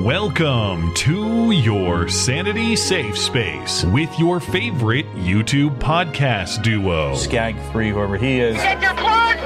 Welcome to your Sanity Safe Space with your favorite YouTube podcast duo. Skag3, whoever he is. Get your clone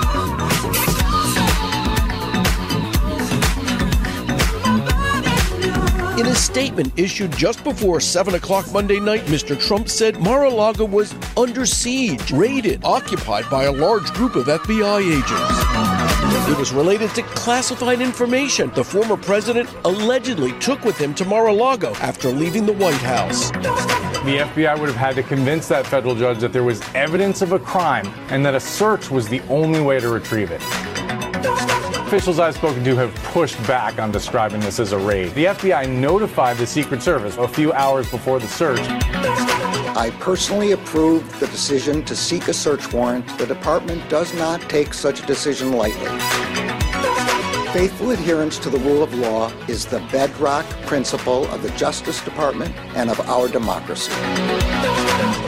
In a statement issued just before 7 o'clock Monday night, Mr. Trump said Mar a Lago was under siege, raided, occupied by a large group of FBI agents. It was related to classified information the former president allegedly took with him to Mar a Lago after leaving the White House. The FBI would have had to convince that federal judge that there was evidence of a crime and that a search was the only way to retrieve it. Officials I've spoken to have pushed back on describing this as a raid. The FBI notified the Secret Service a few hours before the search. I personally approved the decision to seek a search warrant. The department does not take such a decision lightly. Faithful adherence to the rule of law is the bedrock principle of the Justice Department and of our democracy.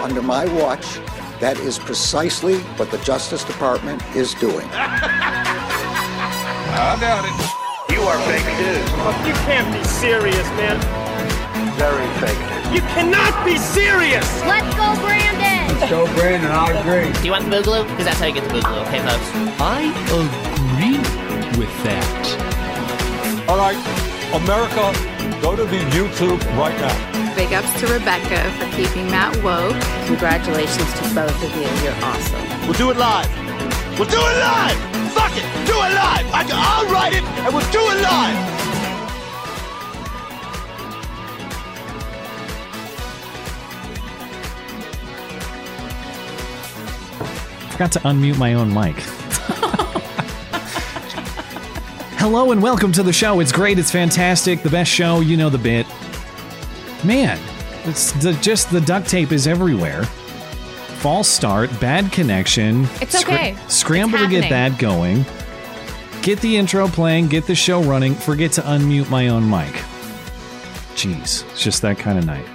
Under my watch, that is precisely what the Justice Department is doing. I doubt it. You are fake news. You can't be serious, man. Very fake news. You cannot be serious. Let's go, Brandon! Let's go, Brandon. I agree. Do you want the boogaloo? Because that's how you get the boogaloo, okay, folks? I agree with that. All right, America, go to the YouTube right now. Big ups to Rebecca for keeping Matt woke. Congratulations to both of you. You're awesome. We'll do it live. We'll do it live. Fuck it. Do it live. I, I'll write it and we'll do it live. Forgot to unmute my own mic. Hello and welcome to the show. It's great. It's fantastic. The best show. You know the bit. Man, it's the, just the duct tape is everywhere. False start, bad connection. It's okay. scramble It's to get that going. Get the intro playing, get the show running. Forget to unmute my own mic. Jeez, it's just that kind of night.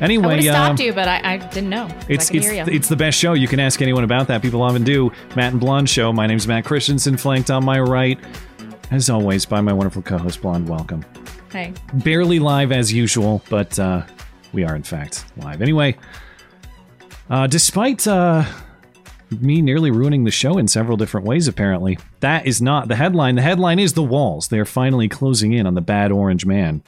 Anyway, would have um, stopped you, but I, I didn't know. it's I it's, it's the best show. You can ask anyone about that. People often do. Matt and Blonde show. My name's Matt Christiansen, flanked on my right, as always, by my wonderful co-host Blonde. Welcome. hey, Barely live as usual, but uh, we are in fact live. Anyway, uh, despite uh, me nearly ruining the show in several different ways, apparently that is not the headline. The headline is the walls. They are finally closing in on the bad orange man.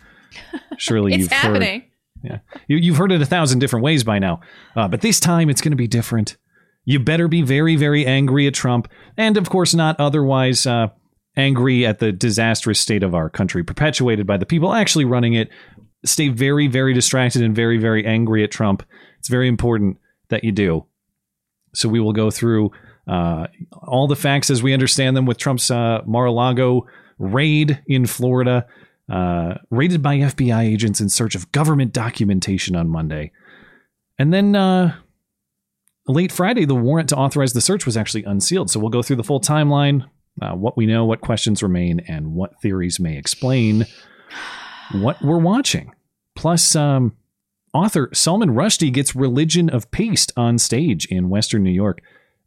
Surely you've heard. Yeah, you, you've heard it a thousand different ways by now, uh, but this time it's going to be different. You better be very, very angry at Trump, and of course, not otherwise uh, angry at the disastrous state of our country perpetuated by the people actually running it. Stay very, very distracted and very, very angry at Trump. It's very important that you do. So we will go through uh, all the facts as we understand them with Trump's uh, Mar-a-Lago raid in Florida, uh, raided by FBI agents in search of government documentation on Monday. And then uh, late Friday, the warrant to authorize the search was actually unsealed. So we'll go through the full timeline, uh, what we know, what questions remain, and what theories may explain what we're watching. Plus, um, author Salman Rushdie gets Religion of Paste on stage in Western New York.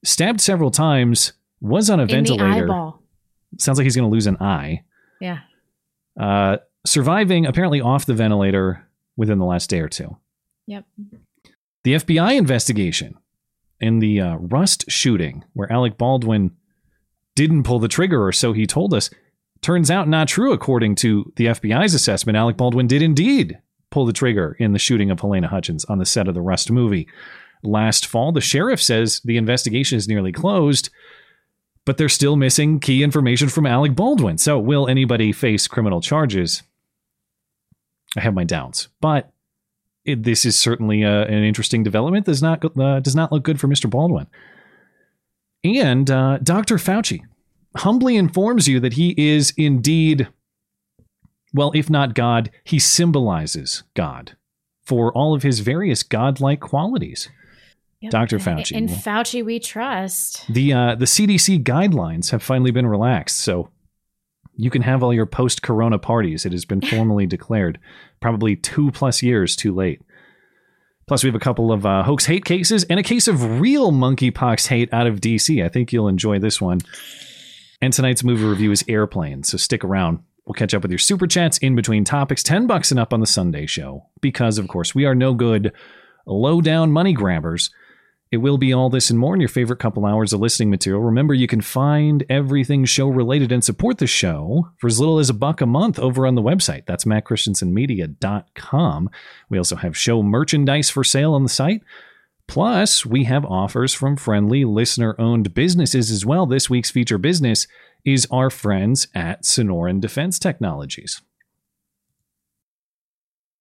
Stabbed several times, was on a In ventilator. Sounds like he's going to lose an eye. Yeah. Uh, surviving apparently off the ventilator within the last day or two. Yep. The FBI investigation in the uh, Rust shooting, where Alec Baldwin didn't pull the trigger, or so he told us, turns out not true according to the FBI's assessment. Alec Baldwin did indeed pull the trigger in the shooting of Halyna Hutchins on the set of the Rust movie last fall. The sheriff says the investigation is nearly closed, but they're still missing key information from Alec Baldwin. So, will anybody face criminal charges? I have my doubts, but it, this is certainly uh an interesting development. Does not uh, does not look good for Mr. Baldwin. And uh, Dr. Fauci humbly informs you that he is indeed, well, if not God, he symbolizes God for all of his various godlike qualities. Dr. Fauci. In Fauci, we trust. The uh, the CDC guidelines have finally been relaxed, so you can have all your post corona parties. It has been formally declared, probably two plus years too late. Plus, we have a couple of uh, hoax hate cases and a case of real monkeypox hate out of DC. I think you'll enjoy this one. And tonight's movie review is Airplane, so stick around. We'll catch up with your super chats in between topics, 10 bucks and up on the Sunday show. Because, of course, we are no good low down money grabbers. It will be all this and more in your favorite couple hours of listening material. Remember, you can find everything show related and support the show for as little as a buck a month over on the website. That's mattchristiansenmedia.com. We also have show merchandise for sale on the site. Plus, we have offers from friendly listener owned businesses as well. This week's feature business is our friends at Sonoran Defense Technologies.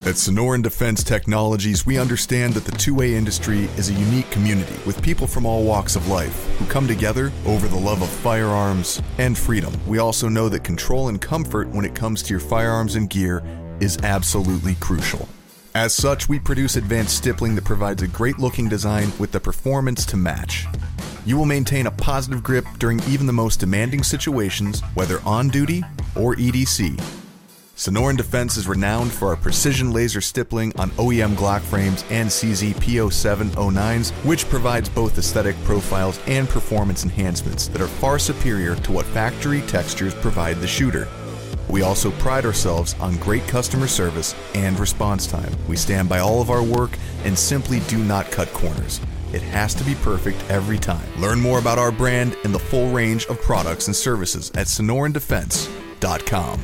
At Sonoran Defense Technologies, we understand that the 2A industry is a unique community with people from all walks of life who come together over the love of firearms and freedom. We also know that control and comfort when it comes to your firearms and gear is absolutely crucial. As such, we produce advanced stippling that provides a great looking design with the performance to match. You will maintain a positive grip during even the most demanding situations, whether on duty or EDC. Sonoran Defense is renowned for our precision laser stippling on OEM Glock frames and CZ P0709s, which provides both aesthetic profiles and performance enhancements that are far superior to what factory textures provide the shooter. We also pride ourselves on great customer service and response time. We stand by all of our work and simply do not cut corners. It has to be perfect every time. Learn more about our brand and the full range of products and services at sonorandefense.com.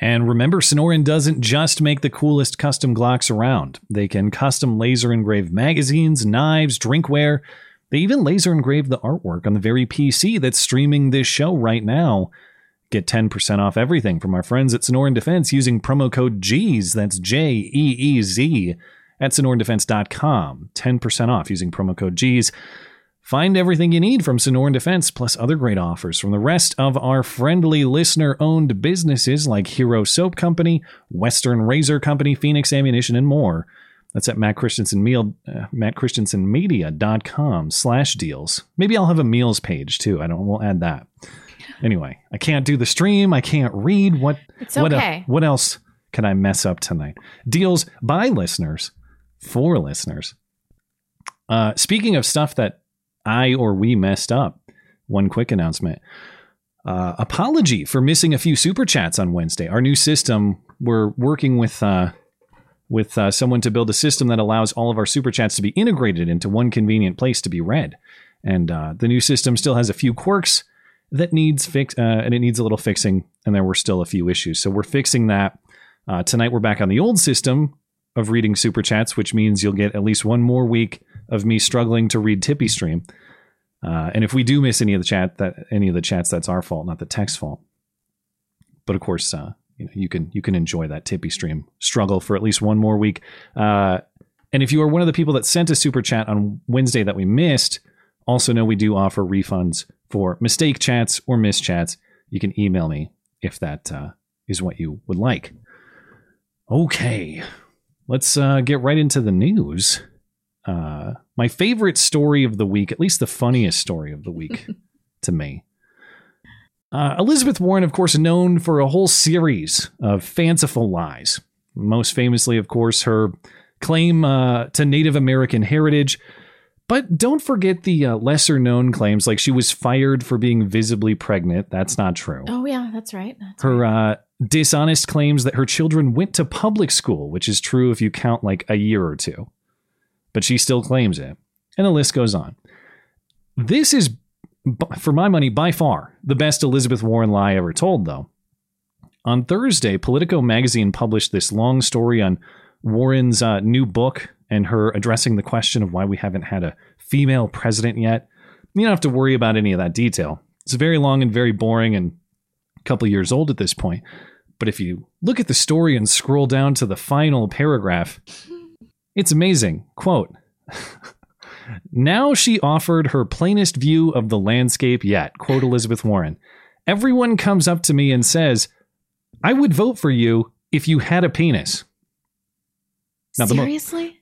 And remember, Sonoran doesn't just make the coolest custom Glocks around. They can custom laser engrave magazines, knives, drinkware. They even laser engrave the artwork on the very PC that's streaming this show right now. Get 10% off everything from our friends at Sonoran Defense using promo code JEEZ, that's J E E Z, at sonorandefense.com. 10% off using promo code JEEZ. Find everything you need from Sonoran Defense, plus other great offers from the rest of our friendly listener owned businesses like Hero Soap Company, Western Razor Company, Phoenix Ammunition, and more. That's at Matt Christiansen Meal, uh, mattchristiansenmedia.com slash deals. Maybe I'll have a meals page too. I don't, we'll add that. Anyway, I can't do the stream. I can't read. What, It's what, okay. what else can I mess up tonight? Deals by listeners for listeners. Uh, speaking of stuff that I or we messed up, one quick announcement. Uh, apology for missing a few super chats on Wednesday. Our new system, we're working with uh, with uh, someone to build a system that allows all of our super chats to be integrated into one convenient place to be read. And uh, the new system still has a few quirks that needs fix, uh, and it needs a little fixing. And there were still a few issues, so we're fixing that. Uh, tonight we're back on the old system of reading super chats, which means you'll get at least one more week of me struggling to read TipeeeStream. Uh, and if we do miss any of the chat, that any of the chats, that's our fault, not the text fault. But of course, uh, you know, you can you can enjoy that TipeeeStream struggle for at least one more week. Uh, and if you are one of the people that sent a super chat on Wednesday that we missed, also know we do offer refunds for mistake chats or missed chats. You can email me if that uh, is what you would like. Okay, let's uh, get right into the news. Uh, my favorite story of the week, at least the funniest story of the week to me. Uh, Elizabeth Warren, of course, known for a whole series of fanciful lies. Most famously, of course, her claim uh, to Native American heritage. But don't forget the uh, lesser known claims, like she was fired for being visibly pregnant. That's not true. Oh yeah, that's right. That's Her uh, dishonest claims that her children went to public school, which is true if you count like a year or two. But she still claims it. And the list goes on. This is, for my money, by far the best Elizabeth Warren lie ever told, though. On Thursday, Politico magazine published this long story on Warren's uh, new book and her addressing the question of why we haven't had a female president yet. You don't have to worry about any of that detail. It's very long and very boring and a couple years old at this point. But if you look at the story and scroll down to the final paragraph, it's amazing. Quote Now she offered her plainest view of the landscape yet. Quote Elizabeth Warren Everyone comes up to me and says, I would vote for you if you had a penis. Now, the mo- Seriously?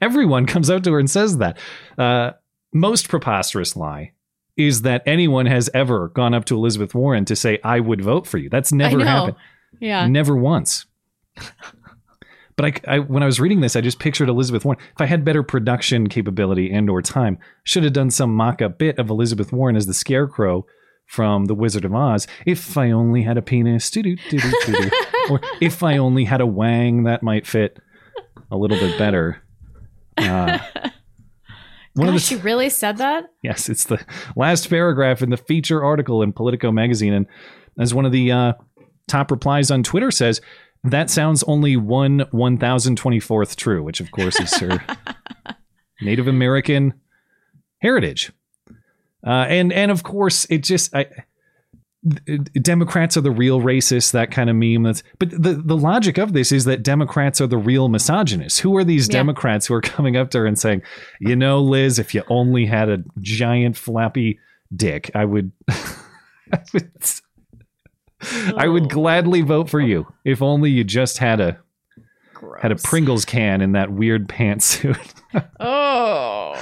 Everyone comes out to her and says that. Uh, most preposterous lie is that anyone has ever gone up to Elizabeth Warren to say, I would vote for you. That's never happened. Yeah. Never once. but I, I, when I was reading this, I just pictured Elizabeth Warren. If I had better production capability and or time, should have done some mock-up bit of Elizabeth Warren as the Scarecrow from The Wizard of Oz. If I only had a penis, or if I only had a wang, that might fit a little bit better. Uh, one of the she really said that? Yes, it's the last paragraph in the feature article in Politico magazine. And as one of the uh, top replies on Twitter says, that sounds only one 1024th true, which of course is her Native American heritage. Uh, and and of course, it just I, Democrats are the real racists, that kind of meme. That's but the the logic of this is that Democrats are the real misogynists. Who are these Yeah. Democrats who are coming up to her and saying, you know, Liz, if you only had a giant flappy dick, I would, I would, I would gladly vote for you if only you just had a had a Pringles can in that weird pantsuit. Oh.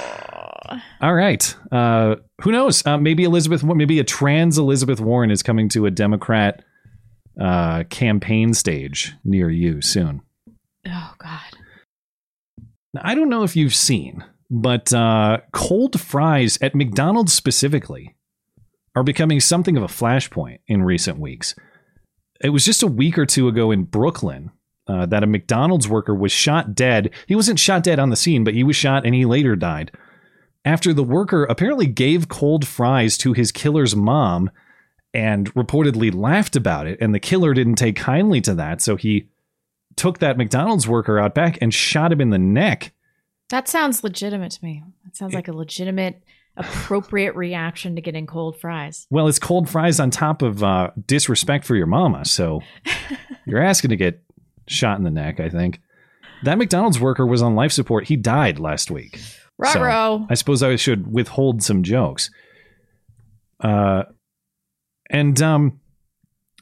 All right. Uh, who knows? Uh, maybe Elizabeth, maybe a trans Elizabeth Warren is coming to a Democrat uh, campaign stage near you soon. Oh God. Now, I don't know if you've seen, but uh, cold fries at McDonald's specifically are becoming something of a flashpoint in recent weeks. It was just a week or two ago in Brooklyn uh, that a McDonald's worker was shot dead. He wasn't shot dead on the scene, but he was shot and he later died after the worker apparently gave cold fries to his killer's mom and reportedly laughed about it. And the killer didn't take kindly to that. So he took that McDonald's worker out back and shot him in the neck. That sounds legitimate to me. That sounds like a legitimate, appropriate reaction to getting cold fries. Well, it's cold fries on top of uh, disrespect for your mama. So you're asking to get shot in the neck, I think. That McDonald's worker was on life support. He died last week. So Ruh-roh. I suppose I should withhold some jokes. Uh, and um,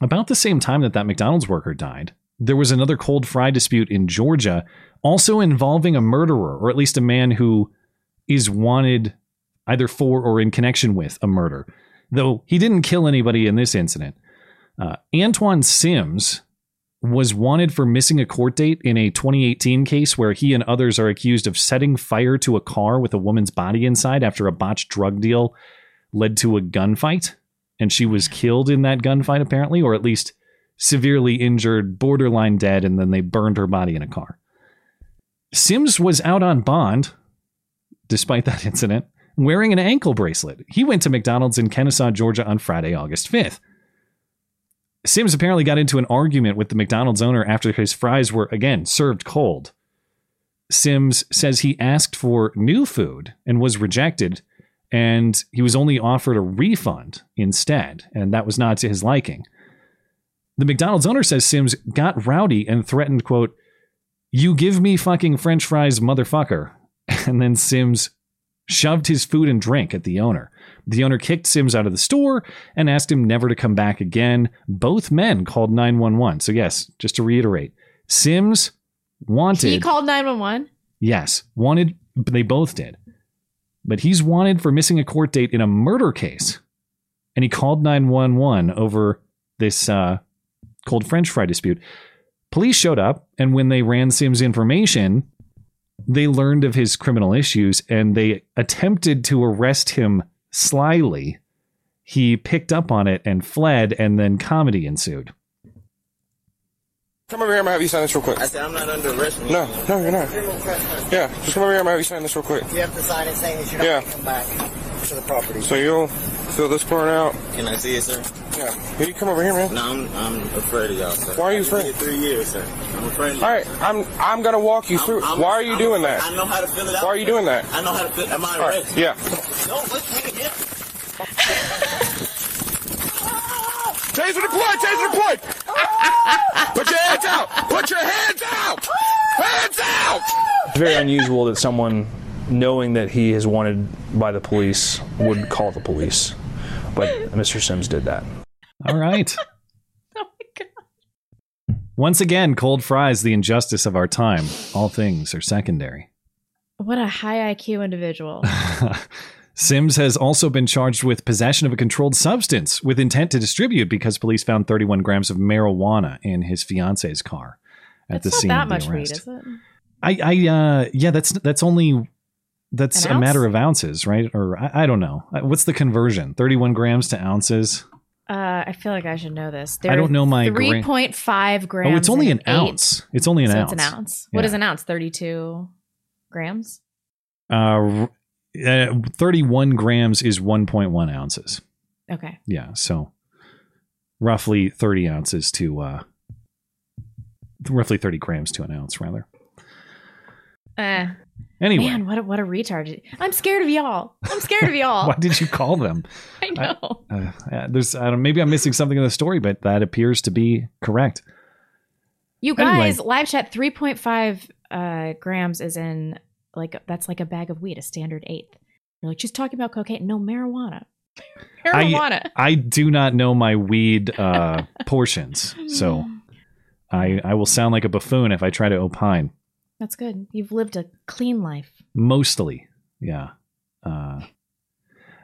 about the same time that that McDonald's worker died, there was another cold fry dispute in Georgia, also involving a murderer, or at least a man who is wanted either for or in connection with a murder. Though he didn't kill anybody in this incident. Uh, Antoine Sims was wanted for missing a court date in a 2018 case where he and others are accused of setting fire to a car with a woman's body inside after a botched drug deal led to a gunfight. And she was killed in that gunfight, apparently, or at least severely injured, borderline dead, and then they burned her body in a car. Sims was out on bond, despite that incident, wearing an ankle bracelet. He went to McDonald's in Kennesaw, Georgia on Friday, August 5th. Sims apparently got into an argument with the McDonald's owner after his fries were, again, served cold. Sims says he asked for new food and was rejected, and he was only offered a refund instead, and that was not to his liking. The McDonald's owner says Sims got rowdy and threatened, quote, You give me fucking french fries, motherfucker. And then Sims shoved his food and drink at the owner. The owner kicked Sims out of the store and asked him never to come back again. Both men called 911. So, yes, just to reiterate, Sims wanted. He called 911. Yes, wanted. They both did. But he's wanted for missing a court date in a murder case. And he called 911 over this uh, cold French fry dispute. Police showed up, and when they ran Sims' information, they learned of his criminal issues and they attempted to arrest him slyly. He picked up on it and fled, and then comedy ensued. Come over here, I'm gonna have you sign this real quick. I said I'm not under arrest. No, no, you're not. Yeah, just come over here, I'm gonna have you sign this real quick. You have to sign it saying that you're not Yeah. going to come back to the property. So you'll fill this part out. Can I see it, sir? Yeah. Here, you come over here, man. No, I'm, I'm afraid of y'all, sir. Why are you afraid? here Three years, sir. I'm afraid. All right, I'm I'm gonna walk you through. I'm- Why are you I'm doing afraid- that? I know how to fill it out. Why are you doing that? I know how to fill. It am I All right, arrested? yeah. No, let's take it again. Taser deployed! Taser deployed! Put your hands out! Put your hands out! Hands out! It's very unusual that someone, knowing that he is wanted by the police, would call the police. But Mr. Sims did that. All right. Oh my God. Once again, cold fries, the injustice of our time. All things are secondary. What a high IQ individual. Sims has also been charged with possession of a controlled substance with intent to distribute because police found 31 grams of marijuana in his fiance's car at That's the scene not of that the much weed, arrest. is it? I, I, uh, yeah, that's that's only that's a matter of ounces, right? Or I, I don't know. Uh, What's the conversion? 31 grams to ounces. Uh, I feel like I should know this. There I don't know my gra- three point five grams. Oh, it's only an ounce. It's only an so ounce. It's an ounce. What Yeah. is an ounce? Thirty-two grams. Uh, uh, 31 grams is 1.1 ounces. Okay. Yeah, so roughly 30 ounces to uh roughly 30 grams to an ounce rather. Uh, Anyway. man, what a, what a retard! I'm scared of y'all. I'm scared of y'all. Why did you call them? I know. Uh, uh, there's I don't maybe I'm missing something in the story, but that appears to be correct. You Anyway. guys, live chat. Three point five uh, grams is in like that's like a bag of weed, a standard eighth. You're like, she's talking about cocaine. No, marijuana. Marijuana. I, I do not know my weed uh, portions, so I I will sound like a buffoon if I try to opine. That's good. You've lived a clean life. Mostly, yeah. Uh,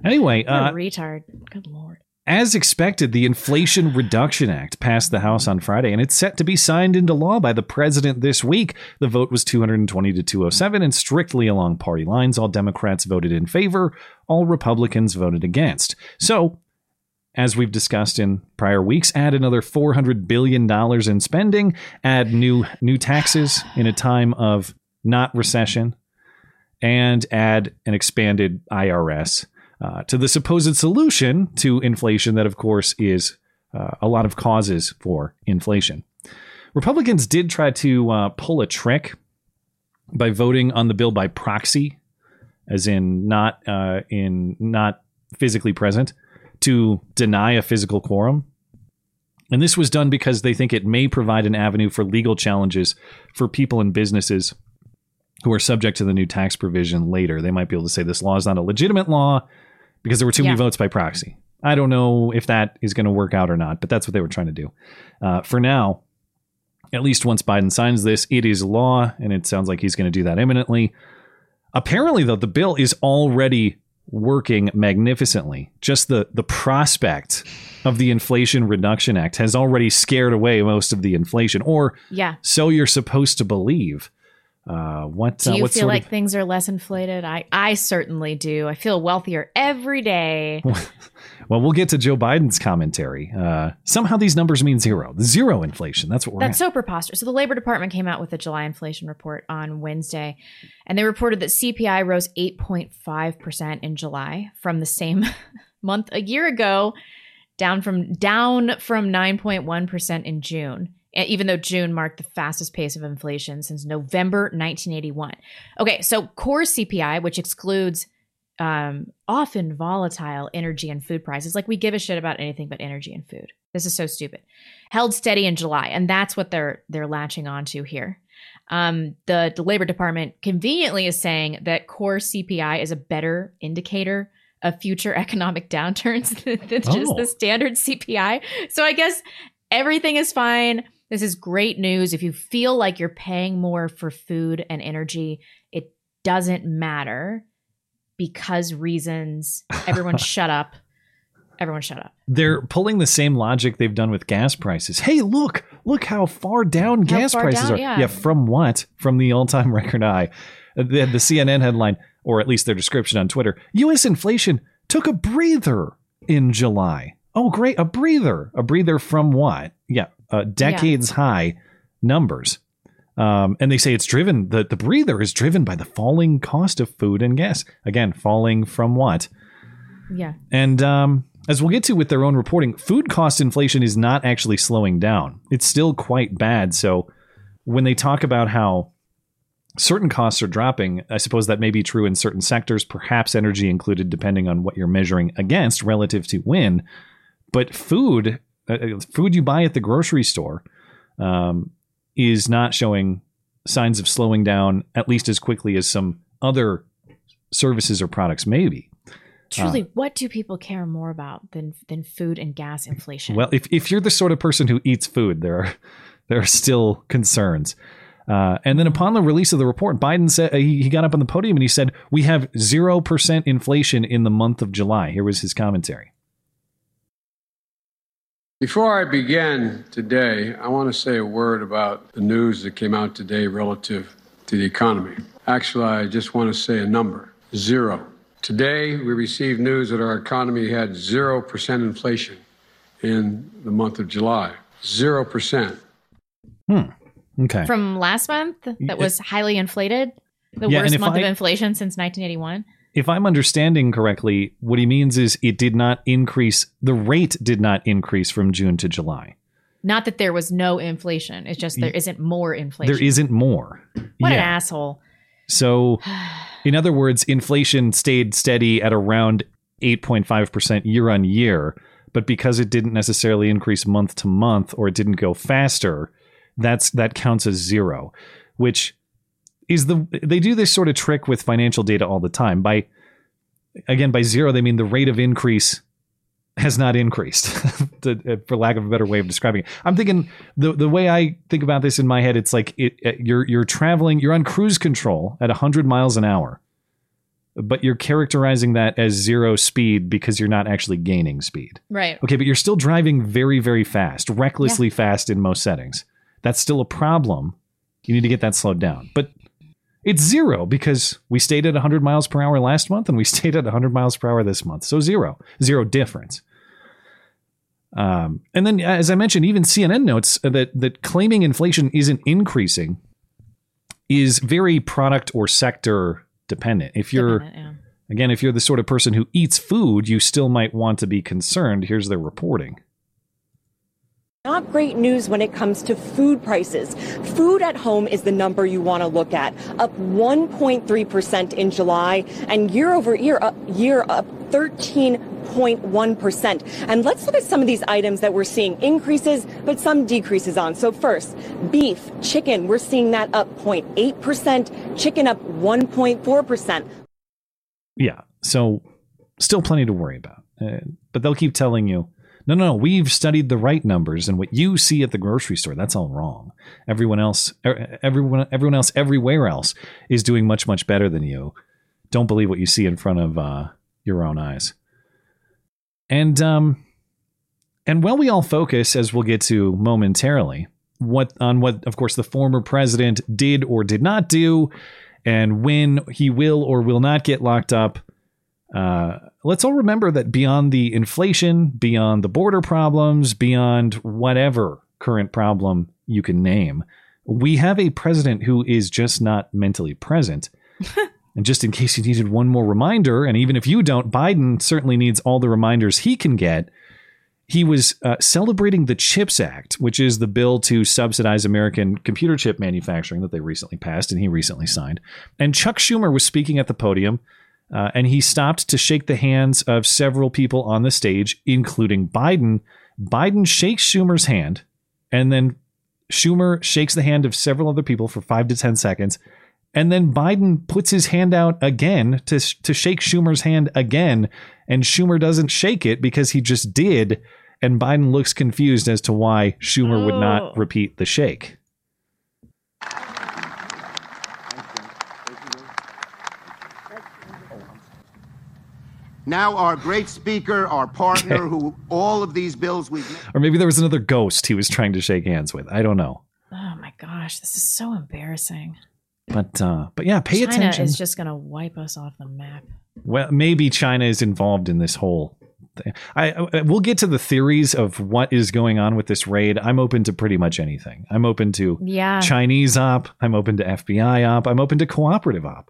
anyway, uh, a retard. Good lord. As expected, the Inflation Reduction Act passed the House on Friday, and it's set to be signed into law by the president this week. The vote was 220 to 207, and strictly along party lines, all Democrats voted in favor, all Republicans voted against. So, as we've discussed in prior weeks, add another 400 billion dollars in spending, add new new taxes in a time of not recession, and add an expanded IRS uh, to the supposed solution to inflation that, of course, is uh, a lot of causes for inflation. Republicans did try to uh, pull a trick by voting on the bill by proxy, as in not uh, in not physically present, to deny a physical quorum. And this was done because they think it may provide an avenue for legal challenges for people and businesses who are subject to the new tax provision later. They might be able to say this law is not a legitimate law because there were too Yeah. many votes by proxy. I don't know if that is going to work out or not, but that's what they were trying to do. Uh, for now, at least once Biden signs this, it is law, and it sounds like he's going to do that imminently. Apparently, though, the bill is already working magnificently. Just the the prospect of the Inflation Reduction Act has already scared away most of the inflation, or Yeah. so you're supposed to believe. Uh, what Do uh, you what feel like of things are less inflated? I, I certainly do. I feel wealthier every day. well, we'll get to Joe Biden's commentary. Uh, somehow these numbers mean zero, zero inflation. That's what we're That's at. so preposterous. So the Labor Department came out with a July inflation report on Wednesday, and they reported that CPI rose 8.5% in July from the same month a year ago, down from down from 9.1% in June. Even though June marked the fastest pace of inflation since November 1981. Okay, so core CPI, which excludes um, often volatile energy and food prices, like we give a shit about anything but energy and food. This is so stupid. Held steady in July, and that's what they're they're latching onto here. Um, the, the Labor Department conveniently is saying that core CPI is a better indicator of future economic downturns than than just Oh. the standard CPI. So I guess everything is fine. This is great news. If you feel like you're paying more for food and energy, it doesn't matter because reasons. Everyone shut up. Everyone shut up. They're pulling the same logic they've done with gas prices. Hey, look, look how far down How gas far prices down? are. Yeah. from what? From the all-time record high. The, the CNN headline, or at least their description on Twitter: U.S. inflation took a breather in July. Oh, great, a breather. A breather from what? Yeah, uh, decades high numbers. Um, and they say it's driven. The the breather is driven by the falling cost of food and gas. Again, falling from what? Yeah. And um, as we'll get to with their own reporting, food cost inflation is not actually slowing down. It's still quite bad. So when they talk about how certain costs are dropping, I suppose that may be true in certain sectors, perhaps energy included, depending on what you're measuring against relative to when. But food, uh, food you buy at the grocery store, um, is not showing signs of slowing down at least as quickly as some other services or products maybe. Truly, what do people care more about than than food and gas inflation? Well, if, if you're the sort of person who eats food, there are there are still concerns. Uh, and then upon the release of the report, Biden said he, he got up on the podium and he said, "We have zero percent inflation in the month of July." Here was his commentary. Before I begin today, I want to say a word about the news that came out today relative to the economy. Actually, I just want to say a number zero. Today, we received news that our economy had 0% inflation in the month of July. 0%. Hmm. Okay. From last month, that was highly inflated. The Yeah, worst month I- of inflation since 1981. If I'm understanding correctly, what he means is it did not increase. The rate did not increase from June to July. Not that there was no inflation. It's just there isn't more inflation. There isn't more. What an asshole. So, in other words, inflation stayed steady at around 8.5% year on year, but because it didn't necessarily increase month to month or it didn't go faster, that's that counts as zero, which is the they do this sort of trick with financial data all the time. By again, by zero they mean the rate of increase has not increased, to, uh, for lack of a better way of describing it. I'm thinking the the way I think about this in my head, it's like it, it- you're you're traveling, you're on cruise control at 100 miles an hour, but you're characterizing that as zero speed because you're not actually gaining speed. Right. Okay, but you're still driving very very fast, recklessly fast in most settings. That's still a problem. You need to get that slowed down, but. It's zero because we stayed at 100 miles per hour last month and we stayed at 100 miles per hour this month. So zero, zero difference. Um, and then, as I mentioned, even CNN notes that that claiming inflation isn't increasing is very product or sector dependent. If you're again, if you're the sort of person who eats food, you still might want to be concerned. Here's their reporting. Not great news when it comes to food prices. Food at home is the number you want to look at, up 1.3% in July, and year over year, up, year up 13.1%. And let's look at some of these items that we're seeing increases, but some decreases on. So first, beef, chicken, we're seeing that up 0.8%, chicken up 1.4%. Yeah. So still plenty to worry about. Uh, but they'll keep telling you, no, no, we've studied the right numbers, and what you see at the grocery store, that's all wrong. Everyone else, er- everyone, everyone else, everywhere else is doing much, much better than you. Don't believe what you see in front of uh, your own eyes. And um, and while we all focus, as we'll get to momentarily, what on what, of course, the former president did or did not do, and when he will or will not get locked up. Uh, let's all remember that beyond the inflation, beyond the border problems, beyond whatever current problem you can name, we have a president who is just not mentally present. and just in case you needed one more reminder, and even if you don't, Biden certainly needs all the reminders he can get. He was uh, celebrating the CHIPS Act, which is the bill to subsidize American computer chip manufacturing that they recently passed and he recently signed. And Chuck Schumer was speaking at the podium. Uh, and he stopped to shake the hands of several people on the stage, including Biden. Biden shakes Schumer's hand, and then Schumer shakes the hand of several other people for five to 10 seconds. And then Biden puts his hand out again to, to shake Schumer's hand again. And Schumer doesn't shake it because he just did. And Biden looks confused as to why Schumer would not repeat the shake. Now, our great speaker, our partner, who all of these bills we've Or maybe there was another ghost he was trying to shake hands with. I don't know. Oh my gosh, this is so embarrassing. But uh, but yeah, pay China attention. is just going to wipe us off the map. Well, maybe China is involved in this whole thing. I, I we'll get to the theories of what is going on with this raid. I'm open to pretty much anything. I'm open to Yeah. Chinese op. I'm open to FBI op. I'm open to cooperative op.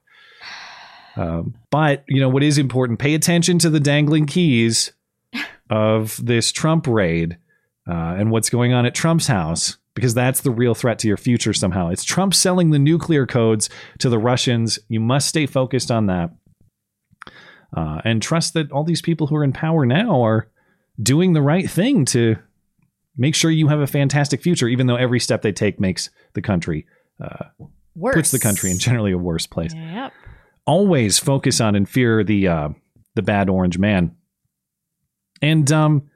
Um, but you know what is important? Pay attention to the dangling keys of this Trump raid uh, and what's going on at Trump's house because that's the real threat to your future somehow. It's Trump selling the nuclear codes to the Russians. You must stay focused on that. Uh, and trust that all these people who are in power now are doing the right thing to make sure you have a fantastic future, even though every step they take makes the country uh, Worse. puts the country in generally a worse place. Yep. Always focus on and fear the uh, the bad orange man. And um,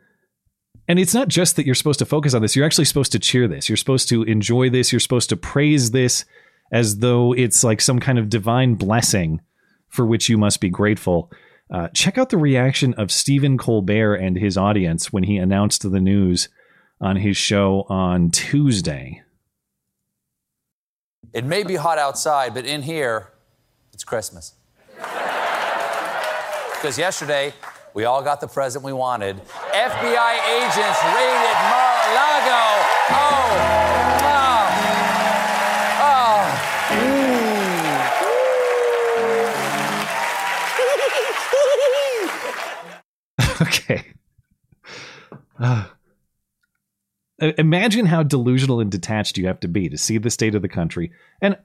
and it's not just that you're supposed to focus on this, you're actually supposed to cheer this. You're supposed to enjoy this. You're supposed to praise this as though it's like some kind of divine blessing for which you must be grateful. Uh, check out the reaction of Stephen Colbert and his audience when he announced the news on his show on Tuesday. It may be hot outside, but in here, it's Christmas. Because yesterday, we all got the present we wanted. FBI agents raided Mar-a-Lago. Oh, Oh. oh. okay. Uh, imagine how delusional and detached you have to be to see the state of the country. And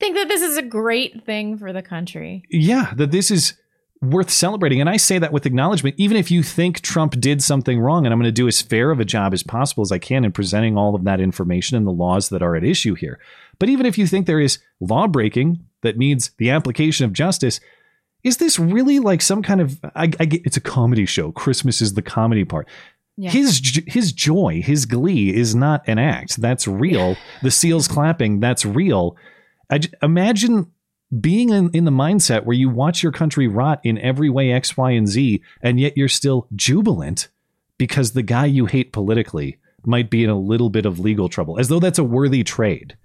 think that this is a great thing for the country. yeah, that this is worth celebrating. And I say that with acknowledgement, even if you think Trump did something wrong, and I'm going to do as fair of a job as possible as I can in presenting all of that information and the laws that are at issue here. But even if you think there is law breaking that needs the application of justice, is this really like some kind of I, I get it's a comedy show. Christmas is the comedy part. Yeah. His his joy, his glee is not an act. That's real. the seals clapping, that's real. I j- imagine being in, in the mindset where you watch your country rot in every way X, Y, and Z, and yet you're still jubilant because the guy you hate politically might be in a little bit of legal trouble, as though that's a worthy trade.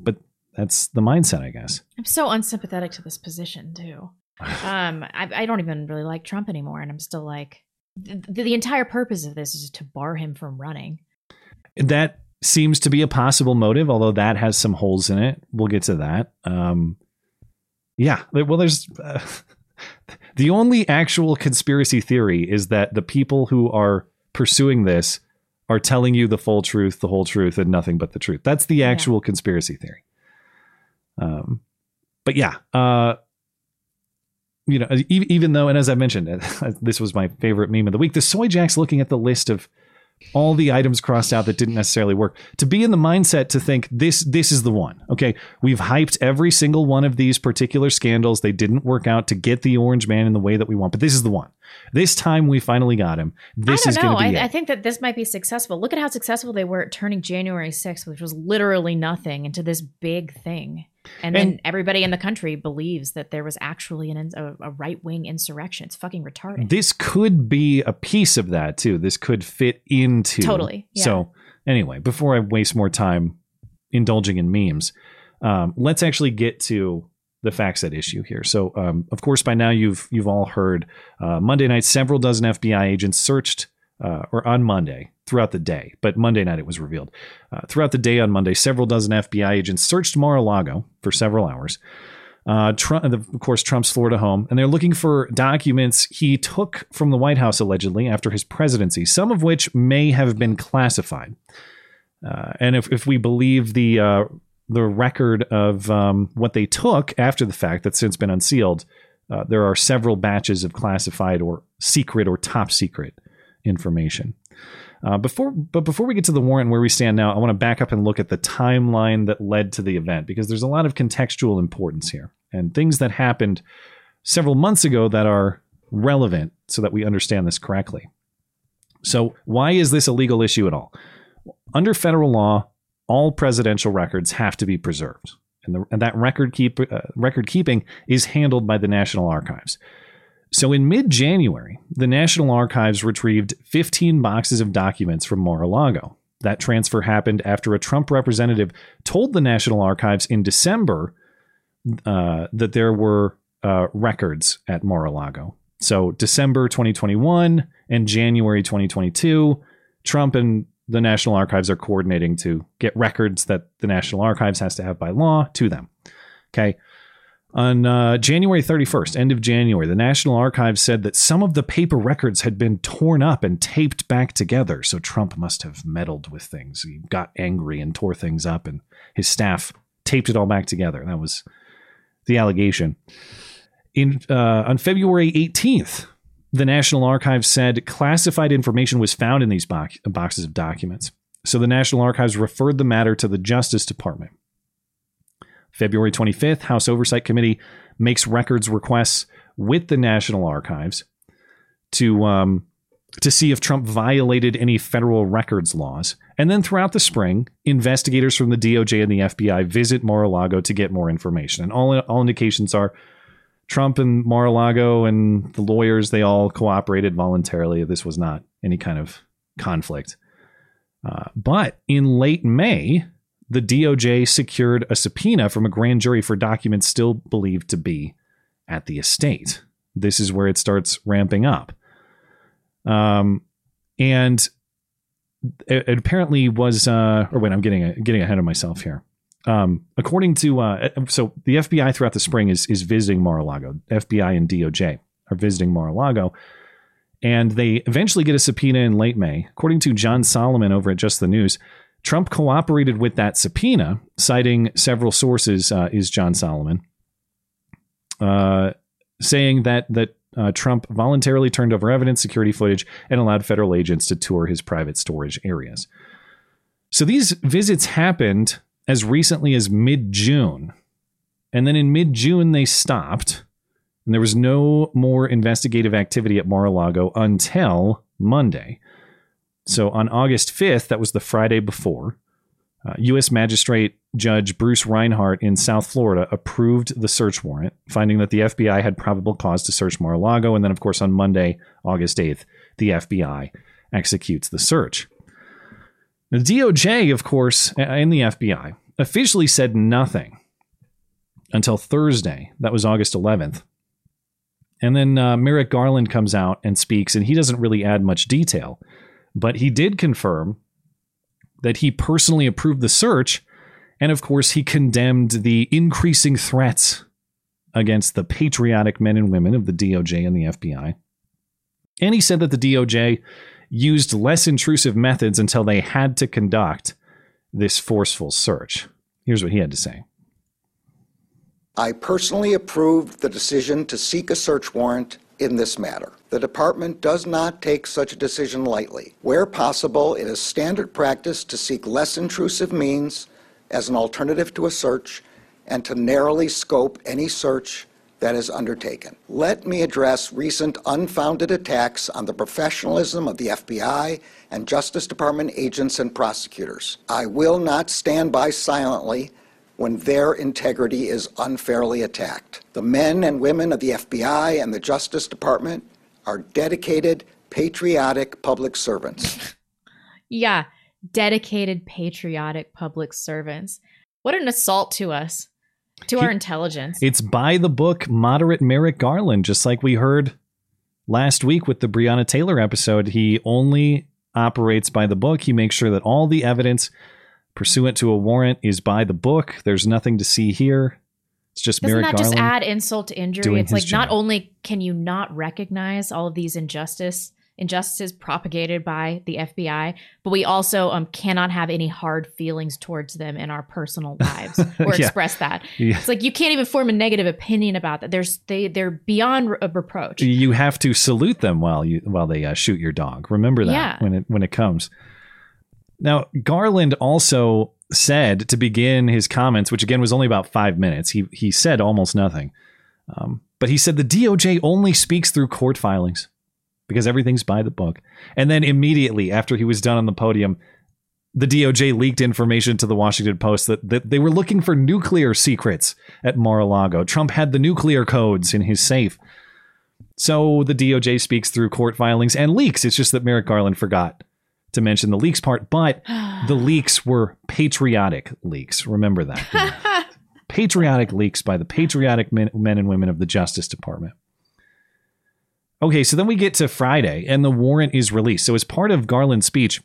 But that's the mindset, I guess. I'm so unsympathetic to this position too. Um, I, I don't even really like Trump anymore, and I'm still like, the, the entire purpose of this is to bar him from running. That seems to be a possible motive, although that has some holes in it. We'll get to that. Um, yeah, well, there's uh, the only actual conspiracy theory is that the people who are pursuing this are telling you the full truth, the whole truth, and nothing but the truth. That's the actual conspiracy theory. Um, but yeah, uh, you know, even though, and as I mentioned, this was my favorite meme of the week. The soy jacks looking at the list of all the items crossed out that didn't necessarily work. To be in the mindset to think this this is the one. Okay, we've hyped every single one of these particular scandals. They didn't work out to get the orange man in the way that we want, but this is the one. This time we finally got him. This I is don't going know. to be I. I think that this might be successful. Look at how successful they were at turning January 6th, which was literally nothing, into this big thing. And then everybody in the country believes that there was actually an, a, a right wing insurrection. It's fucking retarded. This could be a piece of that too. This could fit into Totally, yeah. So anyway, before I waste more time indulging in memes, um, let's actually get to the facts at issue here. So, um, of course, by now you've you've all heard uh, Monday night, several dozen FBI agents searched, uh, or on Monday throughout the day, but Monday night it was revealed. Uh, throughout the day on Monday, several dozen FBI agents searched Mar-a-Lago for several hours. Uh, Trump, of course, Trump's Florida home, and they're looking for documents he took from the White House allegedly after his presidency, some of which may have been classified. Uh, and if, if we believe the uh, the record of um, what they took after the fact that's since been unsealed, uh, there are several batches of classified or secret or top secret information. Uh, before, but before we get to the warrant where we stand now, I want to back up and look at the timeline that led to the event because there's a lot of contextual importance here and things that happened several months ago that are relevant so that we understand this correctly. So, why is this a legal issue at all? Under federal law, all presidential records have to be preserved, and, the, and that record keep uh, record keeping is handled by the National Archives. So in mid January, the National Archives retrieved 15 boxes of documents from Mar a Lago. That transfer happened after a Trump representative told the National Archives in December uh, that there were uh, records at Mar a Lago. So December 2021 and January 2022, Trump and the National Archives are coordinating to get records that the National Archives has to have by law to them. Okay. On uh, January 31st, end of January, the National Archives said that some of the paper records had been torn up and taped back together. So Trump must have meddled with things. He got angry and tore things up, and his staff taped it all back together. That was the allegation. In uh, on February 18th, the National Archives said classified information was found in these box- boxes of documents. So the National Archives referred the matter to the Justice Department. February 25th, House Oversight Committee makes records requests with the National Archives to um, to see if Trump violated any federal records laws. And then throughout the spring, investigators from the DOJ and the FBI visit Mar-a-Lago to get more information. And all, all indications are Trump and Mar-a-Lago and the lawyers, they all cooperated voluntarily. This was not any kind of conflict. Uh, but in late May, the DOJ secured a subpoena from a grand jury for documents still believed to be at the estate. This is where it starts ramping up. Um, and it, it apparently was, uh, or wait, I'm getting getting ahead of myself here. Um, according to, uh, so the FBI throughout the spring is is visiting Mar-a-Lago. FBI and DOJ are visiting Mar-a-Lago, and they eventually get a subpoena in late May. According to John Solomon over at Just the News, Trump cooperated with that subpoena, citing several sources. Uh, is John Solomon uh, saying that that uh, Trump voluntarily turned over evidence, security footage, and allowed federal agents to tour his private storage areas. So these visits happened as recently as mid June. And then in mid June, they stopped. And there was no more investigative activity at Mar a Lago until Monday. So on August 5th, that was the Friday before, uh, U.S. Magistrate Judge Bruce Reinhart in South Florida approved the search warrant, finding that the FBI had probable cause to search Mar a Lago. And then, of course, on Monday, August 8th, the FBI executes the search. The DOJ, of course, and the FBI officially said nothing until Thursday. That was August 11th. And then uh, Merrick Garland comes out and speaks, and he doesn't really add much detail, but he did confirm that he personally approved the search. And of course, he condemned the increasing threats against the patriotic men and women of the DOJ and the FBI. And he said that the DOJ used less intrusive methods until they had to conduct this forceful search. Here's what he had to say. I personally approved the decision to seek a search warrant in this matter. The Department does not take such a decision lightly. Where possible, it is standard practice to seek less intrusive means as an alternative to a search and to narrowly scope any search that is undertaken. Let me address recent unfounded attacks on the professionalism of the FBI and Justice Department agents and prosecutors. I will not stand by silently when their integrity is unfairly attacked. The men and women of the FBI and the Justice Department are dedicated, patriotic public servants. yeah, dedicated, patriotic public servants. What an assault to us, to he, our intelligence. It's by the book, moderate Merrick Garland, just like we heard last week with the Breonna Taylor episode. He only operates by the book. He makes sure that all the evidence pursuant to a warrant is by the book. There's nothing to see here. It's just Doesn't Merrick that Garland just add insult to injury? It's like job. not only can you not recognize all of these injustice injustices propagated by the FBI, but we also um, cannot have any hard feelings towards them in our personal lives or yeah. express that. Yeah. It's like you can't even form a negative opinion about that. There's they they're beyond re- reproach. You have to salute them while you while they uh, shoot your dog. Remember that yeah. when it when it comes. Now, Garland also said to begin his comments, which again was only about five minutes, he, he said almost nothing. Um, but he said the DOJ only speaks through court filings because everything's by the book. And then immediately after he was done on the podium, the DOJ leaked information to the Washington Post that, that they were looking for nuclear secrets at Mar a Lago. Trump had the nuclear codes in his safe. So the DOJ speaks through court filings and leaks. It's just that Merrick Garland forgot to mention the leaks part, but the leaks were patriotic leaks. Remember that. patriotic leaks by the patriotic men, men and women of the Justice Department. Okay, so then we get to Friday, and the warrant is released. So, as part of Garland's speech,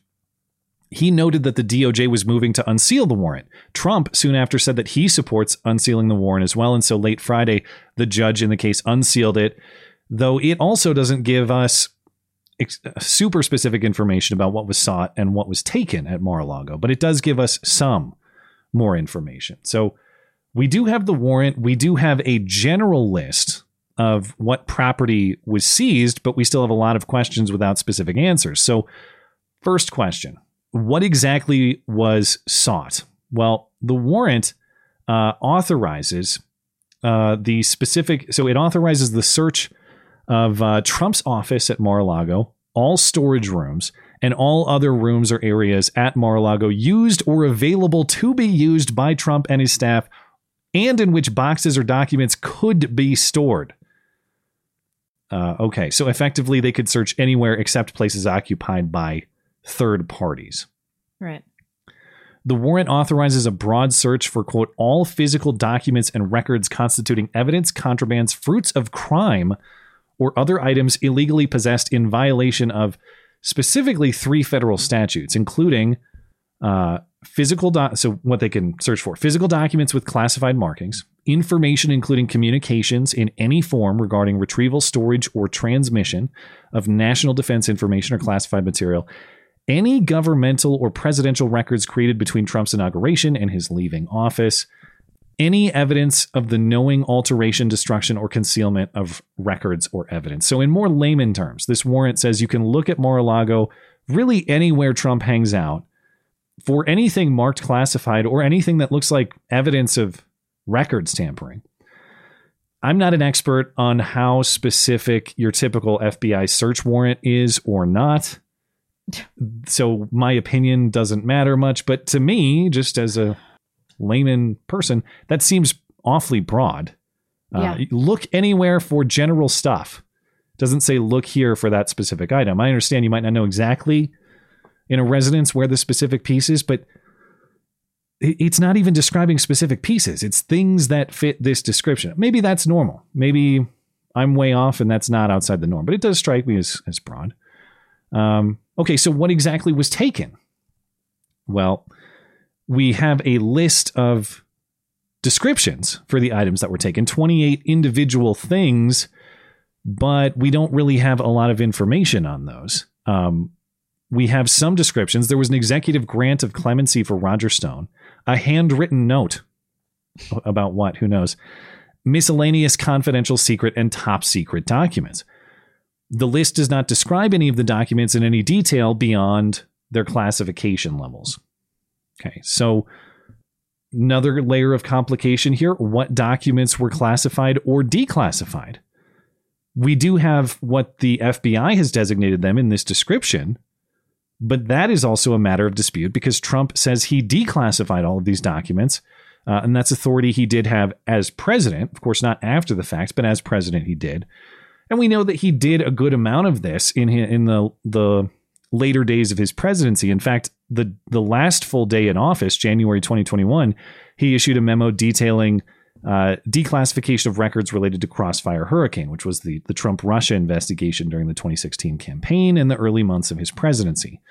he noted that the DOJ was moving to unseal the warrant. Trump soon after said that he supports unsealing the warrant as well. And so late Friday, the judge in the case unsealed it, though it also doesn't give us ex- super specific information about what was sought and what was taken at Mar-a-Lago, but it does give us some more information. So we do have the warrant. We do have a general list of what property was seized, but we still have a lot of questions without specific answers. So, first question What exactly was sought? Well, the warrant uh, authorizes uh, the specific, so it authorizes the search of uh, Trump's office at Mar a Lago, all storage rooms, and all other rooms or areas at Mar a Lago used or available to be used by Trump and his staff, and in which boxes or documents could be stored. Uh, okay, so effectively, they could search anywhere except places occupied by third parties. Right. The warrant authorizes a broad search for, quote, all physical documents and records constituting evidence, contrabands, fruits of crime, or other items illegally possessed in violation of specifically three federal statutes, including uh, physical, do- so what they can search for physical documents with classified markings, information including communications in any form regarding retrieval, storage, or transmission of national defense information or classified material, any governmental or presidential records created between Trump's inauguration and his leaving office, any evidence of the knowing alteration, destruction, or concealment of records or evidence. So, in more layman terms, this warrant says you can look at Mar a Lago really anywhere Trump hangs out for anything marked classified or anything that looks like evidence of records tampering. I'm not an expert on how specific your typical FBI search warrant is or not. So my opinion doesn't matter much, but to me, just as a layman person, that seems awfully broad. Uh, look anywhere for general stuff. Doesn't say look here for that specific item. I understand you might not know exactly in a residence where the specific piece is, but it's not even describing specific pieces. It's things that fit this description. Maybe that's normal. Maybe I'm way off and that's not outside the norm, but it does strike me as, as broad. Um, okay, so what exactly was taken? Well, we have a list of descriptions for the items that were taken 28 individual things, but we don't really have a lot of information on those. Um, we have some descriptions. There was an executive grant of clemency for Roger Stone, a handwritten note about what, who knows, miscellaneous confidential secret and top secret documents. The list does not describe any of the documents in any detail beyond their classification levels. Okay, so another layer of complication here what documents were classified or declassified? We do have what the FBI has designated them in this description, but that is also a matter of dispute because Trump says he declassified all of these documents, uh, and that's authority he did have as president. Of course, not after the fact, but as president, he did. And we know that he did a good amount of this in hi- in the the later days of his presidency. In fact, the the last full day in office, January 2021, he issued a memo detailing uh, declassification of records related to Crossfire Hurricane, which was the the Trump Russia investigation during the 2016 campaign and the early months of his presidency.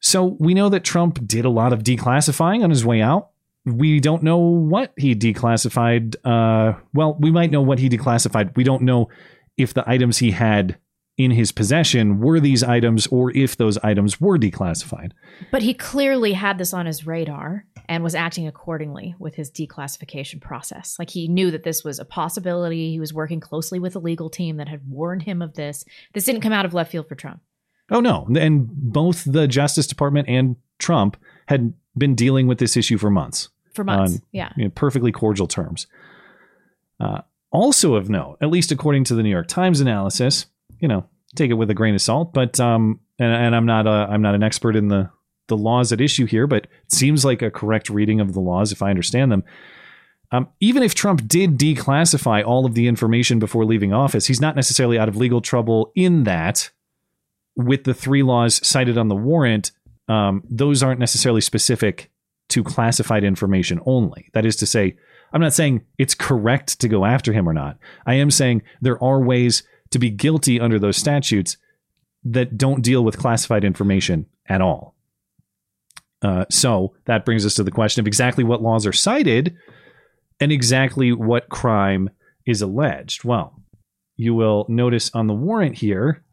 So we know that Trump did a lot of declassifying on his way out. We don't know what he declassified. Uh, well, we might know what he declassified. We don't know if the items he had in his possession were these items or if those items were declassified. But he clearly had this on his radar and was acting accordingly with his declassification process. Like he knew that this was a possibility. He was working closely with a legal team that had warned him of this. This didn't come out of left field for Trump. Oh no, and both the Justice Department and Trump had been dealing with this issue for months. For months, on, yeah. you know, perfectly cordial terms. Uh, also of note, at least according to the New York Times analysis, you know, take it with a grain of salt, but um, and, and I'm not a, I'm not an expert in the the laws at issue here, but it seems like a correct reading of the laws if I understand them. Um, even if Trump did declassify all of the information before leaving office, he's not necessarily out of legal trouble in that with the three laws cited on the warrant, um, those aren't necessarily specific to classified information only. That is to say, I'm not saying it's correct to go after him or not. I am saying there are ways to be guilty under those statutes that don't deal with classified information at all. Uh, so that brings us to the question of exactly what laws are cited and exactly what crime is alleged. Well, you will notice on the warrant here,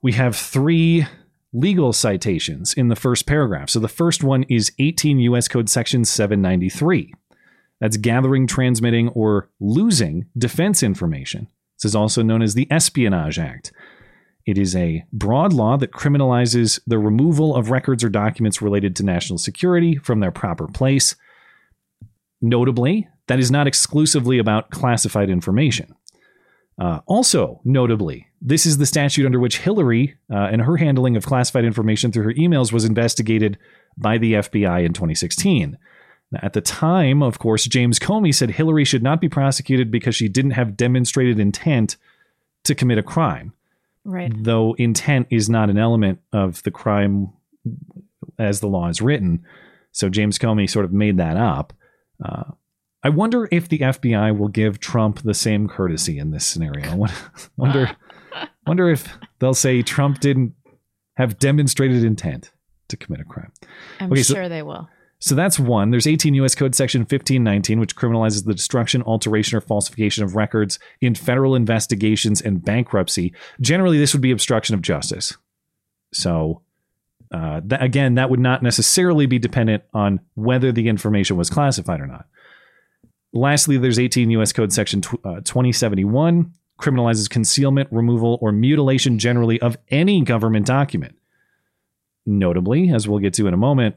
we have three legal citations in the first paragraph. So the first one is 18 U.S. Code Section 793. That's gathering, transmitting, or losing defense information. This is also known as the Espionage Act. It is a broad law that criminalizes the removal of records or documents related to national security from their proper place. Notably, that is not exclusively about classified information. Uh, also, notably, this is the statute under which Hillary uh, and her handling of classified information through her emails was investigated by the FBI in 2016. Now, at the time, of course, James Comey said Hillary should not be prosecuted because she didn't have demonstrated intent to commit a crime. Right. Though intent is not an element of the crime as the law is written. So James Comey sort of made that up. Uh, I wonder if the FBI will give Trump the same courtesy in this scenario. wonder, wonder if they'll say Trump didn't have demonstrated intent to commit a crime. I'm Okay, so- sure they will. So that's one. There's 18 U.S. Code Section 1519, which criminalizes the destruction, alteration, or falsification of records in federal investigations and bankruptcy. Generally, this would be obstruction of justice. So, uh, that, again, that would not necessarily be dependent on whether the information was classified or not. Lastly, there's 18 U.S. Code Section tw- uh, 2071, criminalizes concealment, removal, or mutilation generally of any government document. Notably, as we'll get to in a moment,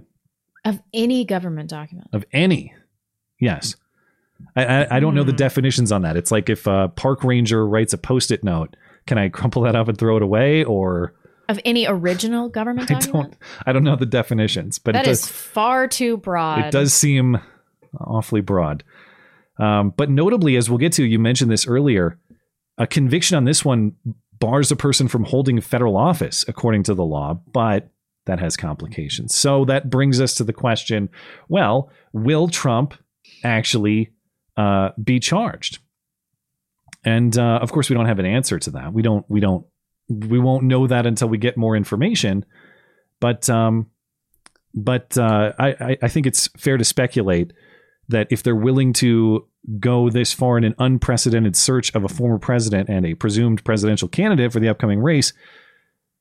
Of any government document. of any. Yes. I, I, I don't know the definitions on that. It's like if a park ranger writes a post it note, can I crumple that up and throw it away? Or Of any original government I document? don't I don't know the definitions, but That it is does far too broad. it does seem awfully broad. Um, but notably, as we'll get to, you mentioned this earlier, a conviction on this one bars a person from holding federal office according to the law, but that has complications. So that brings us to the question well, will Trump actually uh, be charged? And uh, of course, we don't have an answer to that. We don't. We don't. We won't know that until we get more information. But um, but uh, I, I I think it's fair to speculate that if they're willing to go this far in an unprecedented search of a former president and a presumed presidential candidate for the upcoming race,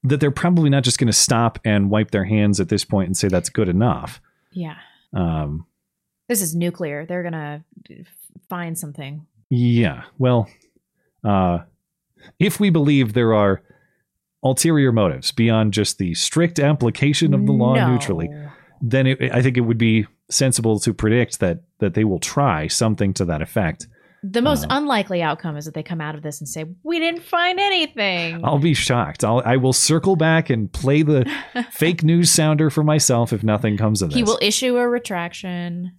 that they're probably not just going to stop and wipe their hands at this point and say that's good enough. Yeah. Um, This is nuclear. They're going to find something. Yeah. Well, uh, if we believe there are ulterior motives beyond just the strict application of the law No. neutrally, then it, I think it would be sensible to predict that that they will try something to that effect. The most unlikely outcome is that they come out of this and say, We didn't find anything. I'll be shocked. I'll I will circle back and play the fake news sounder for myself if nothing comes of this. He will issue a retraction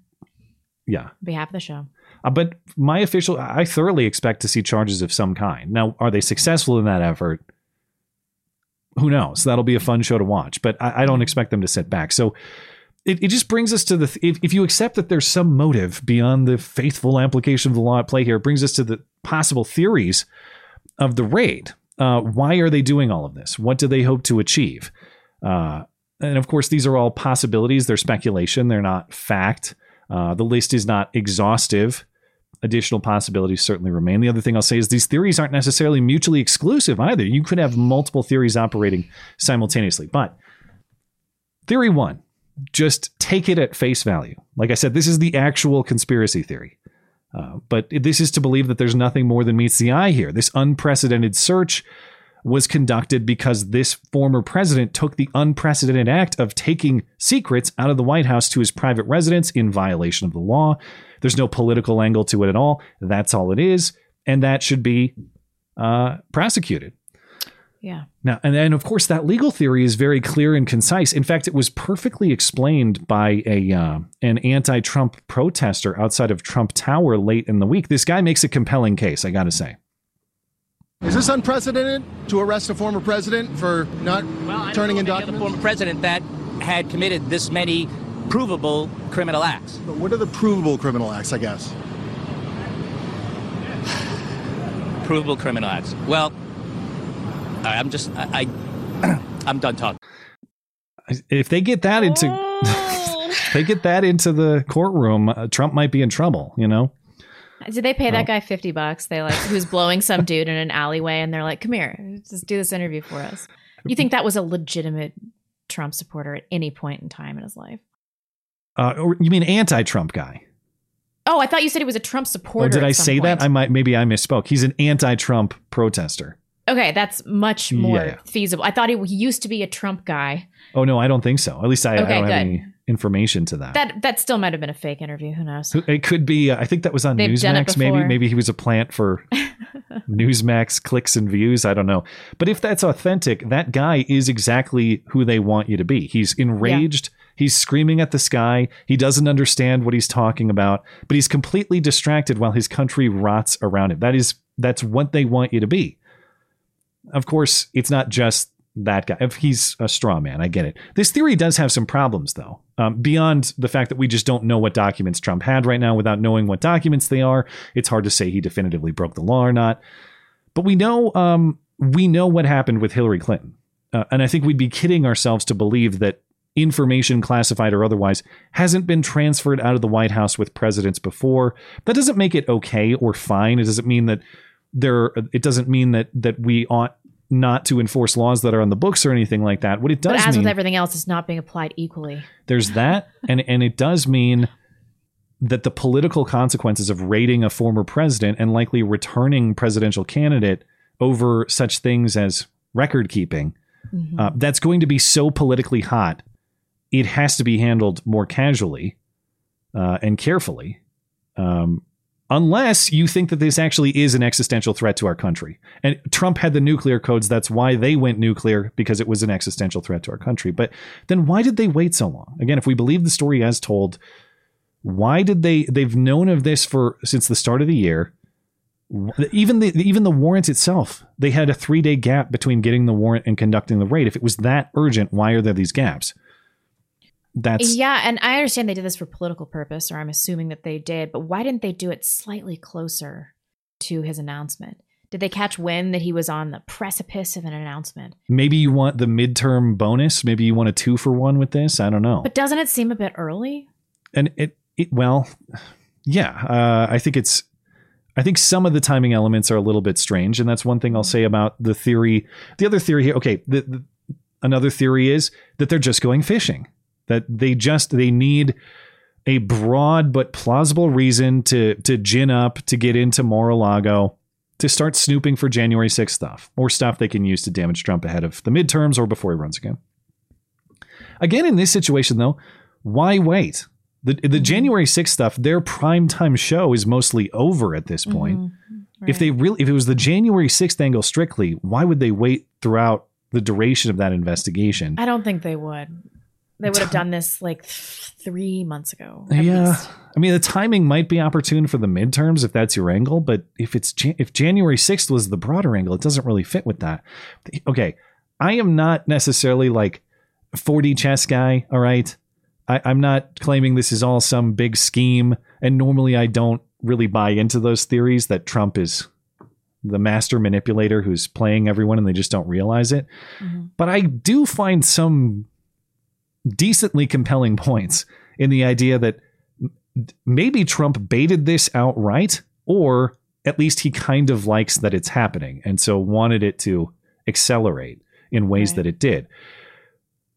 yeah. on behalf of the show. Uh, but my official, I thoroughly expect to see charges of some kind. Now, are they successful in that effort? Who knows? That'll be a fun show to watch, but I, I don't expect them to sit back. So it, it just brings us to the, if, if you accept that there's some motive beyond the faithful application of the law at play here, it brings us to the possible theories of the raid. Uh, why are they doing all of this? What do they hope to achieve? Uh, and of course, these are all possibilities. They're speculation. They're not fact. Uh, the list is not exhaustive. Additional possibilities certainly remain. The other thing I'll say is these theories aren't necessarily mutually exclusive either. You could have multiple theories operating simultaneously. But theory one, just take it at face value. Like I said, this is the actual conspiracy theory. Uh, but this is to believe that there's nothing more than meets the eye here. This unprecedented search was conducted because this former president took the unprecedented act of taking secrets out of the White House to his private residence in violation of the law. There's no political angle to it at all. That's all it is. And that should be uh, prosecuted. Yeah. Now, and then of course that legal theory is very clear and concise. In fact, it was perfectly explained by a uh, an anti-Trump protester outside of Trump Tower late in the week. This guy makes a compelling case, I got to say. Is this unprecedented to arrest a former president for not turning in The documents? former president that had committed this many provable criminal acts. But what are the provable criminal acts, I guess? Provable criminal acts. Well, I- I'm just I, I I'm done talking. If they get that into they get that into the courtroom, uh, Trump might be in trouble, you know. Did they pay No. that guy 50 bucks? They like, who's blowing some dude in an alleyway and they're like, come here, just do this interview for us. You think that was a legitimate Trump supporter at any point in time in his life? Uh, or you mean anti-Trump guy? Oh, I thought you said he was a Trump supporter. Oh, did at I some say that? I might maybe I misspoke. He's an anti-Trump protester. Okay, that's much more Yeah, yeah. feasible. I thought he, used to be a Trump guy. Oh no, I don't think so. At least I, I don't have any information to that. That that still might have been a fake interview. Who knows? It could be. uh, I think that was on They've Newsmax. Maybe maybe he was a plant for Newsmax clicks and views. I don't know. But if that's authentic, that guy is exactly who they want you to be. He's enraged. He's screaming at the sky. He doesn't understand what he's talking about, but he's completely distracted while his country rots around him. That is that's what they want you to be. Of course, it's not just that guy. If he's a straw man, I get it. This theory does have some problems, though. Um, beyond the fact that we just don't know what documents Trump had right now, without knowing what documents they are, it's hard to say he definitively broke the law or not. But we know um, we know what happened with Hillary Clinton, uh, and I think we'd be kidding ourselves to believe that information, classified or otherwise, hasn't been transferred out of the White House with presidents before. That doesn't make it okay or fine. It doesn't mean that there. It doesn't mean that that we ought not to enforce laws that are on the books or anything like that. What it does but as mean, with everything else, it's not being applied equally. there's that, and and it does mean that the political consequences of raiding a former president and likely returning presidential candidate over such things as record keeping, Mm-hmm. uh, that's going to be so politically hot. It has to be handled more casually uh, and carefully. Um, unless you think that this actually is an existential threat to our country. And Trump had the nuclear codes. That's why they went nuclear because it was an existential threat to our country. But then why did they wait so long? Again, if we believe the story as told, why did they they've known of this for since the start of the year? Even the even the warrant itself, they had a three day gap between getting the warrant and conducting the raid. If it was that urgent, why are there these gaps? That's yeah, and I understand they did this for political purpose, or I'm assuming that they did, but why didn't they do it slightly closer to his announcement? Did they catch wind that he was on the precipice of an announcement? maybe you want the midterm bonus. Maybe you want a two for one with this. I don't know. But doesn't it seem a bit early? and it, it well yeah uh, i think it's i think some of the timing elements are a little bit strange and that's one thing i'll say about the theory the other theory here okay the, the, another theory is that they're just going fishing that they just they need a broad but plausible reason to to gin up to get into Mar-a-Lago to start snooping for January 6th stuff or stuff they can use to damage Trump ahead of the midterms or before he runs again. Again, in this situation though, why wait? The the mm-hmm. January 6th stuff, their primetime show is mostly over at this mm-hmm. point. If they really if it was the January 6th angle strictly, why would they wait throughout the duration of that investigation? I don't think they would. They would have done this like th- three months ago. yeah. least. I mean, the timing might be opportune for the midterms if that's your angle, but if it's if January 6th was the broader angle, it doesn't really fit with that. Okay, I am not necessarily like 4D chess guy, all right? I, I'm not claiming this is all some big scheme, and normally I don't really buy into those theories that Trump is the master manipulator who's playing everyone and they just don't realize it. Mm-hmm. But I do find some decently compelling points in the idea that maybe Trump baited this outright, or at least he kind of likes that it's happening and so wanted it to accelerate in ways that it did.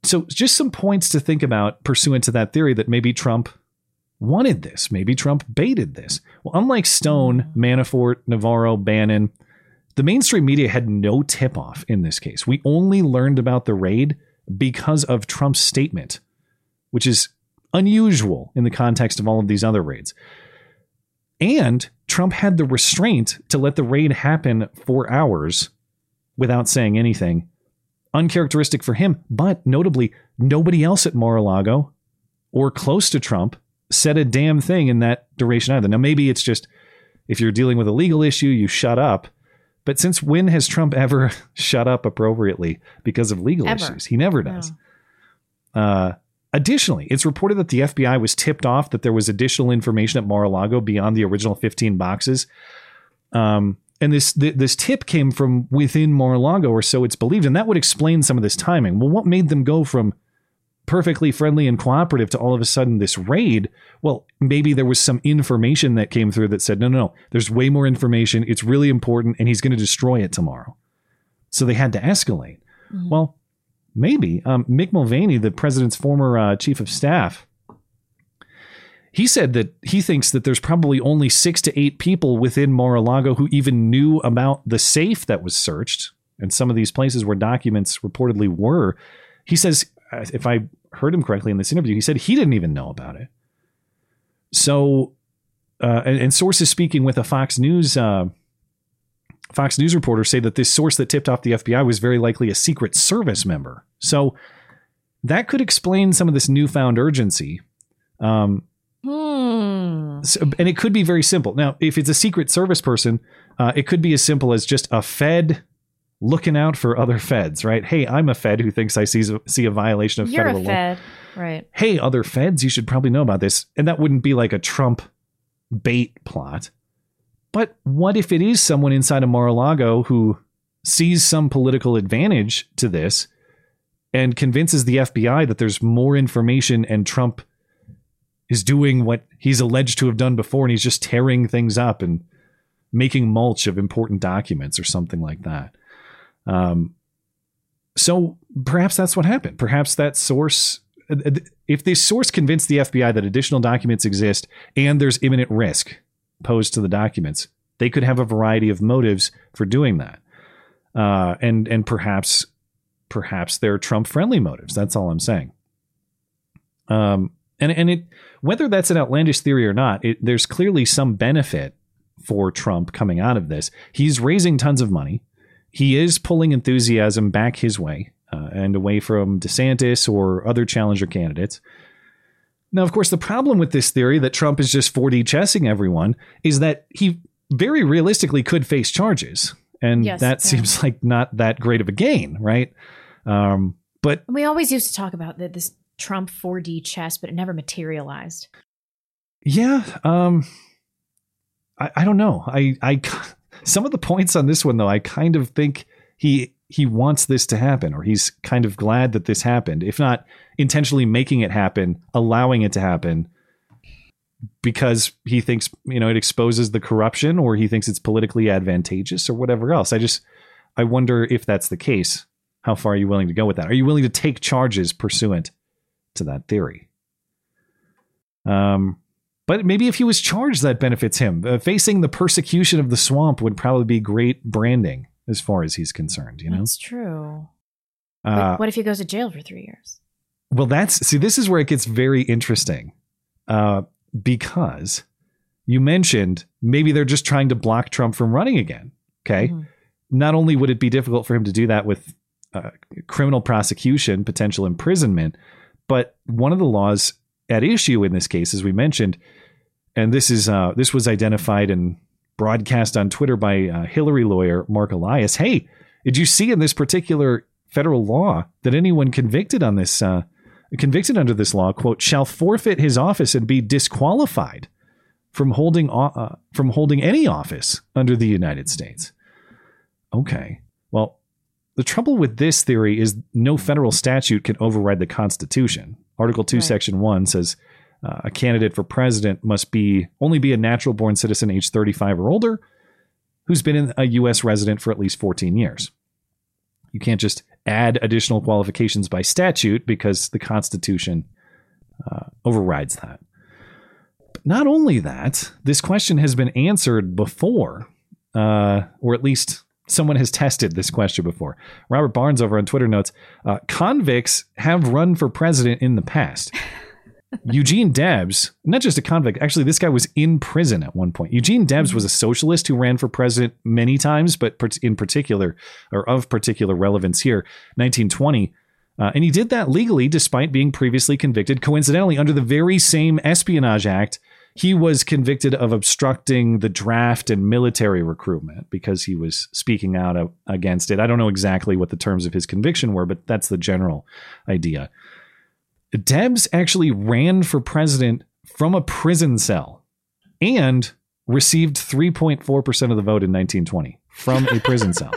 So, just some points to think about pursuant to that theory that maybe Trump wanted this. Maybe Trump baited this. Well, unlike Stone, mm. Manafort, Navarro, Bannon, the mainstream media had no tip off in this case. We only learned about the raid because of Trump's statement, which is unusual in the context of all of these other raids. And Trump had the restraint to let the raid happen for hours without saying anything. Uncharacteristic for him, but notably, nobody else at Mar a Lago or close to Trump said a damn thing in that duration either. Now, maybe it's just if you're dealing with a legal issue, you shut up. But since when has Trump ever shut up appropriately because of legal Ever. issues? He never does. Uh, additionally, it's reported that the FBI was tipped off that there was additional information at Mar-a-Lago beyond the original 15 boxes. Um, and this th- this tip came from within Mar-a-Lago, or so it's believed, and that would explain some of this timing. Well, what made them go from perfectly friendly and cooperative to all of a sudden this raid? Well, maybe there was some information that came through that said, no, no, no, there's way more information. It's really important, and he's going to destroy it tomorrow. So they had to escalate. Well, maybe um, Mick Mulvaney, the president's former uh, chief of staff, he said that he thinks that there's probably only six to eight people within Mar-a-Lago who even knew about the safe that was searched and some of these places where documents reportedly were. He says, if I heard him correctly in this interview, he said he didn't even know about it. So, uh, and, and sources speaking with a Fox News uh, Fox News reporter say that this source that tipped off the FBI was very likely a Secret Service member. So that could explain some of this newfound urgency. Um, Hmm. so- and it could be very simple. Now, if it's a Secret Service person, uh, it could be as simple as just a Fed looking out for other Feds, right? Hey, I'm a Fed who thinks I see, see a violation of You're federal a law Fed, right? hey, other feds, you should probably know about this. And that wouldn't be like a Trump bait plot. But what if it is someone inside of Mar-a-Lago who sees some political advantage to this and convinces the FBI that there's more information and Trump is doing what he's alleged to have done before and he's just tearing things up and making mulch of important documents or something like that. Um, so perhaps that's what happened. Perhaps that source, if this source convinced the FBI that additional documents exist and there's imminent risk posed to the documents, they could have a variety of motives for doing that. Uh, and and perhaps perhaps they're Trump friendly motives. That's all I'm saying. Um, and and it whether that's an outlandish theory or not, it, there's clearly some benefit for Trump coming out of this. He's raising tons of money. He is pulling enthusiasm back his way uh, and away from DeSantis or other challenger candidates. Now, of course, the problem with this theory that Trump is just 4D chessing everyone is that he very realistically could face charges. And Yes, that yeah. seems like not that great of a gain, right? Um, but We always used to talk about the, this Trump 4D chess, but it never materialized. Yeah, um I, I don't know. I I some of the points on this one though, I kind of think he he wants this to happen or he's kind of glad that this happened. If not intentionally making it happen, allowing it to happen because he thinks, you know, it exposes the corruption or he thinks it's politically advantageous or whatever else. I just I wonder if that's the case. How far are you willing to go with that? Are you willing to take charges pursuant to that theory? Um, but maybe if he was charged, that benefits him. Uh, facing the persecution of the swamp would probably be great branding as far as he's concerned. You know, That's true. uh, what if he goes to jail for three years? well, that's see, this is where it gets very interesting, uh, because you mentioned maybe they're just trying to block Trump from running again. Okay, not only would it be difficult for him to do that with uh, criminal prosecution, potential imprisonment, but one of the laws at issue in this case, as we mentioned, and this is uh, this was identified and broadcast on Twitter by uh, Hillary lawyer Mark Elias. Hey, did you see in this particular federal law that anyone convicted on this uh, convicted under this law quote shall forfeit his office and be disqualified from holding uh, from holding any office under the United States? Okay, well. The trouble with this theory is no federal statute can override the Constitution. Article 2, Right. Section 1 says uh, a candidate for president must be only be a natural born citizen age 35 or older who's been in a U.S. resident for at least 14 years. You can't just add additional qualifications by statute because the Constitution uh, overrides that. But not only that, this question has been answered before, uh, or at least someone has tested this question before. Robert Barnes over on Twitter notes uh, convicts have run for president in the past. Eugene Debs, not just a convict, actually, this guy was in prison at one point. Eugene Debs was a socialist who ran for president many times, but in particular, or of particular relevance here, 1920. Uh, and he did that legally despite being previously convicted. Coincidentally, under the very same Espionage Act, he was convicted of obstructing the draft and military recruitment because he was speaking out a- against it. I don't know exactly what the terms of his conviction were, but that's the general idea. Debs actually ran for president from a prison cell and received 3.4% of the vote in 1920 from a prison cell.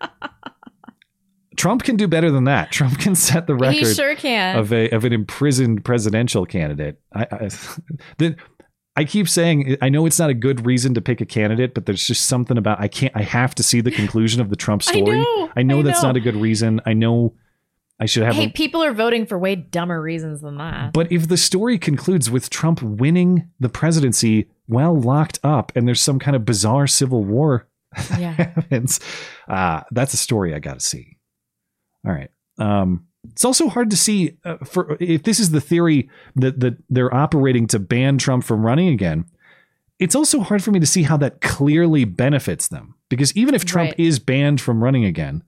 Trump can do better than that. Trump can set the record He sure can. of a of an imprisoned presidential candidate. I, I, the, I keep saying I know it's not a good reason to pick a candidate, but there's just something about I can't. I have to see the conclusion of the Trump I story. know, I know I that's know. not a good reason. I know I should have. Hey, a, people are voting for way dumber reasons than that. but if the story concludes with Trump winning the presidency while locked up, and there's some kind of bizarre civil war Yeah. happens, uh, that's a story I got to see. All right. Um, it's also hard to see uh, for if this is the theory that that they're operating to ban Trump from running again. it's also hard for me to see how that clearly benefits them because even if Trump Right. is banned from running again,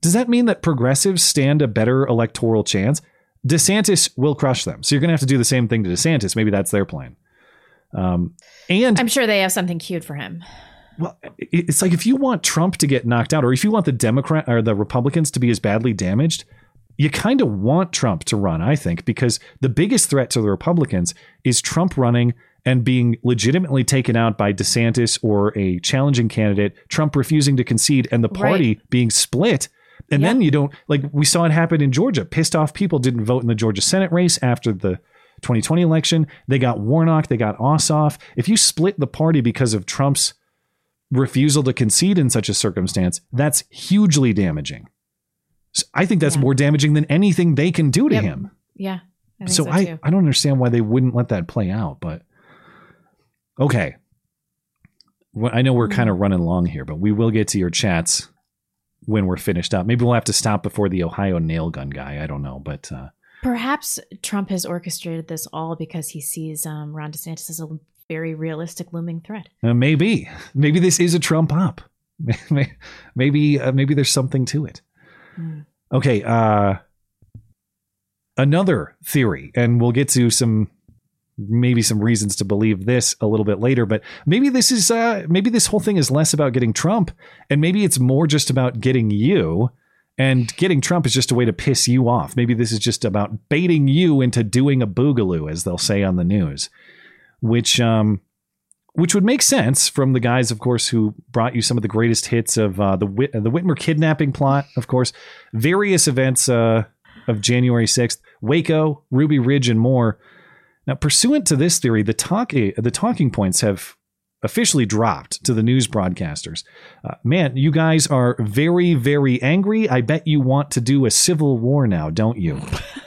does that mean that progressives stand a better electoral chance? DeSantis will crush them. So you're going to have to do the same thing to DeSantis. Maybe that's their plan. Um, and I'm sure they have something queued for him. well, it's like if you want Trump to get knocked out, or if you want the Democrat or the Republicans to be as badly damaged, you kind of want Trump to run, I think, because the biggest threat to the Republicans is Trump running and being legitimately taken out by DeSantis or a challenging candidate, Trump refusing to concede, and the party being split. And then you don't like we saw it happen in Georgia. Pissed off people didn't vote in the Georgia Senate race after the 2020 election. They got Warnock, they got Ossoff. If you split the party because of Trump's refusal to concede in such a circumstance, that's hugely damaging. I think that's more damaging than anything they can do to Yep. him. Yeah. I So, so, I. I don't understand why they wouldn't let that play out, but okay. Well, I know we're kind Mm. of running long here, but we will get to your chats when we're finished up. Maybe we'll have to stop before the Ohio nail gun guy. I don't know, but uh, Perhaps Trump has orchestrated this all because he sees um, Ron DeSantis as a very realistic looming threat. uh, maybe maybe this is a Trump up. maybe uh, maybe there's something to it. Okay, uh another theory and we'll get to some maybe some reasons to believe this a little bit later, but maybe this is uh maybe this whole thing is less about getting Trump and maybe it's more just about getting you and getting Trump is just a way to piss you off. Maybe this is just about baiting you into doing a boogaloo as they'll say on the news, which um which would make sense from the guys, of course, who brought you some of the greatest hits of uh, the Whit- the Whitmer kidnapping plot, of course, various events uh, of January sixth, Waco, Ruby Ridge, and more. Now, pursuant to this theory, the talk the talking points have officially dropped to the news broadcasters. Uh, man, you guys are very, very angry. I bet you want to do a civil war now, don't you?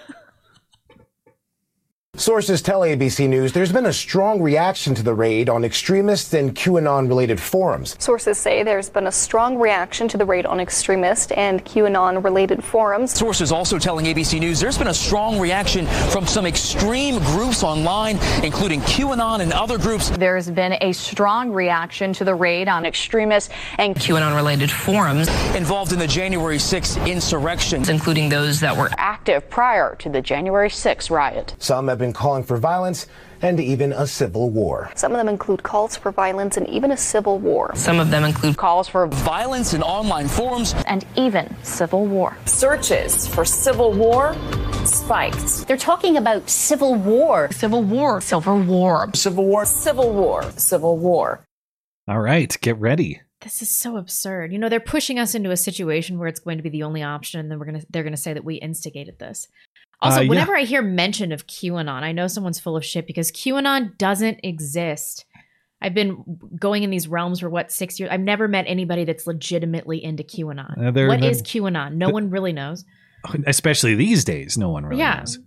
Sources tell ABC News there's been a strong reaction to the raid on extremist and QAnon related forums. Sources say there's been a strong reaction to the raid on extremist and QAnon related forums. Sources also telling ABC News there's been a strong reaction from some extreme groups online, including QAnon and other groups. There's been a strong reaction to the raid on extremist and QAnon related forums involved in the January 6th insurrection, including those that were active prior to the January 6th riot. Some have been calling for violence and even a civil war. Some of them include calls for violence and even a civil war. Some of them include calls for violence in online forums and even civil war. Searches for civil war spiked. They're talking about civil war. Civil war. Civil war. Civil war. Civil war. Civil war. All right, get ready. This is so absurd. You know, they're pushing us into a situation where it's going to be the only option, and then we're gonna they're gonna say that we instigated this. Also, Uh, yeah. whenever I hear mention of QAnon, I know someone's full of shit because QAnon doesn't exist. I've been going in these realms for what six years. I've never met anybody that's legitimately into QAnon. Uh, they're what the- is QAnon? No the- one really knows. Especially these days, no one really Yeah. knows.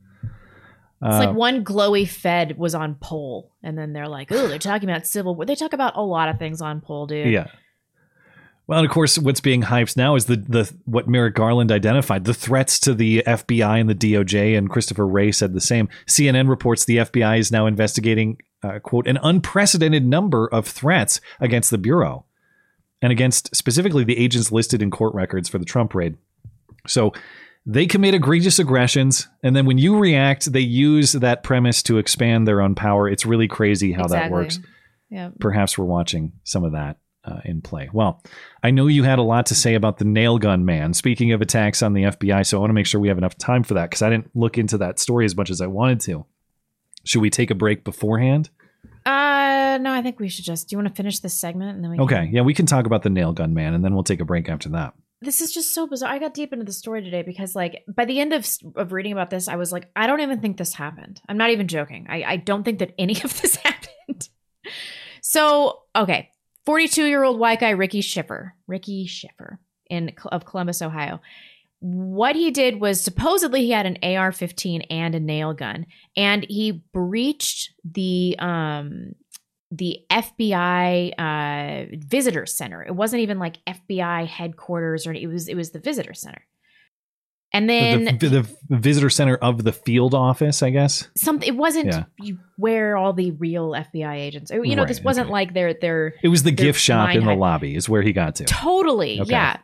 It's Uh, like one glowy Fed was on poll, and then they're like, "Oh, they're talking about civil war." They talk about a lot of things on poll, dude. Yeah. Well, and of course, what's being hyped now is the the what Merrick Garland identified: the threats to the FBI and the DOJ. And Christopher Wray said the same. CNN reports the FBI is now investigating, uh, quote, an unprecedented number of threats against the bureau, and against specifically the agents listed in court records for the Trump raid. So they commit egregious aggressions, and then when you react, they use that premise to expand their own power. It's really crazy how that works Yeah. perhaps we're watching some of that uh, in play. Well, I know you had a lot to say about the nail gun man. Speaking of attacks on the FBI, so I want to make sure we have enough time for that because I didn't look into that story as much as I wanted to. Should we take a break beforehand? Uh, no, I think we should just. Do you want to finish this segment and then we? can- Okay, yeah, we can talk about the nail gun man, and then we'll take a break after that. This is just so bizarre. I got deep into the story today because, like, by the end of of reading about this, I was like, I don't even think this happened. I'm not even joking. I I don't think that any of this happened. So, okay, 42 year old white guy Ricky Shiffer, Ricky Shiffer in of Columbus, Ohio. What he did was supposedly he had an AR-15 and a nail gun, and he breached the um the FBI uh, visitor center. It wasn't even like FBI headquarters, or it was it was the visitor center. And then the, the visitor center of the field office, I guess. something it wasn't Yeah. where all the real FBI agents. You know, Right, this wasn't like they're they're It was the gift shop in the lobby, is where he got to. Totally, Okay. yeah.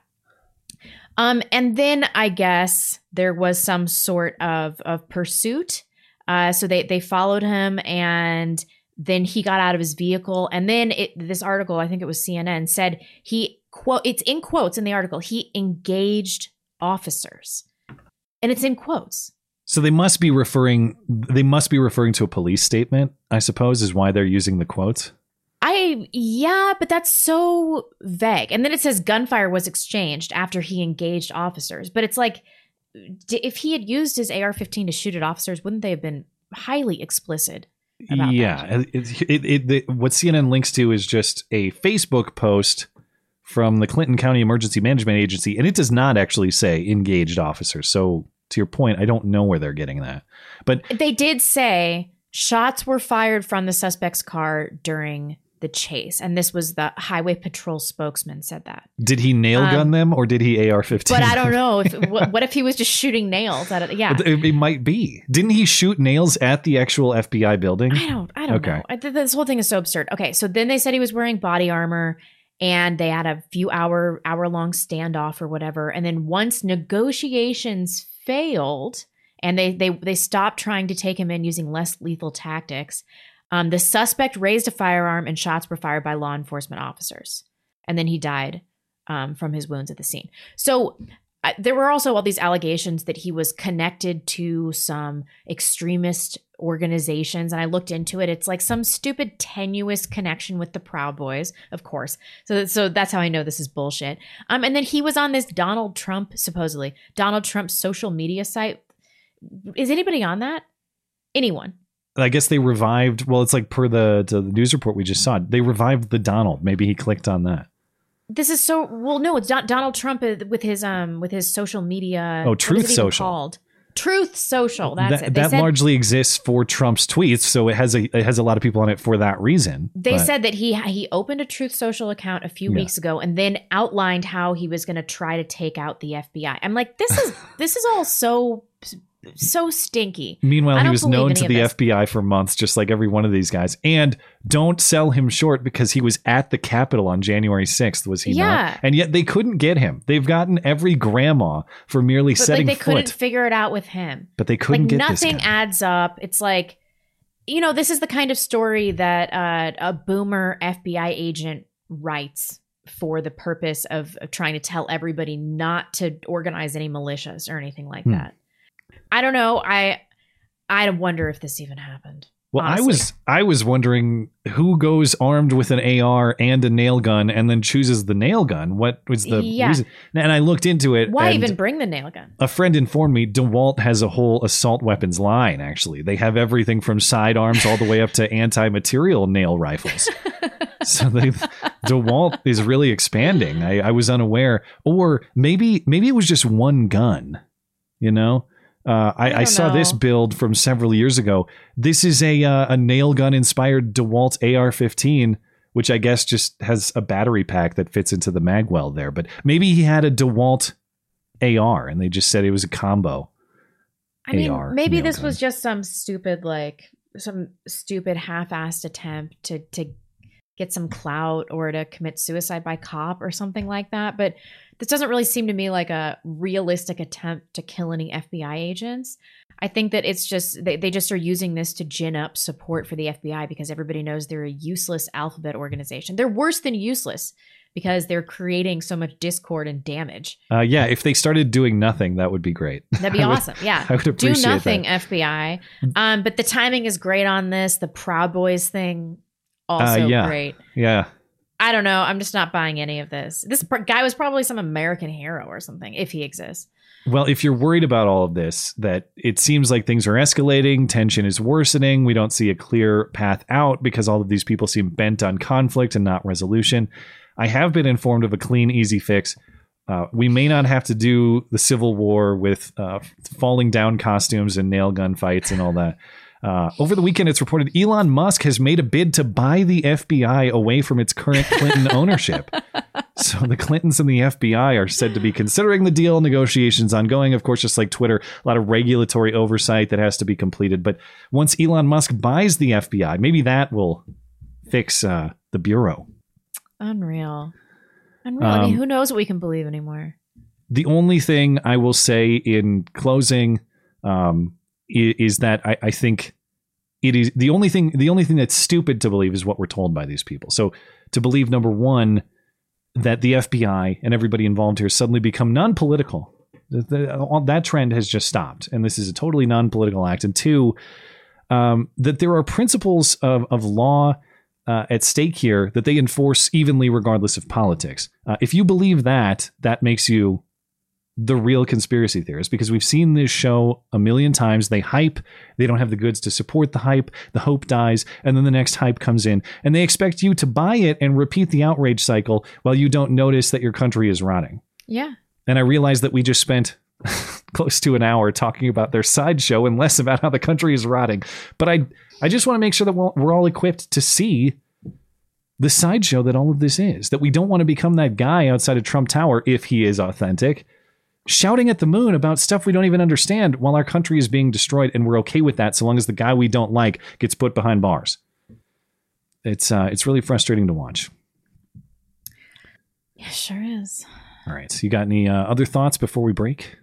Um, and then I guess there was some sort of of pursuit. Uh, so they they followed him, and then he got out of his vehicle, and then it, this article, I think it was CNN, said he quote it's in quotes in the article he engaged officers, and it's in quotes. So they must be referring. They must be referring to a police statement. I suppose is why they're using the quotes. I yeah, but that's so vague. And then it says gunfire was exchanged after he engaged officers. But it's like if he had used his AR-15 to shoot at officers, wouldn't they have been highly explicit? About yeah, it, it, it, what CNN links to is just a Facebook post from the Clinton County Emergency Management Agency, and it does not actually say engaged officers. So to your point, I don't know where they're getting that. But They did say shots were fired from the suspect's car during the chase, and this was the highway patrol spokesman said that. did he nail gun Um, them or did he AR-15? But I don't know if what, what if he was just shooting nails at it? Yeah, It, it might be. Didn't he shoot nails at the actual FBI building? I don't. I don't okay. know. I, th- this whole thing is so absurd. Okay, so then they said he was wearing body armor, and they had a few hour hour long standoff or whatever. And then once negotiations failed, and they they they stopped trying to take him in using less lethal tactics, um, the suspect raised a firearm and shots were fired by law enforcement officers, and then he died um, from his wounds at the scene. So there were also all these allegations that he was connected to some extremist organizations and i looked into it it's like some stupid tenuous connection with the proud boys of course so so that's how i know this is bullshit um and then he was on this donald trump supposedly donald trump's social media site is anybody on that anyone I guess they revived. Well, it's like per the, the news report we just saw. They revived the Donald. Maybe he clicked on that. This is so well no it's Don, donald trump with his um with his social media Oh, Truth Social. called truth social that's that it they that said, largely exists for Trump's tweets, so it has a it has a lot of people on it for that reason. They But- said that he he opened a Truth Social account a few Yeah. weeks ago and then outlined how he was going to try to take out the FBI. I'm like, this is this is all so so stinky. Meanwhile, he was known to the. FBI for months, just like every one of these guys. And don't sell him short because he was at the Capitol on January 6th, was he Yeah. not? And yet they couldn't get him. They've gotten every grandma for merely But like setting they couldn't figure it out with him. But they couldn't like get nothing adds up. It's like you know, this is the kind of story that uh, a boomer FBI agent writes for the purpose of, of trying to tell everybody not to organize any militias or anything like Hmm. that. I don't know. I I wonder if this even happened. Well, I was I was wondering who goes armed with an AR and a nail gun and then chooses the nail gun. What was the Yeah. reason? And I looked into it. Why even bring the nail gun? A friend informed me DeWalt has a whole assault weapons line. Actually, they have everything from sidearms all the way up to anti-material nail rifles. so they, DeWalt is really expanding. I, I was unaware, or maybe maybe it was just one gun. You know, uh, I, I, don't saw this build from several years ago. This is a uh, a nail gun inspired DeWalt AR-15, which I guess just has a battery pack that fits into the magwell there. But maybe he had a DeWalt AR, and they just said it was a combo. I mean, AR maybe this gun. was just some stupid, like some stupid half-assed attempt to to get some clout or to commit suicide by cop or something like that. But this doesn't really seem to me like a realistic attempt to kill any FBI agents. I think that it's just they, they just are using this to gin up support for the FBI because everybody knows they're a useless alphabet organization. They're worse than useless because they're creating so much discord and damage. Uh, yeah, if they started doing nothing, that would be great. That'd be I would- awesome. Yeah. I would appreciate Do nothing, that. FBI. Um, but the timing is great on this. The Proud Boys thing, Uh, also yeah, great. Yeah, I don't know. I'm just not buying any of this. This pr- guy was probably some American hero or something, if he exists. Well, if you're worried about all of this, that it seems like things are escalating, tension is worsening, we don't see a clear path out because all of these people seem bent on conflict and not resolution. I have been informed of a clean, easy fix. Uh, we may not have to do the Civil War with uh, falling down costumes and nail gun fights and all that. Uh, over the weekend, it's reported Elon Musk has made a bid to buy the FBI away from its current Clinton ownership. So the Clintons and the FBI are said to be considering the deal, negotiations ongoing. Of course, just like Twitter, a lot of regulatory oversight that has to be completed. But once Elon Musk buys the FBI, maybe that will fix uh, the bureau. Unreal. Unreal. I mean, Um, who knows what we can believe anymore? The only thing I will say in closing um, is that I, I think it is the only thing. The only thing that's stupid to believe is what we're told by these people. So to believe number one that the FBI and everybody involved here suddenly become non-political. th- th- That trend has just stopped, and this is a totally non-political act. And two, um, that there are principles of, of law uh, at stake here that they enforce evenly regardless of politics. Uh, if you believe that, that makes you the real conspiracy theorist because we've seen this show a million times. They hype, they don't have the goods to support the hype, the hope dies, and then the next hype comes in, and they expect you to buy it and repeat the outrage cycle while you don't notice that your country is rotting. Yeah. And I realized that we just spent close to an hour talking about their sideshow and less about how the country is rotting. But I, I just want to make sure that we're all equipped to see the sideshow that all of this is. That we don't want to become that guy outside of Trump Tower if he is authentic, shouting at the moon about stuff we don't even understand while our country is being destroyed, and we're okay with that so long as the guy we don't like gets put behind bars. It's uh, it's really frustrating to watch. Yeah, sure is. All right, so you got any uh, other thoughts before we break?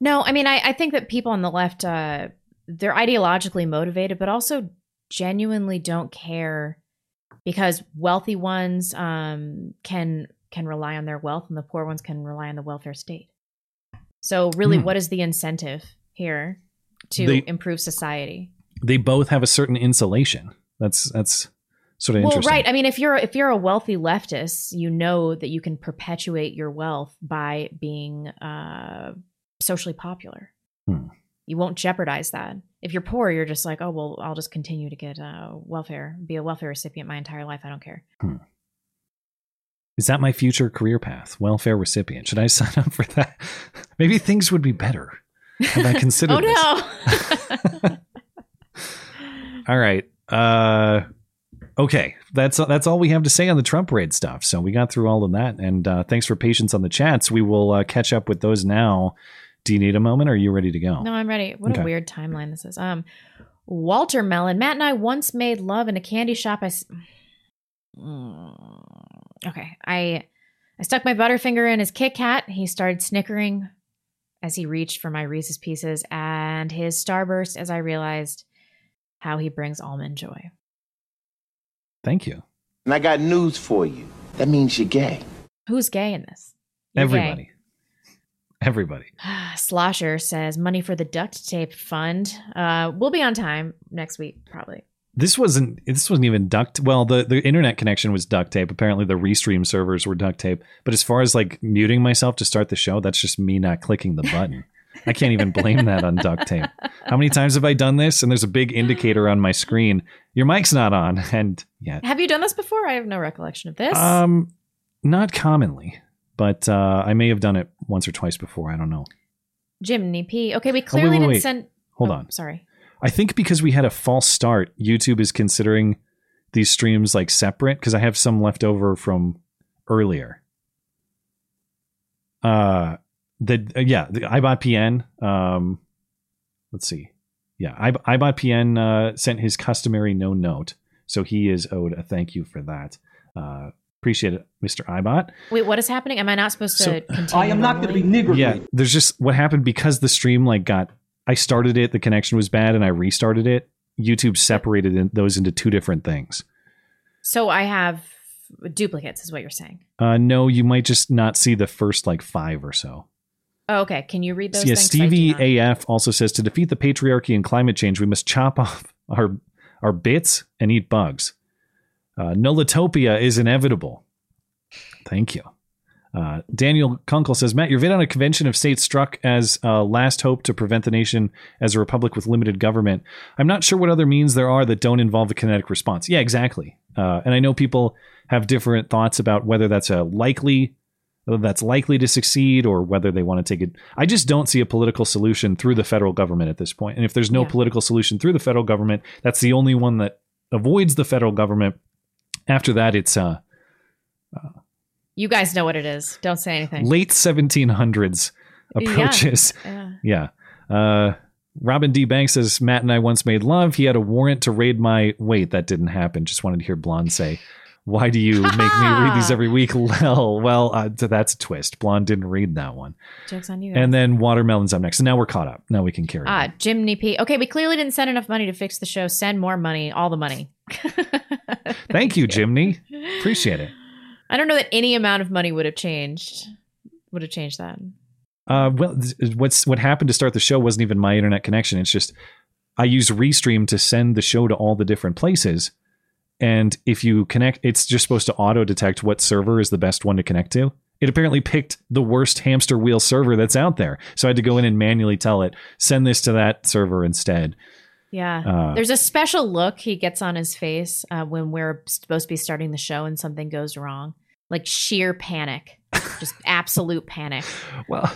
No, I mean, I, I think that people on the left, uh, they're ideologically motivated, but also genuinely don't care because wealthy ones um, can can rely on their wealth, and the poor ones can rely on the welfare state. So, really, Hmm. what is the incentive here to They- improve society? They both have a certain insulation. That's that's sort of Well, right. I mean, if you're if you're a wealthy leftist, you know that you can perpetuate your wealth by being uh, socially popular. Hmm. You won't jeopardize that. If you're poor, you're just like, oh well, I'll just continue to get uh, welfare, be a welfare recipient my entire life. I don't care. Is that my future career path? Welfare recipient. Should I sign up for that? Maybe things would be better. Have I considered oh no! All right. Uh okay. That's that's all we have to say on the Trump raid stuff. So we got through all of that and uh thanks for patience on the chats. We will uh, catch up with those now. Do you need a moment or are you ready to go? No, I'm ready. What Okay. a weird timeline this is. Um, Walter Mellon. Matt and I once made love in a candy shop. I. s- Mm, Okay, I I stuck my Butterfinger in his Kit Kat. He started snickering as he reached for my Reese's Pieces, and his starburst as I realized how he brings almond joy. Thank you. And I got news for you. That means you're gay. Who's gay in this? You're gay. Everybody. Everybody. Slosher says money for the duct tape fund. Uh, we'll be on time next week, probably. This wasn't this wasn't even duct well, the, the internet connection was duct tape. Apparently the restream servers were duct tape. But as far as like muting myself to start the show, that's just me not clicking the button. I can't even blame that on duct tape. How many times have I done this? And there's a big indicator on my screen. Your mic's not on. And yeah. Have you done this before? I have no recollection of this. Um not commonly. But uh, I may have done it once or twice before. I don't know. Jimmy P. Okay, we Oh, clearly wait, wait, didn't wait. send. Hold oh, on. Sorry. I think because we had a false start, YouTube is considering these streams like separate because I have some left over from earlier. Uh, the uh, yeah, the iBot PN. Um, let's see. Yeah, I, iBot PN uh, sent his customary no note, so he is owed a thank you for that. Uh, appreciate it, Mr. iBot. Wait, what is happening? Am I not supposed to So- continue? normally? Yeah, there's just what happened because the stream like got. I started it, the connection was bad, and I restarted it. YouTube separated in, those into two different things. So I have duplicates, is what you're saying. Uh, no, you might just not see the first like five or so. Oh, okay. Can you read those? yeah, Stevie. AF also says to defeat the patriarchy and climate change, we must chop off our our bits and eat bugs. Uh, Nulitopia is inevitable. Thank you. Uh, Daniel Kunkel says, Matt, your vid on a convention of states struck as uh, last hope to prevent the nation as a republic with limited government. I'm not sure what other means there are that don't involve a kinetic response. Yeah, exactly. Uh, and I know people have different thoughts about whether that's a likely whether that's likely to succeed or whether they want to take it. I just don't see a political solution through the federal government at this point. And if there's no political solution through the federal government, that's the only one that avoids the federal government. After that, it's uh, uh You guys know what it is. Don't say anything. Late 1700s approaches. Yeah. Yeah. Uh, Robin D. Banks says Matt and I once made love. He had a warrant to raid my. Wait, that didn't happen. Just wanted to hear Blonde say, "Why do you make me read these every week?" Well, well, uh, that's a twist. Blonde didn't read that one. Joke's on you guys. And then Watermelon's up next. So now we're caught up. Now we can carry. on. Ah, Jimmy P. Okay, we clearly didn't send enough money to fix the show. Send more money, all the money. Thank you, Jimmy. Appreciate it. I don't know that any amount of money would have changed. Would have changed that. Uh, well, what's what happened to start the show wasn't even my internet connection. It's just I use Restream to send the show to all the different places, and if you connect, it's just supposed to auto detect what server is the best one to connect to. It apparently picked the worst hamster wheel server that's out there, so I had to go in and manually tell it send this to that server instead. Yeah. Uh, There's a special look he gets on his face uh, when we're supposed to be starting the show and something goes wrong. Like sheer panic. Just absolute panic. Well,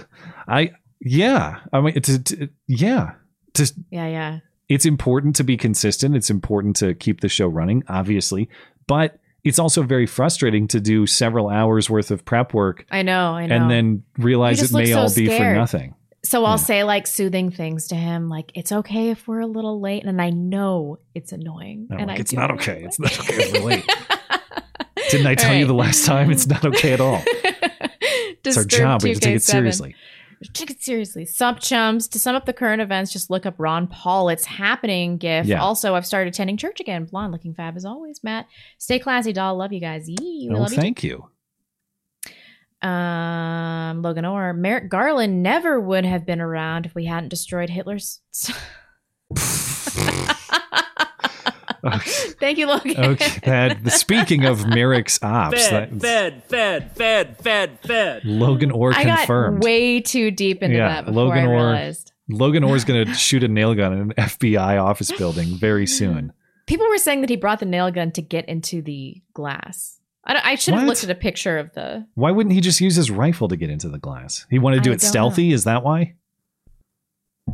I yeah, I mean, it's it, yeah, just Yeah, yeah. it's important to be consistent. It's important to keep the show running, obviously, but it's also very frustrating to do several hours worth of prep work I know, I know. and then realize it may so all be for nothing. So I'll say like soothing things to him, like it's okay if we're a little late, and I know it's annoying. And like, it's not okay. It's not okay if we're late. Didn't I tell you the last time? It's not okay at all. It's our job. We have to take it seriously. Take it seriously. Sup chums. To sum up the current events, just look up Ron Paul. It's happening. GIF. Yeah. Also, I've started attending church again. Blonde looking fab as always. Matt, stay classy, doll. Love you guys. Yee, Oh, love you. thank you. Um, Logan Orr, Merrick Garland never would have been around if we hadn't destroyed Hitler's. Thank you, Logan. Okay, that speaking of Merrick's ops, Fed, fed, fed, fed, fed, fed. Logan Orr I got confirmed. way too deep into that before Logan I Orr. realized. Logan Orr's going to shoot a nail gun in an FBI office building very soon. People were saying that he brought the nail gun to get into the glass. I, don't- I should have looked at a picture of the. Why wouldn't he just use his rifle to get into the glass? He wanted to do I it don't stealthy. Is that why?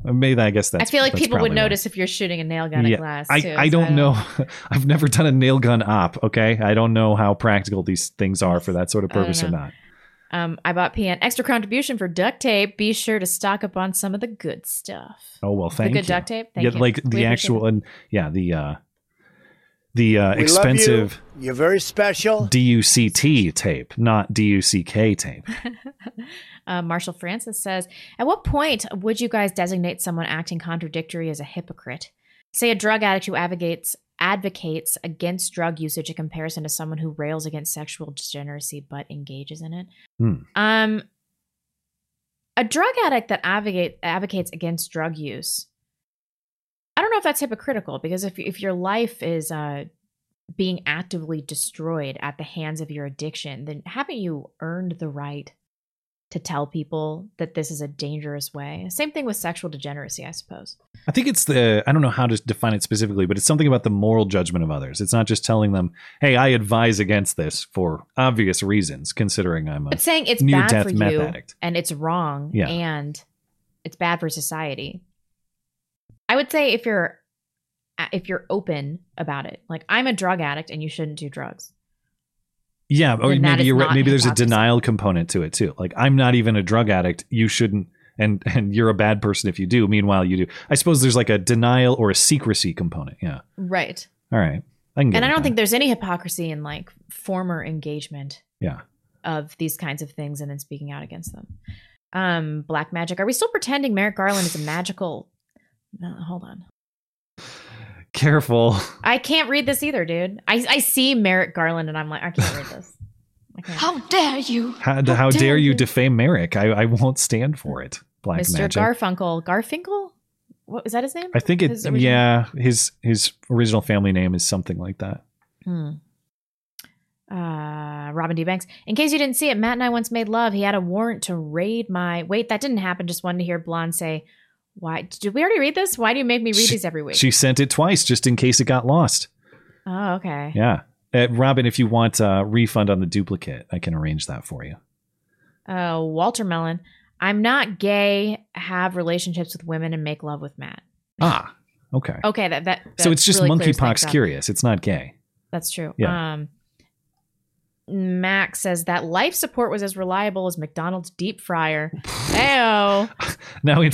Uh, Maybe I guess that's. I feel like that's people would probably why. notice if you're shooting a nail gun at glass. I, too, I so don't know. I've never done a nail gun op. Okay, I don't know how practical these things are for that sort of I don't purpose or know. not. Um, iBot PN extra contribution for duct tape. Be sure to stock up on some of the good stuff. Oh well, thank the you. good duct tape. Thank yeah, you. like We the appreciate actual and yeah, the uh the uh expensive Love you. You're very special. DUCT tape, not DUCK tape. Uh, Marshall Francis says, At what point would you guys designate someone acting contradictory as a hypocrite? Say a drug addict who advocates advocates against drug usage in comparison to someone who rails against sexual degeneracy but engages in it. Hmm. Um, a drug addict that advocate advocates against drug use. I don't know if that's hypocritical because if if your life is uh, being actively destroyed at the hands of your addiction, then haven't you earned the right to tell people that this is a dangerous way? Same thing with sexual degeneracy, I suppose. I think it's the I don't know how to define it specifically, but it's something about the moral judgment of others. It's not just telling them, "Hey, I advise against this for obvious reasons," considering I'm a But saying it's near bad death for meth you addict. and it's wrong Yeah. and it's bad for society. I would say if you're if you're open about it, like I'm a drug addict and you shouldn't do drugs. Yeah, or then maybe you're right. Maybe there's a denial component to it too. Like I'm not even a drug addict. You shouldn't, and and you're a bad person if you do. Meanwhile, you do. I suppose there's like a denial or a secrecy component. Yeah. Right. All right. I can And I don't that. think there's any hypocrisy in like former engagement Yeah. of these kinds of things and then speaking out against them. Um, black magic. Are we still pretending Merrick Garland is a magical? No, hold on. Careful. I can't read this either, dude. I I see Merrick Garland and I'm like, I can't read this. How dare you? How, how dare you defame Merrick? I, I won't stand for it. Black Mr. magic. Garfunkel. Garfinkel? What is that his name? I think it. His Yeah, his his original family name is something like that. Hmm. Uh, Robin D. Banks. In case you didn't see it, Matt and I once made love. He had a warrant to raid my. Wait, that didn't happen. Just wanted to hear Blonde say, "Why did we already read this? Why do you make me read She- these every week?" She sent it twice just in case it got lost. oh, okay. Yeah. Uh, Robin, if you want a refund on the duplicate, I can arrange that for you. Uh, Walter Mellon. I'm not gay. Have relationships with women and make love with Matt. Ah, okay. Okay, that that. so it's just really monkeypox curious. It's not gay. That's true. Yeah. Um, Max says that life support was as reliable as McDonald's deep fryer. Ew. Now, in,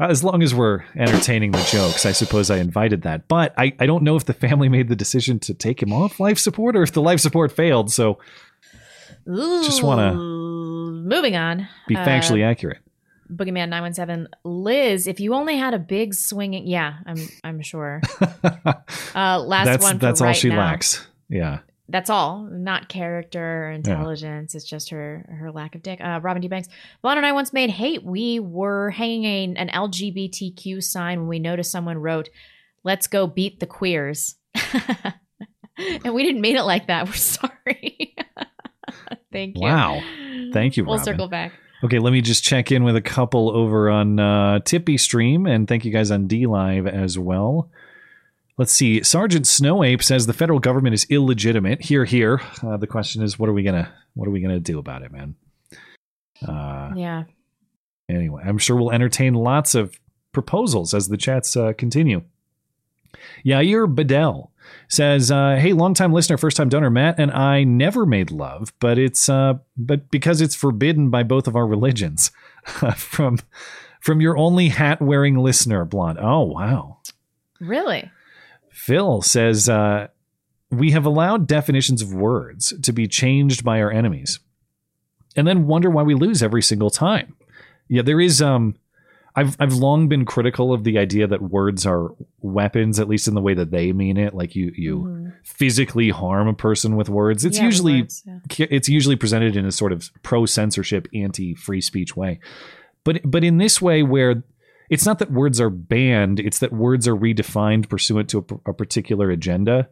as long as we're entertaining the jokes, I suppose I invited that. But I, I don't know if the family made the decision to take him off life support or if the life support failed. So Just wanna moving on. be Uh, factually accurate. Boogeyman nine one seven. Liz, if you only had a big swinging, yeah, I'm I'm sure. uh, last that's one. For that's all she now. lacks. Yeah. That's all. Not character or intelligence. It's just her her lack of dick. Uh, Robin D Banks. Vaughn and I once made hate. We were hanging an LGBTQ sign when we noticed someone wrote, "Let's go beat the queers," and we didn't mean it like that. We're sorry. Thank you. Wow. Thank you, We'll Robin. circle back. Okay, let me just check in with a couple over on uh, TipeeeStream, and thank you guys on DLive as well. Let's see. Sergeant Snow Ape says the federal government is illegitimate. Here, here. Uh, the question is, what are we gonna, what are we gonna do about it, man? Uh, Yeah. anyway, I'm sure we'll entertain lots of proposals as the chats uh, continue. Yair Bedell says, uh, "Hey, longtime listener, first time donor Matt and I never made love, but it's uh, but because it's forbidden by both of our religions." from from your only hat wearing listener, blonde. Oh wow. Really? Phil says, uh, We have allowed definitions of words to be changed by our enemies and then wonder why we lose every single time. Yeah, there is. Um, I've, I've long been critical of the idea that words are weapons, at least in the way that they mean it. Like you, you Mhm. physically harm a person with words. It's Yeah, usually words, yeah. it's usually presented in a sort of pro censorship, anti free speech way. But but in this way, where it's not that words are banned, it's that words are redefined pursuant to a, a particular agenda.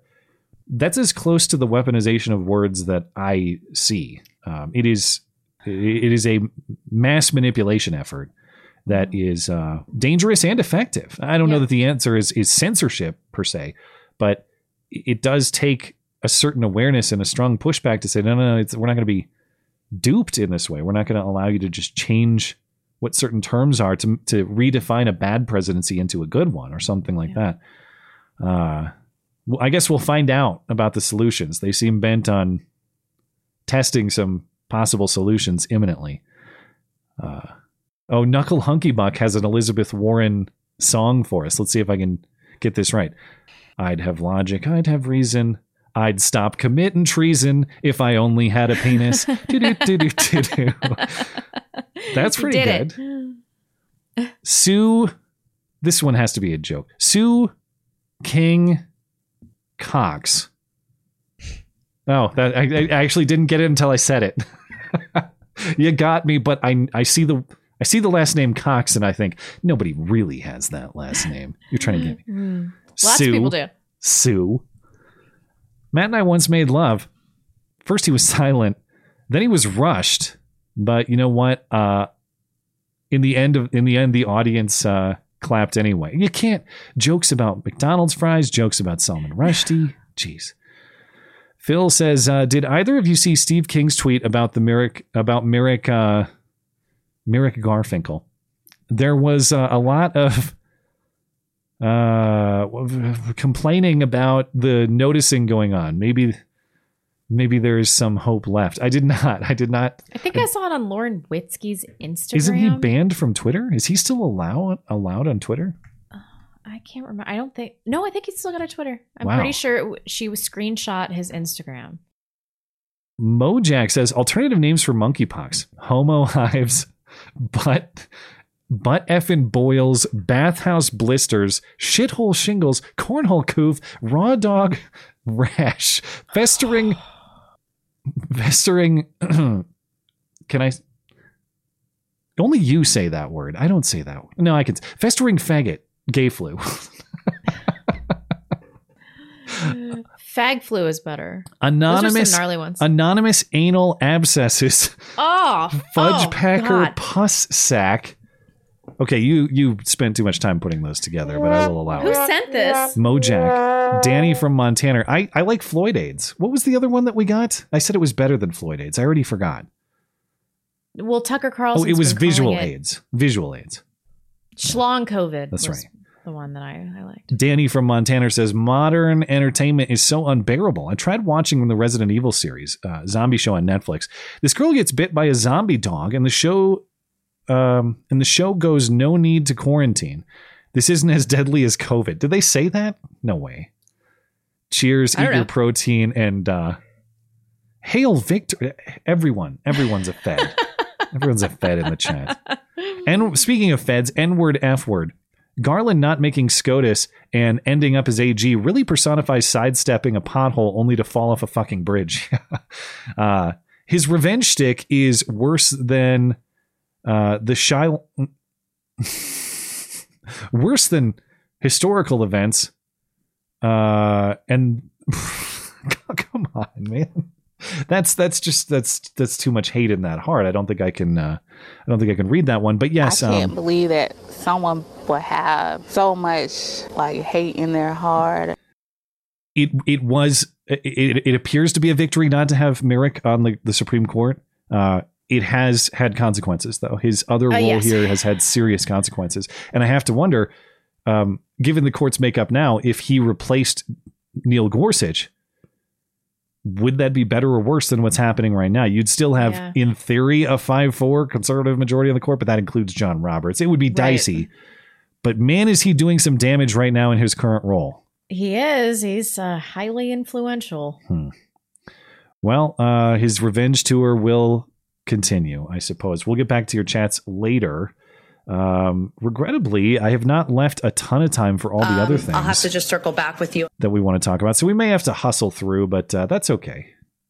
That's as close to the weaponization of words that I see. Um, it is it is a mass manipulation effort that is uh, dangerous and effective. I don't know that the answer is is censorship per se, but it does take a certain awareness and a strong pushback to say no, no, no it's, we're not going to be duped in this way. We're not going to allow you to just change what certain terms are to to redefine a bad presidency into a good one or something like that. Uh, well, I guess we'll find out about the solutions. They seem bent on testing some possible solutions imminently. Uh, oh, Knuckle Hunky Buck has an Elizabeth Warren song for us. Let's see if I can get this right. I'd have logic. I'd have reason. I'd stop committing treason if I only had a penis. Do-do-do-do-do-do. That's pretty good. it. Sue, this one has to be a joke. Sue King Cox. Oh, that I, I actually didn't get it until I said it. you got me, but I I see the I see the last name Cox and I think nobody really has that last name. You're trying to get me. Mm. Lots Sue. of people do. Sue. Matt and I once made love. First he was silent, then he was rushed. But you know what? Uh in the end of in the end the audience uh clapped anyway. You can't jokes about McDonald's fries, jokes about Salman Rushdie. Jeez. Phil says, uh, did either of you see Steve King's tweet about the Merrick about Merrick uh Merrick Garfinkel? There was uh, a lot of uh complaining about the noticing going on. Maybe maybe there's some hope left. I did not. I did not. I think I saw it on Lauren Witzke's Instagram. Isn't he banned from Twitter? Is he still allowed allowed on Twitter? Uh, I can't remember. I don't think. No, I think he's still got a Twitter. I'm Wow. pretty sure w- she was screenshot his Instagram. Mojack says alternative names for monkeypox: homo hives, butt, butt effing boils, bathhouse blisters, shithole shingles, cornhole coof, raw dog rash, festering, festering. can I? Only you say that word. I don't say that. Word. No, I can. Festering faggot, gay flu. Fag flu is better. Anonymous, Those are some gnarly ones. anonymous anal abscesses. oh, fudge oh, packer God. pus sack. Okay, you you spent too much time putting those together, but I will allow Who it. Who sent this? Mojack, Danny from Montana. I I like Floyd AIDS. What was the other one that we got? I said it was better than Floyd AIDS. I already forgot. Well, Tucker Carlson. Oh, it was visual AIDS. Visual AIDS. Schlong COVID. That's right. the one that I, I liked. Danny from Montana says modern entertainment is so unbearable. I tried watching the Resident Evil series, uh, zombie show on Netflix. This girl gets bit by a zombie dog, and the show, um, and the show goes no need to quarantine. This isn't as deadly as COVID. Did they say that? No way. Cheers, eat your protein, and uh, hail Victor. Everyone, everyone's a fed. everyone's a fed in the chat. And speaking of feds, N word, F word. Garland not making SCOTUS and ending up as AG really personifies sidestepping a pothole only to fall off a fucking bridge. uh, his revenge stick is worse than uh, the shy. worse than historical events. Uh, and come on, man. That's that's just that's that's too much hate in that heart. I don't think I can uh, I don't think I can read that one. But yes, I can't um, believe that someone would have so much like hate in their heart. it it was it, it appears to be a victory not to have Merrick on the, the Supreme Court. Uh, it has had consequences though. His other Uh, role yes. here has had serious consequences, and I have to wonder, um, given the court's makeup now, if he replaced Neil Gorsuch, would that be better or worse than what's happening right now? You'd still have, Yeah. in theory, a five-four conservative majority on the court, but that includes John Roberts. It would be dicey. But man, is he doing some damage right now in his current role. He is. He's uh, highly influential. Hmm. Well, uh, his revenge tour will continue, I suppose. We'll get back to your chats later. Um, regrettably, I have not left a ton of time for all the other things Um, I'll have to just circle back with you. that we want to talk about. So we may have to hustle through, but uh, that's okay.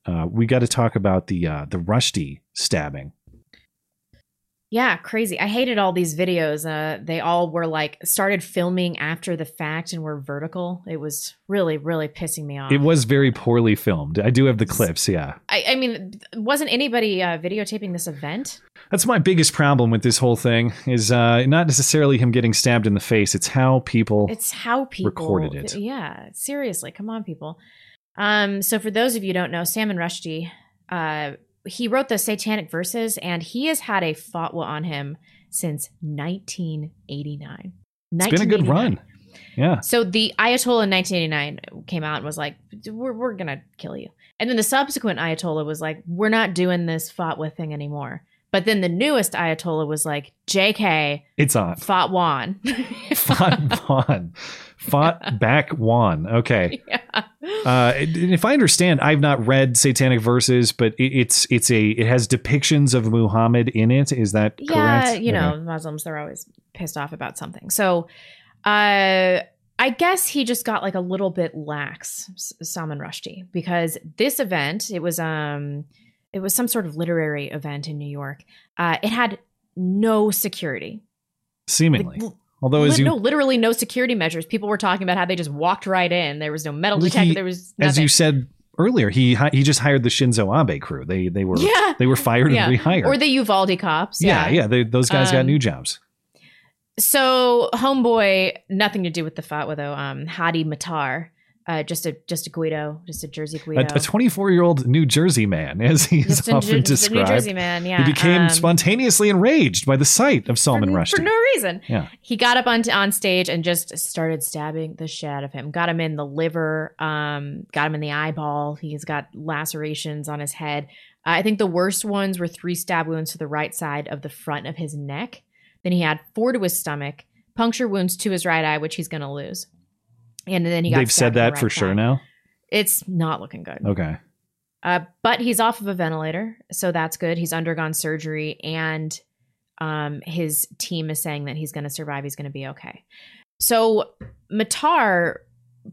Uh, we got to talk about the uh, the Rushdie stabbing. Yeah, crazy. I hated all these videos. Uh, they all were like started filming after the fact and were vertical. It was really, really pissing me off. It was very poorly filmed. I do have the clips. Yeah, I, I mean, wasn't anybody uh, videotaping this event? that's my biggest problem with this whole thing. Is uh, not necessarily him getting stabbed in the face. It's how people. It's how people recorded it. Yeah, seriously, come on, people. Um, so for those of you who don't know, Salman Rushdie, uh, he wrote the Satanic Verses, and he has had a fatwa on him since 1989. It's been a good run. Yeah. So the Ayatollah in 1989 came out and was like, "We're we're gonna kill you," and then the subsequent Ayatollah was like, "We're not doing this fatwa thing anymore." But then the newest Ayatollah was like, "JK, It's on. fought Juan." Fought back one." Okay. Uh, if I understand, I've not read Satanic Verses, but it, it's it's a it has depictions of Muhammad in it. Is that correct? yeah, correct? you know, Okay. Muslims they're always pissed off about something. So, uh, I guess he just got like a little bit lax, Salman Rushdie, because this event it was um it was some sort of literary event in New York. Uh, it had no security. Seemingly. Although, Li- as you no, literally no security measures. People were talking about how they just walked right in. There was no metal detector. he- there was as you said earlier, he he just hired the Shinzo Abe crew. They they were Yeah. they were fired yeah. and rehired. or the Uvalde cops. yeah, yeah. they, those guys got Um, new jobs. So homeboy, nothing to do with the fatwa though. Um, Hadi Matar, uh, just a just a Guido, just a Jersey Guido. A 24 year old New Jersey man, as he's Just often just a New described. Jersey man, yeah, He became um, spontaneously enraged by the sight of Salman Rushdie. for no reason. Yeah. He got up on on stage and just started stabbing the shit out of him. Got him in the liver, um, got him in the eyeball. He's got lacerations on his head. Uh, I think the worst ones were three stab wounds to the right side of the front of his neck. Then he had four to his stomach, puncture wounds to his right eye, which he's going to lose. And then he got They've said stabbed in the that for sure now. It's not looking good. Okay. Uh, but he's off of a ventilator, so that's good. He's undergone surgery, and um, his team is saying that he's going to survive. He's going to be okay. So Matar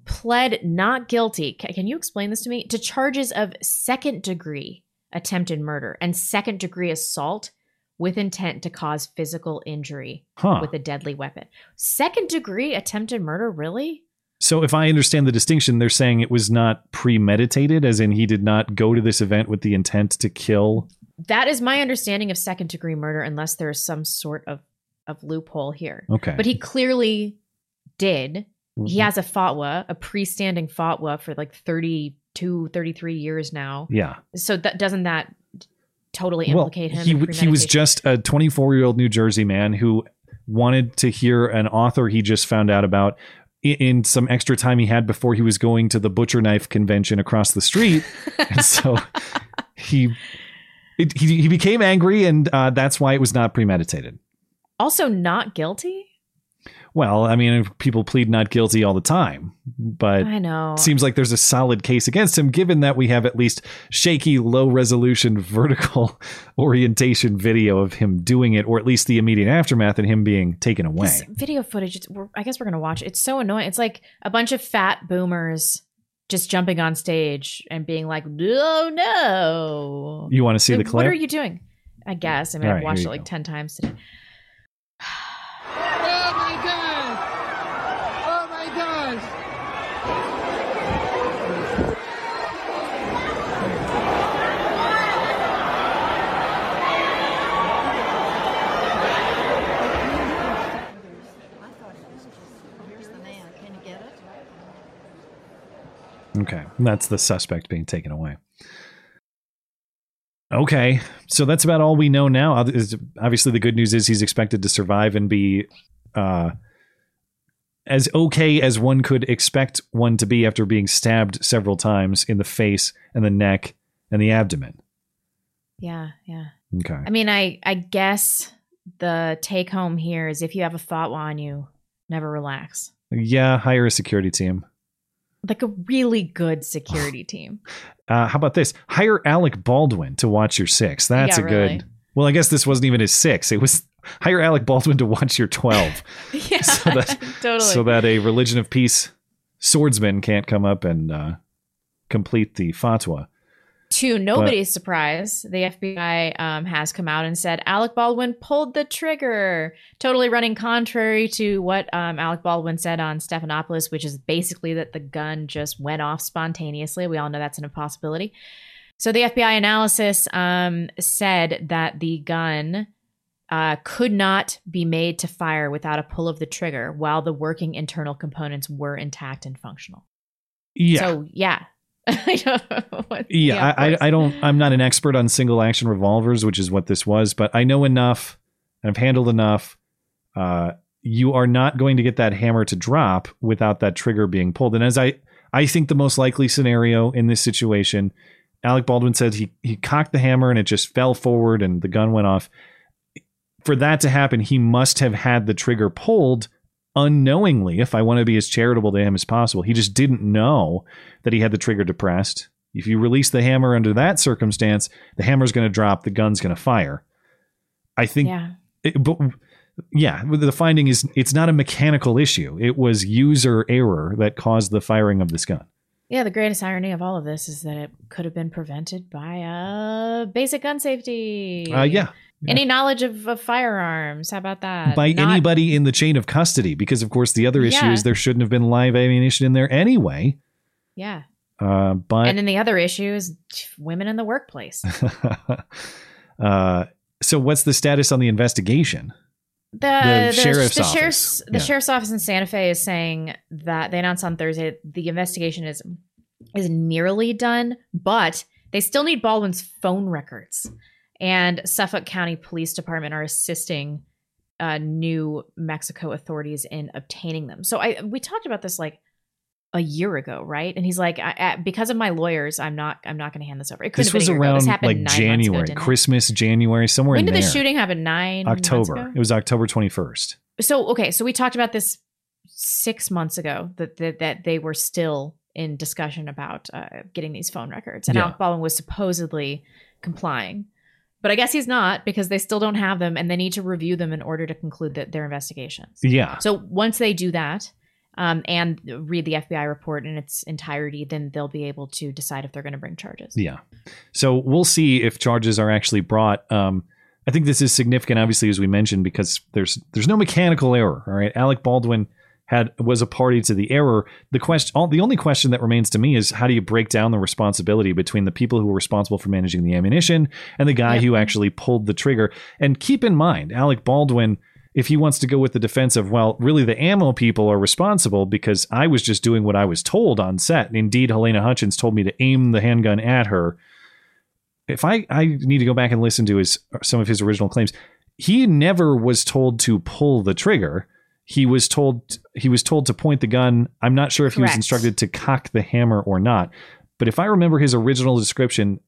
pled not guilty. Ca- Can you explain this to me? To charges of second degree attempted murder and second degree assault with intent to cause physical injury Huh. with a deadly weapon. Second degree attempted murder, really? So, if I understand the distinction, they're saying it was not premeditated, as in he did not go to this event with the intent to kill. That is my understanding of second degree murder, unless there is some sort of, of loophole here. Okay. But he clearly did. He Mhm. has a fatwa, a pre-standing fatwa for like 32, 33 years now. Yeah. So that doesn't that totally Well, implicate him? he he was just a 24 year old New Jersey man who wanted to hear an author he just found out about in some extra time he had before he was going to the butcher knife convention across the street. and so he, it, he he became angry, and uh, that's why it was not premeditated. Also, not guilty. Well, I mean, people plead not guilty all the time, but I know. it seems like there's a solid case against him, given that we have at least shaky, low resolution, vertical orientation video of him doing it, or at least the immediate aftermath and him being taken away. This video footage. It's, we're, I guess we're gonna watch. it. It's so annoying. It's like a bunch of fat boomers just jumping on stage and being like, "No, no." You want to see the clip? What are you doing? I guess. I mean, All I've watched it like ten times today. Oh my god! Oh my gosh! Okay, that's the suspect being taken away. Okay, so that's about all we know now. Obviously, the good news is he's expected to survive and be uh, as okay as one could expect one to be after being stabbed several times in the face and the neck and the abdomen. Yeah, yeah. Okay. I mean, I I guess the take home here is if you have a fatwa on you, never relax. Yeah, hire a security team. Like a really good security team. Uh, how about this? Hire Alec Baldwin to watch your six. That's Yeah, a good. really. Well, I guess this wasn't even his six. It was hire Alec Baldwin to watch your twelve. yeah, so that totally. so that a religion of peace swordsman can't come up and uh, complete the fatwa. To nobody's surprise, the FBI um, has come out and said Alec Baldwin pulled the trigger, totally running contrary to what um, Alec Baldwin said on Stephanopoulos, which is basically that the gun just went off spontaneously. We all know that's an impossibility. So the FBI analysis um, said that the gun uh, could not be made to fire without a pull of the trigger while the working internal components were intact and functional. Yeah. So yeah. I don't know what- yeah, of I. I, I don't. I'm not an expert on single action revolvers, which is what this was, but I know enough, and I've handled enough. Uh, you are not going to get that hammer to drop without that trigger being pulled. And as I, I think the most likely scenario in this situation, Alec Baldwin said he he cocked the hammer and it just fell forward and the gun went off. For that to happen, he must have had the trigger pulled unknowingly. If I want to be as charitable to him as possible, he just didn't know that he had the trigger depressed. If you release the hammer under that circumstance, the hammer's going to drop, the gun's going to fire. I think, Yeah. it- but yeah, the finding is it's not a mechanical issue. It was user error that caused the firing of this gun. Yeah, the greatest irony of all of this is that it could have been prevented by uh, basic gun safety. Uh, yeah. Any knowledge of, of firearms? How about that? By Not- anybody in the chain of custody, because of course the other issue Yeah. is there shouldn't have been live ammunition in there anyway. Yeah. Uh, but and then the other issue is women in the workplace. uh, so what's the status on the investigation? The, The sheriff's the office. sheriff's the sheriff's office in Santa Fe is saying that they announced on Thursday the investigation is is nearly done, but they still need Baldwin's phone records. And Suffolk County Police Department are assisting uh, New Mexico authorities in obtaining them. So I we talked about this like a year ago, right? And he's like, I, I, because of my lawyers, I'm not I'm not going to hand this over. It This was a year ago. around This like months ago, January. Christmas, January, somewhere When did there. the shooting happen? Nine October. ago? It was October 21st. so okay so we talked about this six months ago that that, that they were still in discussion about uh, getting these phone records and Yeah. alec baldwin was supposedly complying but i guess he's not because they still don't have them and they need to review them in order to conclude that their investigations Yeah. so once they do that um, and read the fbi report in its entirety then they'll be able to decide if they're going to bring charges Yeah. So we'll see if charges are actually brought. Um, I think this is significant, obviously, as we mentioned, because there's there's no mechanical error. All right, Alec Baldwin had was a party to the error. The question, all, the only question that remains to me is how do you break down the responsibility between the people who were responsible for managing the ammunition and the guy who actually pulled the trigger? And keep in mind, Alec Baldwin. If he wants to go with the defense of, well, really the ammo people are responsible because I was just doing what I was told on set. And indeed, Halyna Hutchins told me to aim the handgun at her if I, I need to go back and listen to his some of his original claims, he never was told to pull the trigger. He was told he was told to point the gun. I'm not sure if he was instructed to cock the hammer or not. But if I remember his original description,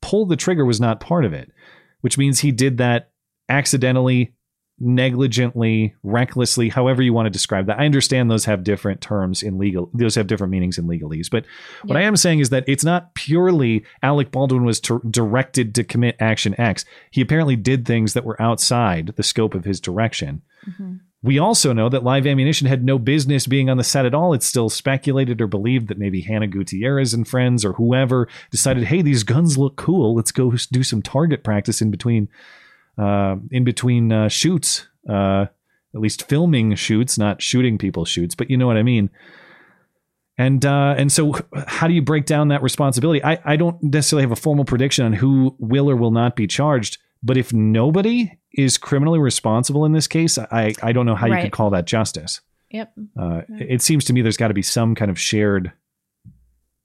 pull the trigger was not part of it, which means he did that accidentally, negligently, recklessly, however you want to describe that. I understand those have different terms in legal, those have different meanings in legalese. But what I am saying is that it's not purely Alec Baldwin was ter- directed to commit action X. He apparently did things that were outside the scope of his direction. Mm-hmm. We also know that live ammunition had no business being on the set at all. It's still speculated or believed that maybe Hannah Gutierrez and friends or whoever decided, hey, these guns look cool. Let's go do some target practice in between, uh, in between uh, shoots. Uh, at least filming shoots, not shooting people shoots, but you know what I mean. And uh, and so, how do you break down that responsibility? I, I don't necessarily have a formal prediction on who will or will not be charged, but if nobody is criminally responsible in this case, I, I don't know how you could call that justice. Yep. Uh, it seems to me there's got to be some kind of shared,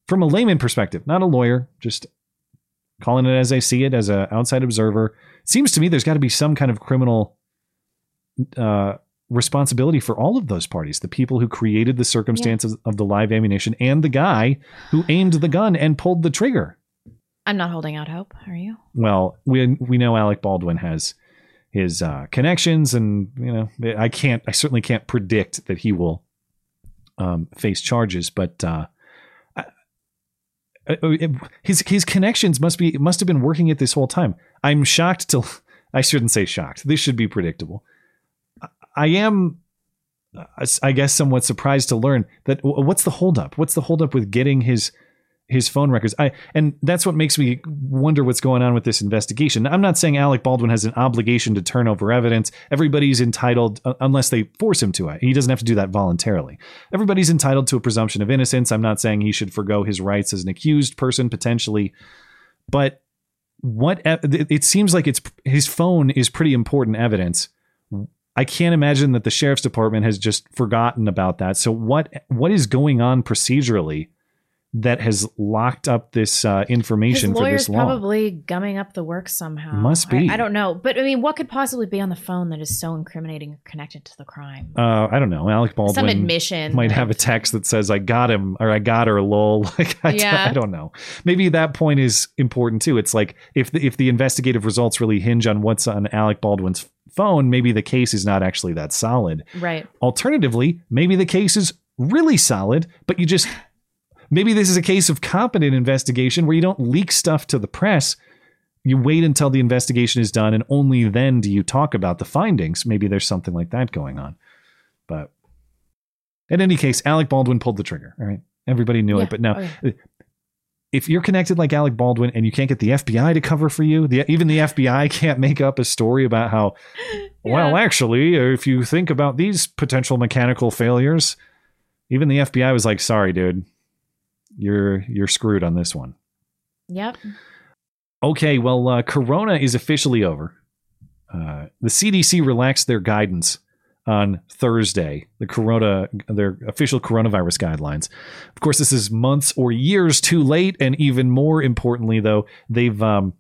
from a layman perspective, not a lawyer, just calling it as I see it as an outside observer. It seems to me there's got to be some kind of criminal uh, responsibility for all of those parties the people who created the circumstances of the live ammunition and the guy who aimed the gun and pulled the trigger. I'm not holding out hope. Are you? Well, we we know Alec Baldwin has his uh, connections, and you know I can't, I certainly can't predict that he will um, face charges, but uh, I- his his connections must be must have been working it this whole time. I'm shocked to, I shouldn't say shocked. This should be predictable. I- I am, uh, I guess, somewhat surprised to learn that what's the holdup? What's the holdup with getting his his phone records. I and that's what makes me wonder what's going on with this investigation. I'm not saying Alec Baldwin has an obligation to turn over evidence. Everybody's entitled uh, unless they force him to. It. He doesn't have to do that voluntarily. Everybody's entitled to a presumption of innocence. I'm not saying he should forego his rights as an accused person potentially, but what it seems like it's his phone is pretty important evidence. I can't imagine that the sheriff's department has just forgotten about that. So what what is going on procedurally that has locked up this uh, information His for this long? probably gumming up the work somehow. Must be. I, don't know, but I mean, what could possibly be on the phone that is so incriminating or connected to the crime? Uh, I don't know. Alec Baldwin some admission, might like- have a text that says "I got him" or "I got her." Lol. Like I, Yeah. I don't know. Maybe that point is important too. It's like if the, if the investigative results really hinge on what's on Alec Baldwin's phone, maybe the case is not actually that solid. Right. Alternatively, maybe the case is really solid, but you just maybe this is a case of competent investigation where you don't leak stuff to the press. You wait until the investigation is done, and only then do you talk about the findings. Maybe there's something like that going on. But in any case, Alec Baldwin pulled the trigger. All right. Everybody knew Yeah. it. But now, Oh, yeah. if you're connected like Alec Baldwin and you can't get the FBI to cover for you, the, even the FBI can't make up a story about how, well, actually, if you think about these potential mechanical failures, even the FBI was like, sorry, dude, you're you're screwed on this one. Yep. Okay, well, uh, Corona is officially over. Uh, the CDC relaxed their guidance on Thursday, the Corona, their official coronavirus guidelines. Of course, this is months or years too late, and even more importantly, though, they've um,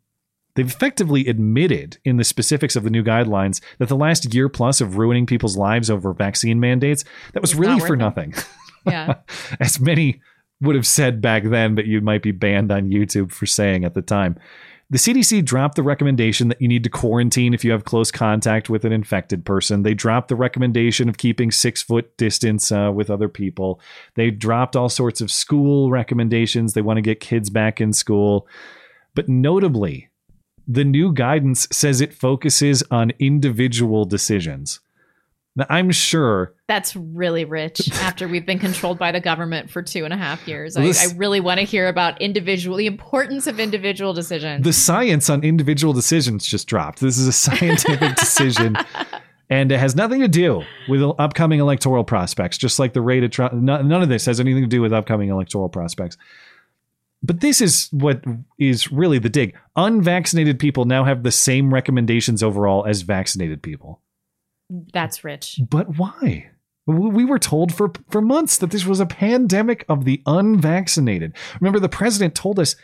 they've effectively admitted in the specifics of the new guidelines that the last year plus of ruining people's lives over vaccine mandates that was It's really not for it. nothing. Yeah. as many would have said back then, but you might be banned on YouTube for saying at the time. The CDC dropped the recommendation that you need to quarantine if you have close contact with an infected person. They dropped the recommendation of keeping six foot distance uh, with other people. They dropped all sorts of school recommendations. They want to get kids back in school. But notably, the new guidance says it focuses on individual decisions. Now, I'm sure That's really rich after we've been controlled by the government for two and a half years. I, This- I really want to hear about individual, the importance of individual decisions. the science on individual decisions just dropped. This is a scientific decision, and it has nothing to do with upcoming electoral prospects. Just like the rate of Trump, none none of this has anything to do with upcoming electoral prospects. But this is what is really the dig. Unvaccinated people now have the same recommendations overall as vaccinated people. That's rich. But why? We we were told for for months that this was a pandemic of the unvaccinated. Remember, the president told us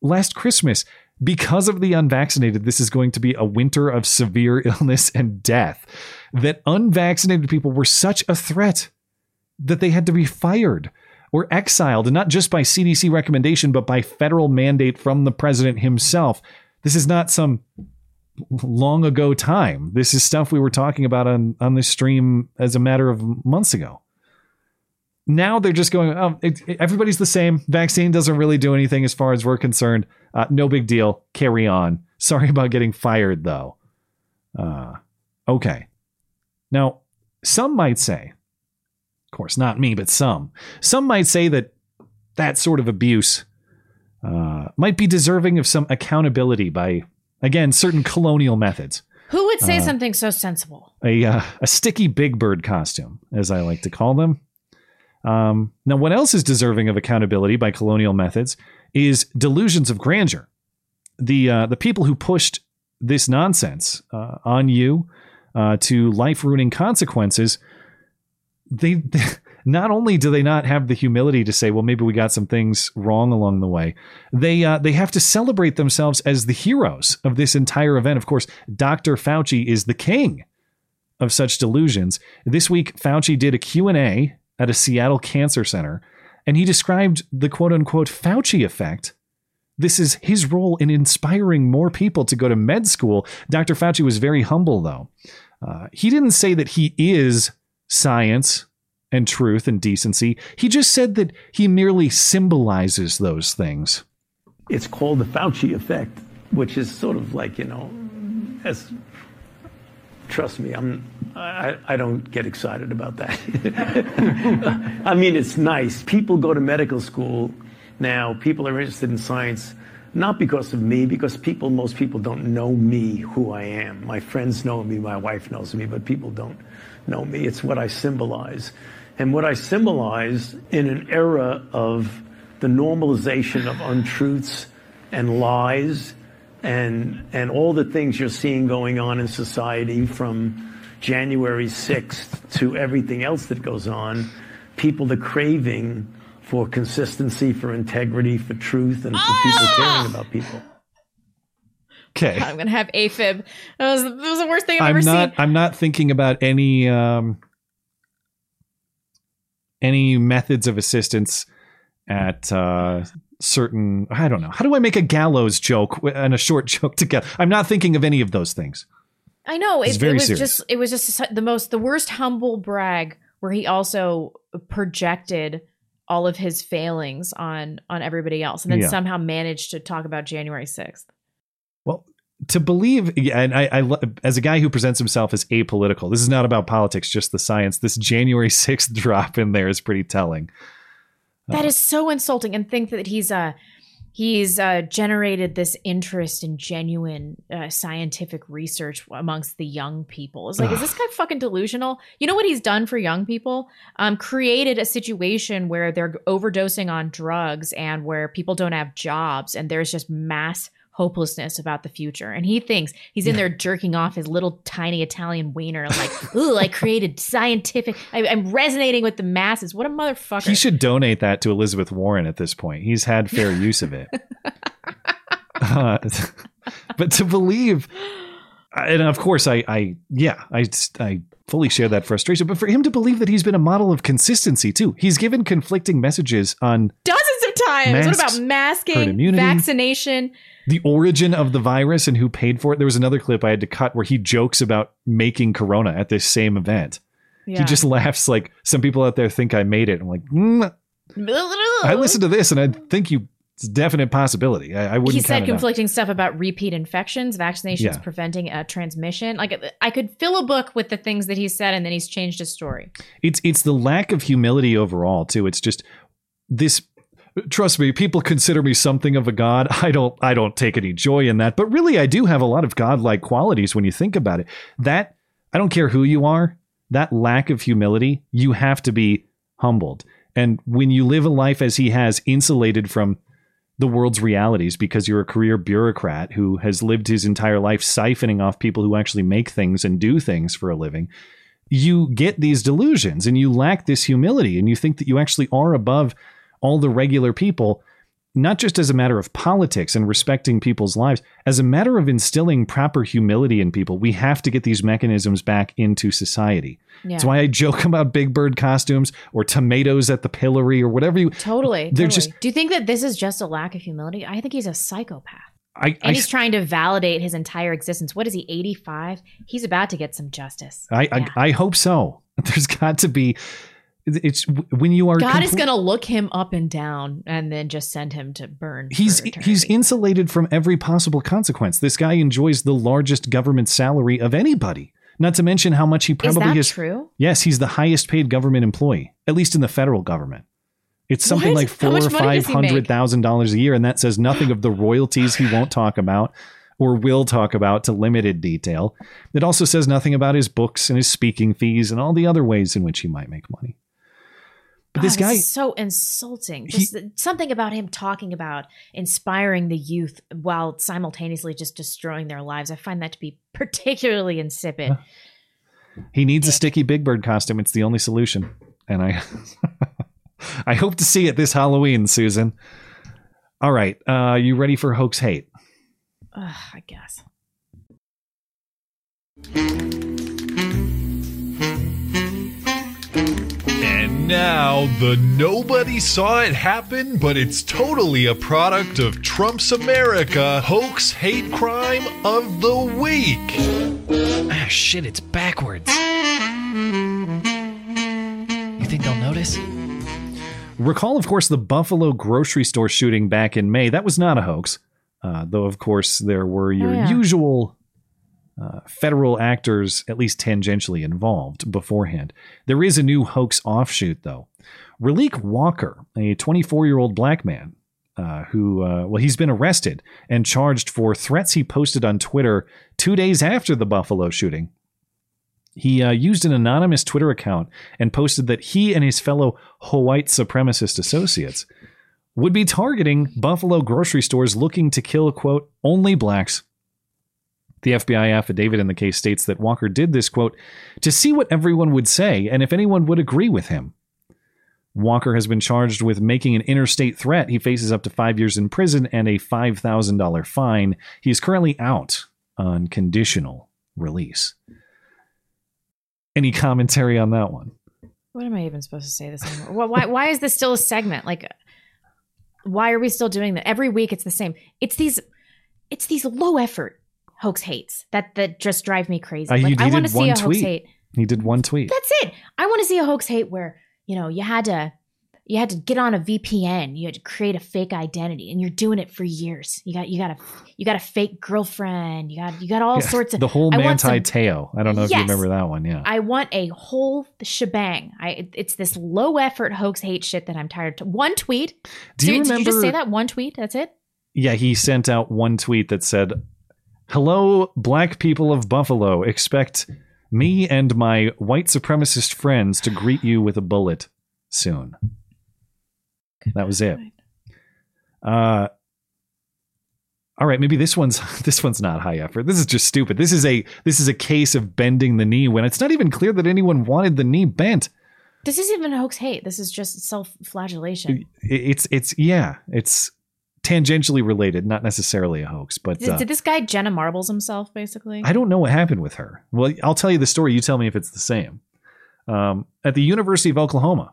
last Christmas because of the unvaccinated, this is going to be a winter of severe illness and death. That unvaccinated people were such a threat that they had to be fired or exiled, and not just by CDC recommendation, but by federal mandate from the president himself. This is not some long ago time. This is stuff we were talking about on, on this stream as a matter of months ago. Now they're just going, oh, it, it- everybody's the same. Vaccine doesn't really do anything as far as we're concerned. Uh, no big deal. Carry on. Sorry about getting fired, though. Uh, okay. Now, some might say, of course, not me, but some, some might say that that sort of abuse uh, might be deserving of some accountability by, again, certain colonial methods. Who would say Uh, something so sensible? A, uh, a sticky big bird costume, as I like to call them. Um, now, what else is deserving of accountability by colonial methods is delusions of grandeur. The uh, the people who pushed this nonsense uh, on you uh, to life ruining consequences, they not only do they not have the humility to say, well, maybe we got some things wrong along the way, they uh, they have to celebrate themselves as the heroes of this entire event. Of course, Dr. Fauci is the king of such delusions. This week, Fauci did a Q&A at a Seattle cancer center, and he described the quote unquote Fauci effect. This is his role in inspiring more people to go to med school. Dr. Fauci was very humble, though. Uh, he didn't say that he is science and truth and decency. He just said that he merely symbolizes those things. It's called the Fauci effect, which is sort of like, you know, as trust me, I'm I, I don't get excited about that. I mean, it's nice. People go to medical school now. People are interested in science, not because of me, because people, most people don't know me, who I am. My friends know me, my wife knows me, but people don't know me. It's what I symbolize. And what I symbolize in an era of the normalization of untruths and lies and and all the things you're seeing going on in society from January 6th to everything else that goes on, people the craving for consistency, for integrity, for truth, and for people caring about people. Okay. I'm gonna have AFib. That was, that was the worst thing I've I'm ever not seen. I'm not thinking about any um any methods of assistance at uh certain I don't know. How do I make a gallows joke and a short joke together? I'm not thinking of any of those things. I know It's it, very it was serious. just it was just the most the worst humble brag where he also projected all of his failings on on everybody else and then Yeah. somehow managed to talk about January 6th. Well, to believe, and I, I, as a guy who presents himself as apolitical, this is not about politics, just the science. This January 6th drop in there is pretty telling. That is so insulting and think that he's uh he's uh generated this interest in genuine uh, scientific research amongst the young people. It's like is this guy fucking delusional? You know what he's done for young people? Um created a situation where they're overdosing on drugs and where people don't have jobs and there's just mass hopelessness about the future. And he thinks he's in there jerking off his little tiny Italian wiener like, "Ooh, I created scientific I, I'm resonating with the masses. What a motherfucker." He should donate that to Elizabeth Warren at this point. He's had fair use of it. Uh, but to believe, and of course, I, I, yeah, I, I fully share that frustration. But for him to believe that he's been a model of consistency too, he's given conflicting messages on dozens of times. Masks, what about masking, vaccination? The origin of the virus and who paid for it. There was another clip I had to cut where he jokes about making Corona at this same event. Yeah. He just laughs like some people out there think I made it. I'm like, mm, I listened to this and I think you it's a definite possibility. I, I wouldn't. He said it out. conflicting stuff about repeat infections, vaccinations Yeah. preventing uh, transmission. Like I could fill a book with the things that he said, and then he's changed his story. It's it's the lack of humility overall too. It's just this. Trust me, people consider me something of a god. I don't. I don't take any joy in that. But really, I do have a lot of godlike qualities when you think about it. That I don't care who you are. That lack of humility, you have to be humbled. And when you live a life as he has, insulated from the world's realities because you're a career bureaucrat who has lived his entire life siphoning off people who actually make things and do things for a living, you get these delusions and you lack this humility and you think that you actually are above all the regular people. not just as a matter of politics and respecting people's lives, as a matter of instilling proper humility in people, we have to get these mechanisms back into society. Yeah. That's why I joke about Big Bird costumes or tomatoes at the pillory or whatever you. Totally. They're totally. just. Do you think that this is just a lack of humility? I think he's a psychopath. I, And I, he's trying to validate his entire existence. What is he, 85? He's about to get some justice. I, I, I hope so. There's got to be. It's when you are. God is going to look him up and down and then just send him to burn. He's he's insulated from every possible consequence. This guy enjoys the largest government salary of anybody. Not to mention how much he probably that has. true? Yes, he's the highest paid government employee, at least in the federal government. It's something What? like four or five does he make? hundred thousand dollars a year, and that says nothing of the royalties he won't talk about or will talk about to limited detail. It also says nothing about his books and his speaking fees and all the other ways in which he might make money. But this God, guy, is so insulting. Just something about him talking about inspiring the youth while simultaneously just destroying their lives. I find that to be particularly insipid. He needs a sticky Big Bird costume. It's the only solution. And I I hope to see it this Halloween, Susan. All right. Uh you ready for hoax hate? Ugh, I guess. Now the nobody saw it happen, but it's totally a product of Trump's America hoax hate crime of the week. Ah, shit, it's backwards. You think they'll notice? Recall, of course, the Buffalo grocery store shooting back in May. That was not a hoax, uh, though, of course, there were your yeah. usual uh, federal actors, at least tangentially involved beforehand. There is a new hoax offshoot, though. Raleek Walker, a 24 year old black man, uh, who, uh, well, he's been arrested and charged for threats he posted on Twitter two days after the Buffalo shooting. He uh, used an anonymous Twitter account and posted that he and his fellow white supremacist associates would be targeting Buffalo grocery stores looking to kill, quote, only blacks. The FBI affidavit in the case states that Walker did this, quote, to see what everyone would say and if anyone would agree with him. Walker has been charged with making an interstate threat. He faces up to five years in prison and a $5,000 fine. He is currently out on conditional release. Any commentary on that one? What am I even supposed to say this? Why, why, why is this still a segment? Like, why are we still doing that? Every week it's the same. It's these, it's these low effort hoax hates that that just drive me crazy. Uh, like, I want to see a hoax hate. He did one tweet. That's it. I want to see a hoax hate where you know you had to you had to get on a VPN, you had to create a fake identity, and you're doing it for years. You got you got a you got a fake girlfriend. You got you got all Yeah, sorts of the whole I Manti Te'o. I don't know if you remember that one. Yeah. I want a whole shebang. I it's this low effort hoax hate shit that I'm tired of. One tweet. Do you Did- Did you just say that one tweet? That's it. Yeah, he sent out one tweet that said, Hello, black people of Buffalo. Expect me and my white supremacist friends to greet you with a bullet soon. That was it. Uh all right, maybe this one's this one's not high effort. This is just stupid. This is a this is a case of bending the knee when it's not even clear that anyone wanted the knee bent. This isn't even hoax hate. This is just self flagellation. It- It's it's yeah, it's tangentially related, not necessarily a hoax, but Did, uh, did this guy Jenna Marbles himself, basically? I don't know what happened with her. Well, I'll tell you the story. You tell me if it's the same. Um, at the University of Oklahoma,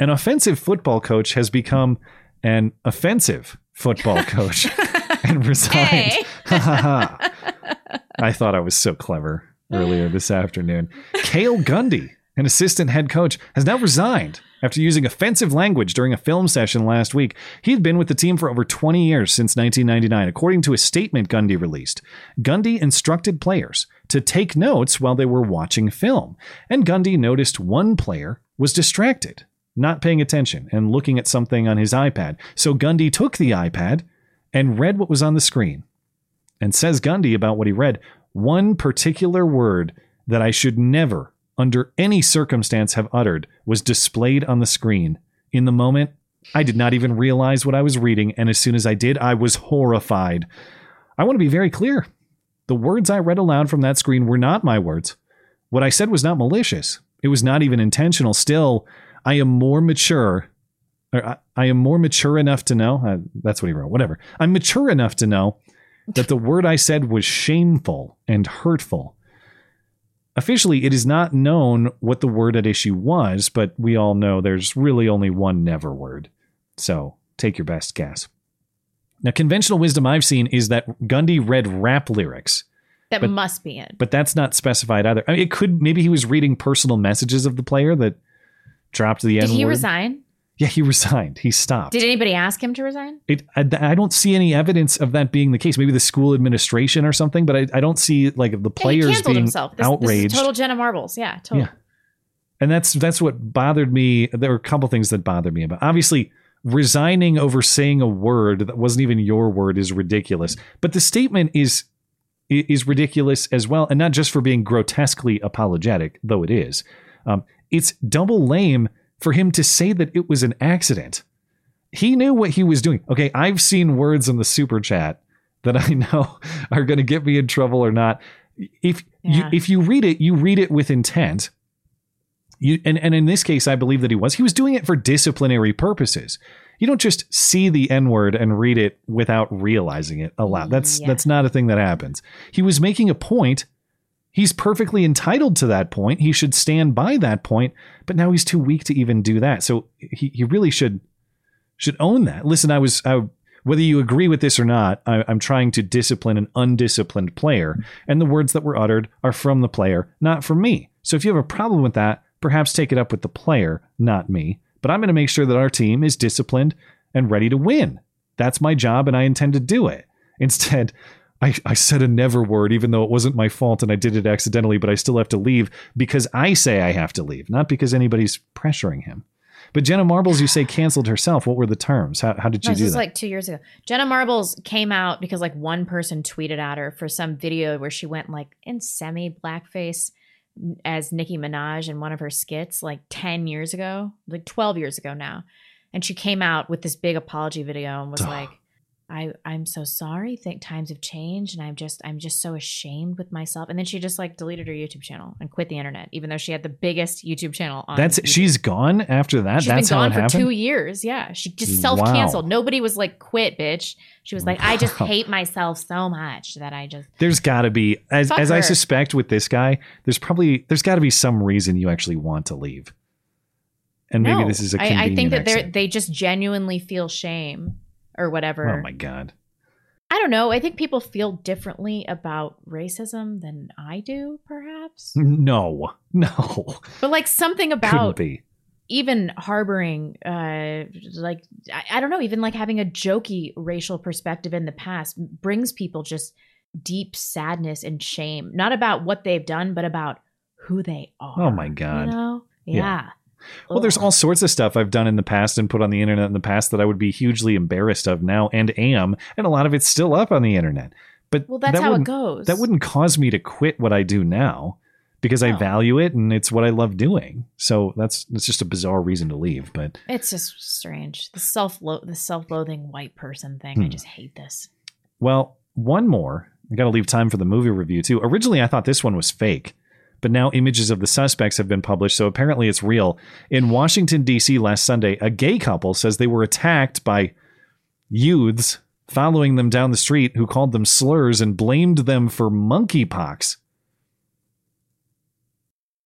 an offensive football coach has become an offensive football coach and resigned. I thought I was so clever earlier this afternoon. Cale Gundy, an assistant head coach, has now resigned after using offensive language during a film session last week. He had been with the team for over 20 years since 1999, according to a statement Gundy released. Gundy instructed players to take notes while they were watching film, and Gundy noticed one player was distracted, not paying attention, and looking at something on his iPad. So Gundy took the iPad and read what was on the screen and says Gundy about what he read one particular word that I should never, under any circumstance, have uttered was displayed on the screen. In the moment, I did not even realize what I was reading, and as soon as I did, I was horrified. I want to be very clear. The words I read aloud from that screen were not my words. What I said was not malicious. It was not even intentional. Still, I am more mature I, I am more mature enough to know. Uh, that's what he wrote. Whatever. I'm mature enough to know that the word I said was shameful and hurtful. Officially, it is not known what the word at issue was, but we all know there's really only one never word. So take your best guess. Now, conventional wisdom I've seen is that Gundy read rap lyrics, That But- must be it. but that's not specified either. I mean, it could maybe he was reading personal messages of the player that dropped the N Did he resign? Yeah, he resigned. He stopped. Did anybody ask him to resign? It, I, I don't see any evidence of that being the case. Maybe the school administration or something, but I, I don't see like the players being himself. This, outraged. This is total Jenna Marbles. Yeah, total. Yeah. and that's that's what bothered me. There were a couple things that bothered me about. Obviously, resigning over saying a word that wasn't even your word is ridiculous. But the statement is is ridiculous as well, and not just for being grotesquely apologetic, though it is. Um, it's double lame for him to say that it was an accident. He knew what he was doing. Okay, I've seen words in the super chat that I know are going to get me in trouble or not. If Yeah. you if you read it, you read it with intent. You and, and in this case, I believe that he was. He was doing it for disciplinary purposes. You don't just see the N word and read it without realizing it aloud. Mm, that's Yeah. that's not a thing that happens. He was making a point. He's perfectly entitled to that point. He should stand by that point, but now he's too weak to even do that. So he, he really should should own that. Listen, I was I, whether you agree with this or not, I, I'm trying to discipline an undisciplined player, and the words that were uttered are from the player, not from me. So if you have a problem with that, perhaps take it up with the player, not me. But I'm going to make sure that our team is disciplined and ready to win. That's my job, and I intend to do it. Instead, I, I said a never word, even though it wasn't my fault and I did it accidentally, but I still have to leave because I say I have to leave, not because anybody's pressuring him. But Jenna Marbles, you say canceled herself. What were the terms? How, how did No, you this do was that? like two years ago. Jenna Marbles came out because like one person tweeted at her for some video where she went like in semi blackface as Nicki Minaj in one of her skits like 10 years ago, like 12 years ago now. And she came out with this big apology video and was like, I, I'm so sorry. Think times have changed, and I'm just I'm just so ashamed with myself. And then she just like deleted her YouTube channel and quit the internet, even though she had the biggest YouTube channel on. That's YouTube. she's gone after that. She's That's been how gone it for happened. two years. Yeah, she just self canceled. Nobody was like, "Quit, bitch." She was like, "I just hate myself so much that I just." There's got to be, as as I suspect with this guy, there's probably there's got to be some reason you actually want to leave, and maybe this is a I, think that they they just genuinely feel shame or whatever. Oh my god! I don't know. I think people feel differently about racism than I do, perhaps. No, no, But like something about even harboring uh like I, I don't know even like having a jokey racial perspective in the past brings people just deep sadness and shame not about what they've done but about who they are Oh my god! you know Yeah. yeah, Well, there's all sorts of stuff I've done in the past and put on the internet in the past that I would be hugely embarrassed of now and am, and a lot of it's still up on the internet. But Well, that's that how it wouldn't- goes. That wouldn't cause me to quit what I do now because I value it and it's what I love doing. So that's that's just a bizarre reason to leave. But it's just strange the self the self-loathing white person thing i Hmm. just hate this well, one more. I got to leave time for the movie review too. Originally, I thought this one was fake. But now images of the suspects have been published, so apparently it's real. In Washington, D.C. last Sunday, a gay couple says they were attacked by youths following them down the street who called them slurs and blamed them for monkeypox.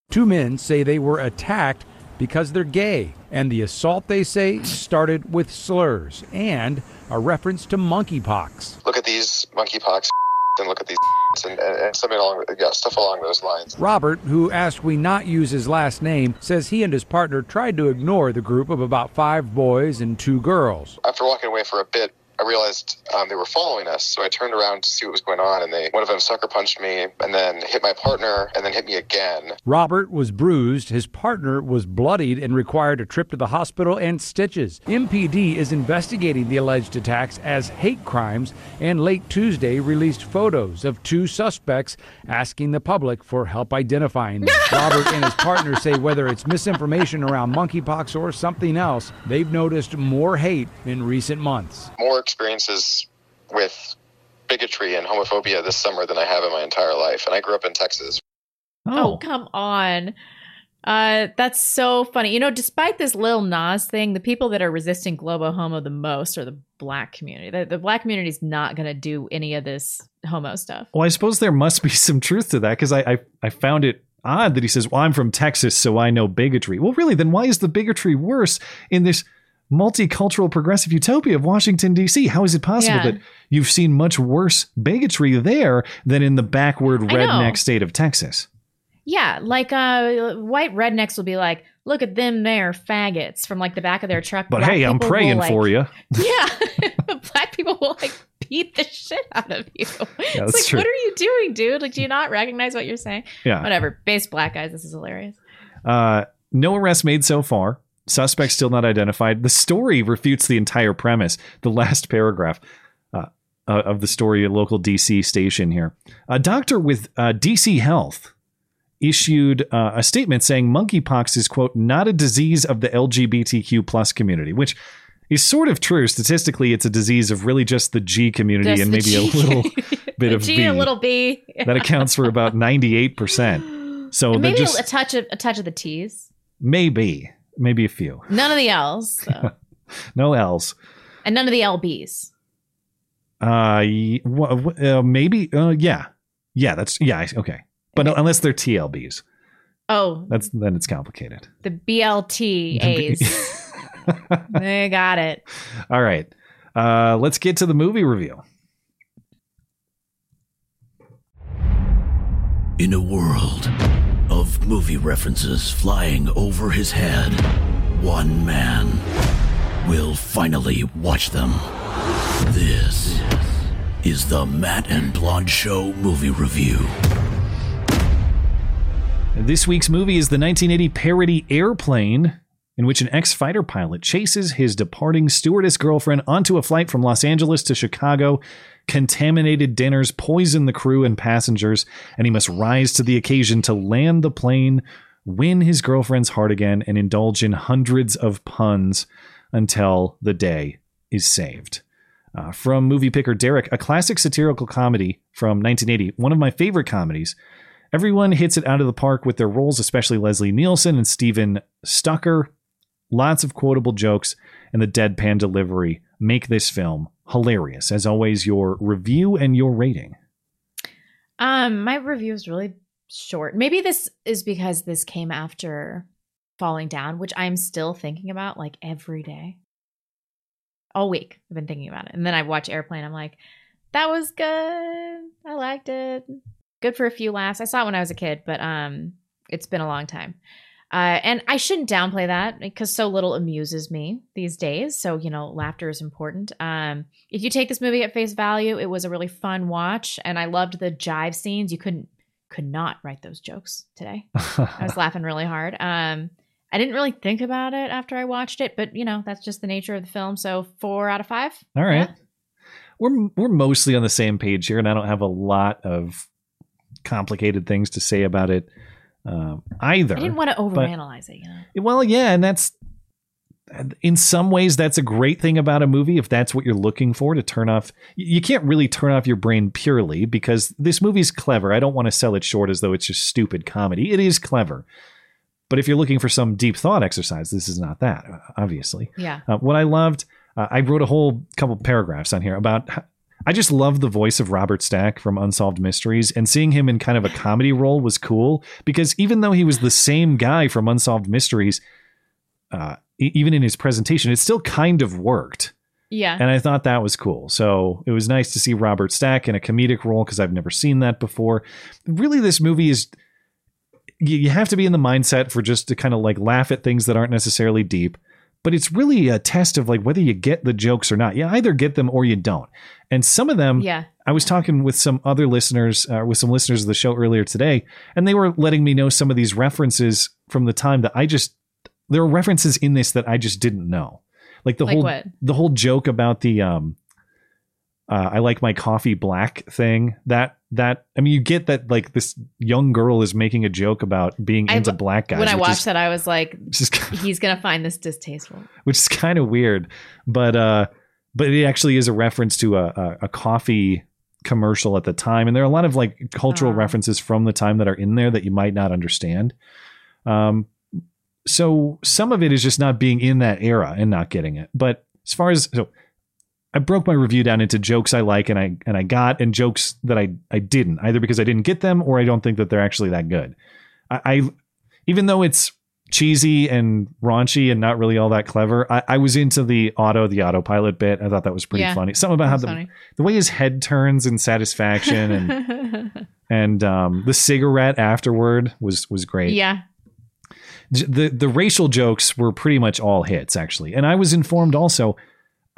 Two men say they were attacked because they're gay, and the assault, they say, started with slurs and a reference to monkeypox. look at these monkeypox and look at these and, and, and something along yeah stuff along those lines. Robert, who asked we not use his last name, says he and his partner tried to ignore the group of about five boys and two girls. After walking away for a bit, I realized um, they were following us, so I turned around to see what was going on, and they one of them sucker punched me, and then hit my partner, and then hit me again. Robert was bruised, his partner was bloodied and required a trip to the hospital and stitches. MPD is investigating the alleged attacks as hate crimes and late Tuesday released photos of two suspects asking the public for help identifying them. Robert and his partner say whether it's misinformation around monkeypox or something else, they've noticed more hate in recent months. More experiences with bigotry and homophobia this summer than I have in my entire life, and I grew up in Texas. oh, come on Uh, that's so funny. You know, despite this Lil Nas thing, the people that are resisting Globo Homo the most are the black community. The, the black community is not going to do any of this homo stuff. Well, I suppose there must be some truth to that because I, I I found it odd that he says, "Well, I'm from Texas, so I know bigotry." Well, really, then why is the bigotry worse in this multicultural progressive utopia of Washington D.C.? How is it possible Yeah. that you've seen much worse bigotry there than in the backward redneck state of Texas? Yeah, like uh, white rednecks will be like, "Look at them, there, faggots," from like the back of their truck. But Black hey, I'm people will, praying like- for you. Yeah, black people will like beat the shit out of you. Yeah, it's like, true. what are you doing, dude? Like, do you not recognize what you're saying? Yeah. Whatever. Base black guys. This is hilarious. Uh, no arrests made so far. Suspect still not identified. The story refutes the entire premise. The last paragraph uh, uh, of the story, a local DC station here. A doctor with uh, DC Health issued uh, a statement saying monkeypox is quote not a disease of the LGBTQ plus community, which is sort of true. Statistically, it's a disease of really just the G community Just and maybe G a little bit of G, B. a little B. that accounts for about ninety eight percent. So And maybe just a touch of a touch of the T's. maybe maybe a few. None of the L's, so. No L's. and none of the LBs. Uh, y- wha- wha- uh maybe. Uh, yeah, yeah. That's yeah. I- Okay, but no, unless they're TLBs, Oh, that's then it's complicated. the BLTAs. they got it. All right, uh, let's get to the movie review. In a world of movie references flying over his head, one man will finally watch them. This is the Matt and Blonde Show movie review. This week's movie is the 1980 parody Airplane, in which an ex fighter pilot chases his departing stewardess girlfriend onto a flight from Los Angeles to Chicago. Contaminated dinners poison the crew and passengers, and he must rise to the occasion to land the plane, win his girlfriend's heart again, and indulge in hundreds of puns until the day is saved. Uh, from movie picker Derek, a classic satirical comedy from 1980, one of my favorite comedies. Everyone hits it out of the park with their roles, especially Leslie Nielsen and Stephen Stucker. Lots of quotable jokes, and the deadpan delivery make this film hilarious. As always, your review and your rating. Um, my review is really short. Maybe this is because this came after Falling Down, which I'm still thinking about like every day. All week I've been thinking about it. And then I watch Airplane. I'm like, that was good. I liked it. Good for a few laughs. I saw it when I was a kid, but um it's been a long time. Uh, and I shouldn't downplay that because so little amuses me these days. So, you know, laughter is important. Um, if you take this movie at face value, it was a really fun watch, and I loved the jive scenes. You couldn't could not write those jokes today. I was laughing really hard. Um, I didn't really think about it after I watched it, but you know, that's just the nature of the film. So four out of five. All right. We're we're mostly on the same page here, and I don't have a lot of complicated things to say about it um, either. I didn't want to but- overanalyze it, you know. Well, yeah, and that's in some ways that's a great thing about a movie if that's what you're looking for to turn off. You can't really turn off your brain purely because this movie's clever. I don't want to sell it short as though it's just stupid comedy. It is clever. But if you're looking for some deep thought exercise, this is not that, obviously. Yeah. Uh, what I loved, uh, I wrote a whole couple paragraphs on here about. I just love the voice of Robert Stack from Unsolved Mysteries, and seeing him in kind of a comedy role was cool because even though he was the same guy from Unsolved Mysteries, uh, even in his presentation, it still kind of worked. Yeah. And I thought that was cool. So it was nice to see Robert Stack in a comedic role because I've never seen that before. Really, this movie is you have to be in the mindset for just to kind of like laugh at things that aren't necessarily deep. But it's really a test of like whether you get the jokes or not. You either get them or you don't. And some of them, Yeah. I was talking with some other listeners, uh, with some listeners of the show earlier today, and they were letting me know some of these references from the time that I just there are references in this that I just didn't know. Like the Like whole what? the whole joke about the um uh, I like my coffee black thing. That that I mean, you get that like this young girl is making a joke about being I- into black guys. when I watched is- that, I was like, is he's gonna find this distasteful. which is kind of weird, but uh, but it actually is a reference to a, a, a coffee commercial at the time, and there are a lot of like cultural references from the time that are in there that you might not understand. Um, so some of it is just not being in that era and not getting it. But as far as so I broke my review down into jokes I like and I and I got and jokes that I I didn't either because I didn't get them or I don't think that they're actually that good. I, I even though it's cheesy and raunchy and not really all that clever, I, I was into the auto the autopilot bit. I thought that was pretty Yeah, funny. Something about how the, funny. the way his head turns in satisfaction and and um, the cigarette afterward was was great yeah. the the racial jokes were pretty much all hits actually and i was informed also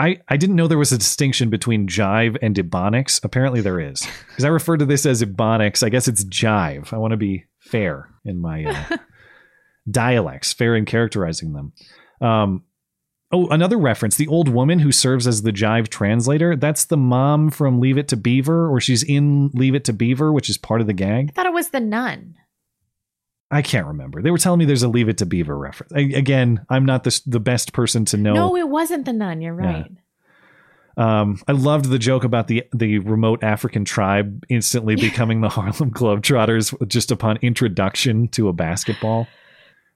i i didn't know there was a distinction between jive and ebonics apparently there is because i refer to this as ebonics i guess it's jive i want to be fair in my uh, dialects fair in characterizing them um Oh, another reference. The old woman who serves as the jive translator. That's the mom from Leave It to Beaver, or she's in Leave It to Beaver, which is part of the gag. I thought it was the nun. I can't remember. They were telling me there's a Leave It to Beaver reference. I, again, I'm not the the best person to know. No, it wasn't the nun. You're Yeah. right. Um, I loved the joke about the the remote African tribe instantly becoming the Harlem Globetrotters just upon introduction to a basketball.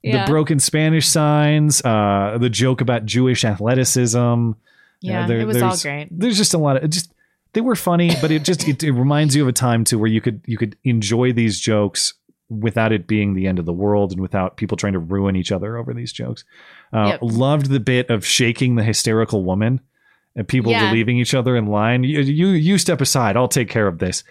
Yeah. The broken Spanish signs, uh, the joke about Jewish athleticism. Uh, Yeah, there- it was all there's- great. There's just a lot of it just they were funny, but it just it, it reminds you of a time too where you could you could enjoy these jokes without it being the end of the world and without people trying to ruin each other over these jokes. Uh, Yep. Loved the bit of shaking the hysterical woman and people Yeah. relieving each other in line. You, you you step aside. I'll take care of this.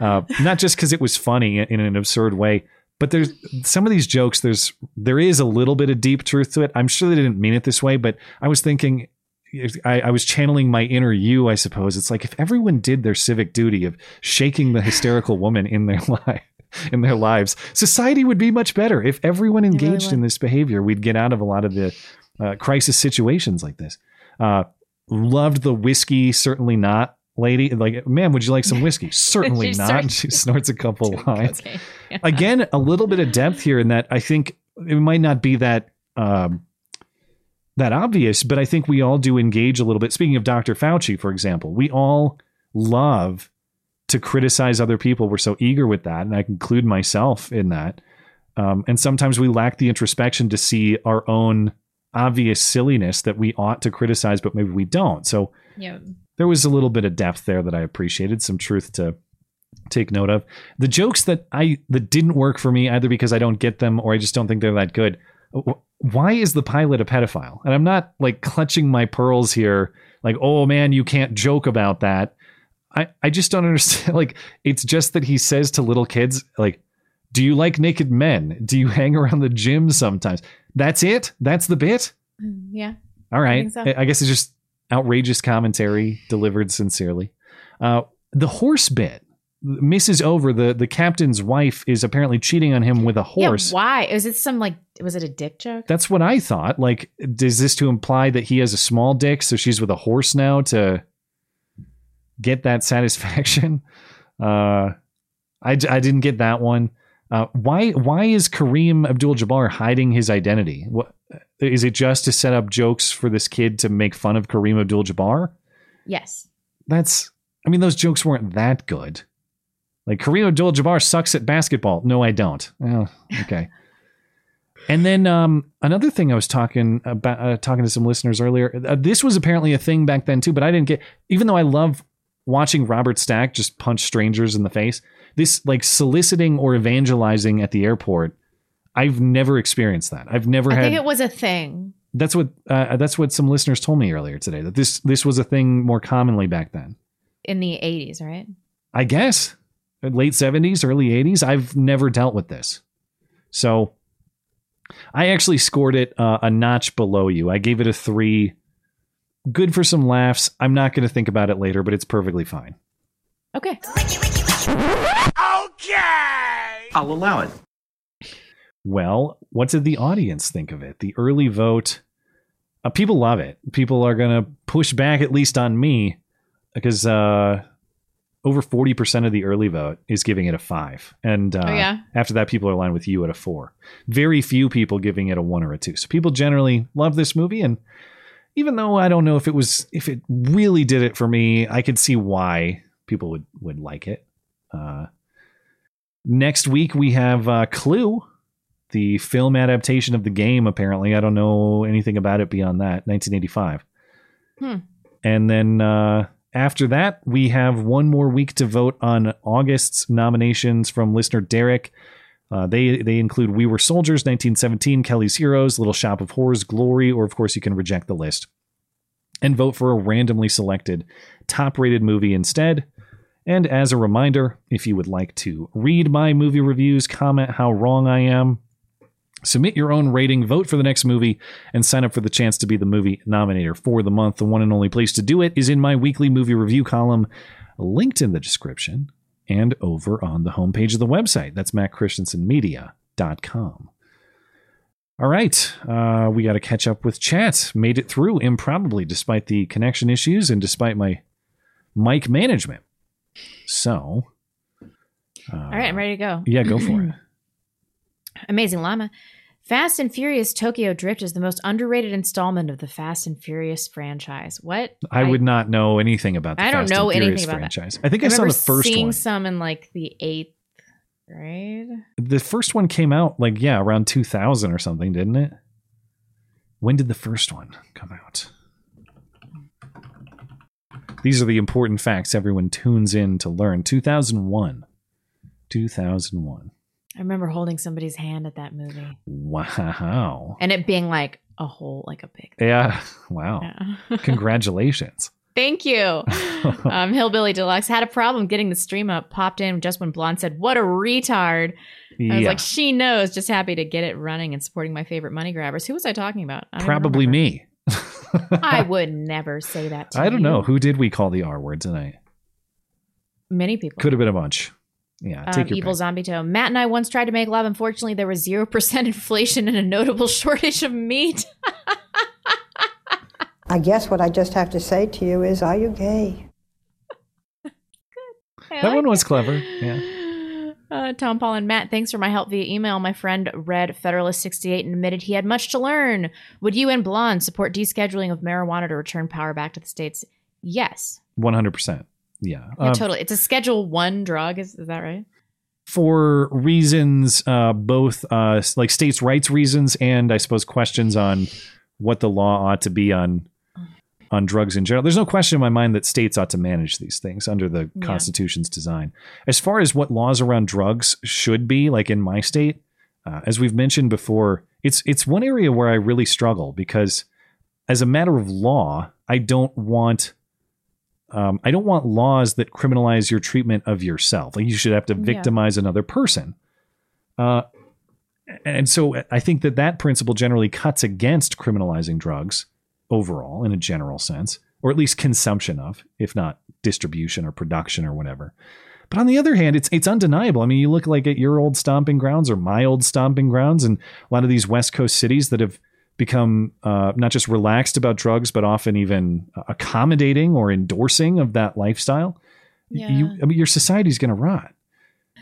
Uh, not just because it was funny in an absurd way, but there's some of these jokes. There's there is a little bit of deep truth to it. I'm sure they didn't mean it this way, but I was thinking. I, I was channeling my inner you, I suppose. It's like if everyone did their civic duty of shaking the hysterical woman in their life, in their lives, society would be much better. If everyone engaged in this behavior, we'd get out of a lot of the uh, crisis situations like this. Uh, loved the whiskey, certainly not lady. Like, man, would you like some whiskey? Certainly not. she snorts a couple lines. Okay. Again, a little bit of depth here in that I think it might not be that um, that obvious, but I think we all do engage a little bit. Speaking of Dr. Fauci, for example, we all love to criticize other people. We're so eager with that, and I include myself in that. Um, and sometimes we lack the introspection to see our own obvious silliness that we ought to criticize, but maybe we don't. So Yeah. there was a little bit of depth there that I appreciated, some truth to take note of. The jokes that I that didn't work for me either because I don't get them or I just don't think they're that good. Why is the pilot a pedophile? And I'm not like clutching my pearls here, like, oh man, you can't joke about that. I, I just don't understand. Like, it's just that he says to little kids, like, do you like naked men? Do you hang around the gym sometimes? That's it? That's the bit? Mm, Yeah. All right. think so. I, I guess it's just outrageous commentary delivered sincerely. Uh, the horse bit. Mrs. Oveur, the, the captain's wife, is apparently cheating on him with a horse. Yeah. Why? Is it some like? Was it a dick joke? That's what I thought. Like, is this to imply that he has a small dick, so she's with a horse now to get that satisfaction? Uh, I, I didn't get that one. Uh, why why is Kareem Abdul-Jabbar hiding his identity? What is it just to set up jokes for this kid to make fun of Kareem Abdul-Jabbar? Yes. That's I mean those jokes weren't that good. Like Kareem Abdul-Jabbar sucks at basketball. No, I don't. Oh, okay. And then um, another thing I was talking about, uh, talking to some listeners earlier. Uh, this was apparently a thing back then too, but I didn't get. Even though I love watching Robert Stack just punch strangers in the face, this like soliciting or evangelizing at the airport, I've never experienced that. I've never I had. think it was a thing. that's what uh, that's what some listeners told me earlier today. That this this was a thing more commonly back then. in the 80s, right? I guess late 70s, early 80s. I've never dealt with this. So I actually scored it uh, a notch below you. I gave it a three. Good for some laughs. I'm not going to think about it later, but it's perfectly fine. Okay. Okay. I'll allow it. Well, what did the audience think of it? The early vote. Uh, people love it. People are going to push back, at least on me, because uh, over 40% of the early vote is giving it a five. And uh, Oh, yeah? after that, people are aligned with you at a four. Very few people giving it a one or a two. So people generally love this movie. And even though I don't know if it was, if it really did it for me, I could see why people would, would like it. Uh, next week, we have uh, Clue the film adaptation of the game. Apparently, I don't know anything about it beyond that. 1985. Hmm. And then uh, after that, we have one more week to vote on August's nominations from listener Derek. Uh, they they include We Were Soldiers, 1917, Kelly's Heroes, Little Shop of Horrors, Glory, or of course you can reject the list and vote for a randomly selected top rated movie instead. And as a reminder, if you would like to read my movie reviews, comment how wrong I am, submit your own rating, vote for the next movie, and sign up for the chance to be the movie nominator for the month. The one and only place to do it is in my weekly movie review column, linked in the description and over on the homepage of the website. That's mattchristiansenmedia.com. All right, uh, we got to catch up with chat. Made it through improbably, despite the connection issues and despite my mic management. So, uh, All right, I'm ready to go. yeah, go for it. Amazing Llama. Fast and Furious Tokyo Drift is the most underrated installment of the Fast and Furious franchise. What? I, would not know anything about the I don't Fast know and Furious anything about franchise. that. I think I, saw the first seeing one. some in like the eighth grade. The first one came out like yeah, around 2000 or something, didn't it? When did the first one come out? These are the important facts everyone tunes in to learn. 2001. 2001. I remember holding somebody's hand at that movie Wow. and it being like a whole, like a big. Yeah. Wow. Yeah. Congratulations. Thank you. um, Hillbilly Deluxe had a problem getting the stream up. Popped in just when Blonde said, "What a retard." I was Yeah. like, she knows. Just happy to get it running and supporting my favorite money grabbers. Who was I talking about? I Probably me. I would never say that. to I don't you. know. Who did we call the R word tonight? Many people. Could have been a bunch. Yeah. Um, Take your evil pick. zombie toe. Matt and I once tried to make love. Unfortunately, there was zero percent inflation and a notable shortage of meat. I guess what I just have to say to you is, are you gay? That one was clever. Yeah. Uh, Tom, Paul, and Matt, thanks for my help via email. My friend read Federalist 68 and admitted he had much to learn. Would you and Blonde support descheduling of marijuana to return power back to the states? Yes. 100%. Yeah. Yeah, Uh, totally. It's a Schedule One drug. Is, is that right? for reasons uh, both uh, like states' rights reasons and I suppose questions on what the law ought to be on on drugs in general. There's no question in my mind that states ought to manage these things under the Yeah. Constitution's design. As far as what laws around drugs should be, like in my state, uh, as we've mentioned before, it's it's one area where I really struggle because as a matter of law, I don't want um, I don't want laws that criminalize your treatment of yourself. Like you should have to Yeah. victimize another person. Uh, and so I think that that principle generally cuts against criminalizing drugs overall in a general sense, or at least consumption of, if not distribution or production or whatever. But on the other hand, it's it's undeniable. I mean, you look like at your old stomping grounds or my old stomping grounds, and a lot of these West Coast cities that have become uh, not just relaxed about drugs, but often even accommodating or endorsing of that lifestyle. Yeah. You, I mean, your society's going to rot.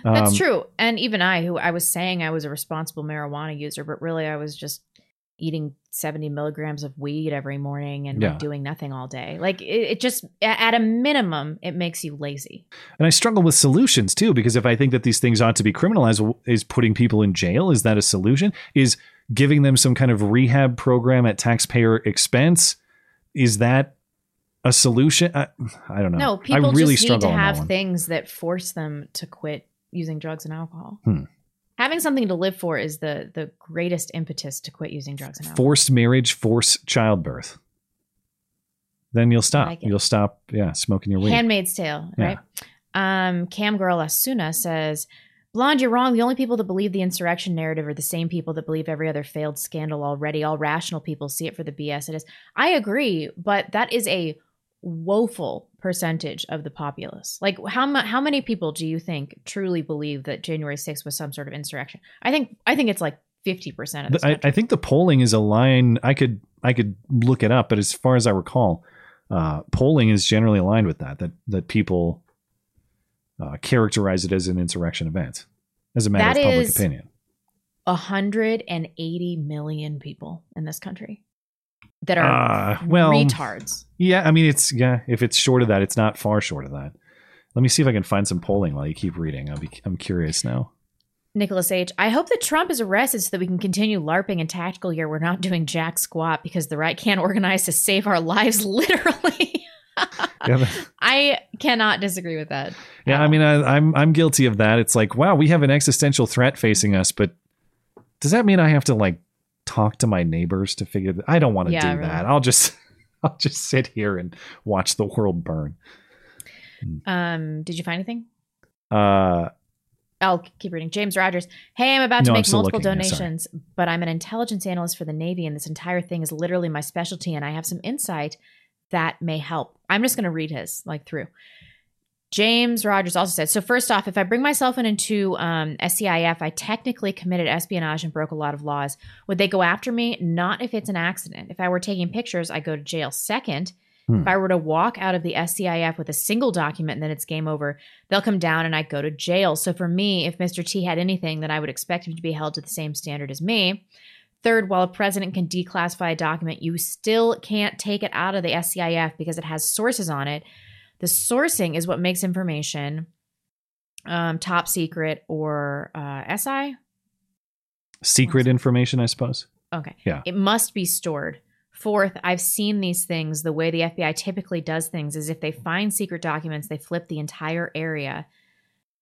That's Um, true. And even I, who I was saying I was a responsible marijuana user, but really I was just eating 70 milligrams of weed every morning and like, doing nothing all day. Like it, it just, at a minimum, it makes you lazy. And I struggle with solutions too, because if I think that these things ought to be criminalized, is putting people in jail? Is that a solution? Is giving them some kind of rehab program at taxpayer expense? Is that a solution? I, I don't know. No, people I really just need to have things that force them to quit using drugs and alcohol. Hmm. Having something to live for is the the greatest impetus to quit using drugs and alcohol. Forced marriage, forced childbirth. Then you'll stop. like you'll stop, yeah, smoking your weed. Handmaid's Tale, Yeah. right? Um, Cam Girl Asuna says, Blonde, you're wrong. The only people that believe the insurrection narrative are the same people that believe every other failed scandal already. All rational people see it for the BS it is. I agree, but that is a woeful percentage of the populace. Like how mu- how many people do you think truly believe that January 6th was some sort of insurrection? I think I think it's like 50% of the I, I think the polling is a line. I could I could look it up, but as far as I recall, uh, polling is generally aligned with that. That that people uh, characterize it as an insurrection event, as a matter That of public opinion. 180 million people in this country that are Uh, well, retards. Yeah, I mean it's yeah. If it's short of that, it's not far short of that. Let me see if I can find some polling while you keep reading. I'll be I'm curious now. Nicholas H. I hope that Trump is arrested so that we can continue LARPing in tactical year. We're not doing jack squat because the right can't organize to save our lives, literally. Yeah, I cannot disagree with that. yeah I mean, I, I'm I'm guilty of that. It's like, wow, we have an existential threat facing us, but does that mean I have to like talk to my neighbors to figure that? I don't want to Yeah, do really. that. I'll just I'll just sit here and watch the world burn. Um, did you find anything? Uh, I'll keep reading. James Rogers. Hey, I'm about to No, make multiple looking. Yeah, donations, but I'm an intelligence analyst for the Navy, and this entire thing is literally my specialty, and I have some insight that may help. I'm just going to read his like through. James Rogers also said, so first off, if I bring myself in into um, SCIF, I technically committed espionage and broke a lot of laws. Would they go after me? Not if it's an accident. If I were taking pictures, I go to jail. Second, Hmm. if I were to walk out of the SCIF with a single document and then it's game over, they'll come down and I go to jail. So for me, if Mr. T had anything, then I would expect him to be held to the same standard as me. Third, while a president can declassify a document, you still can't take it out of the SCIF because it has sources on it. The sourcing is what makes information um, top secret or uh, SI. secret information, I suppose. Okay. Yeah. It must be stored. Fourth, I've seen these things. The way the FBI typically does things is if they find secret documents, they flip the entire area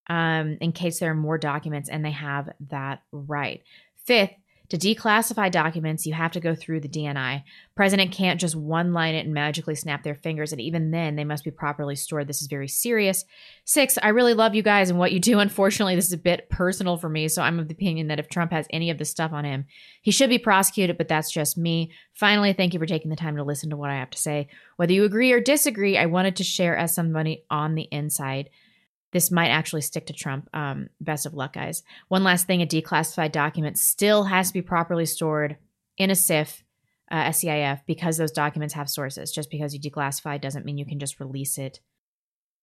um, in case there are more documents, and they have that right. Fifth, to declassify documents, you have to go through the DNI. President can't just one line it and magically snap their fingers, and even then, they must be properly stored. This is very serious. Six, I really love you guys and what you do. Unfortunately, this is a bit personal for me, so I'm of the opinion that if Trump has any of this stuff on him, he should be prosecuted, but that's just me. Finally, thank you for taking the time to listen to what I have to say. Whether you agree or disagree, I wanted to share as somebody on the inside. This might actually stick to Trump. Um, best of luck, guys. One last thing a declassified document still has to be properly stored in a SIF, uh, SCIF, because those documents have sources. Just because you declassify doesn't mean you can just release it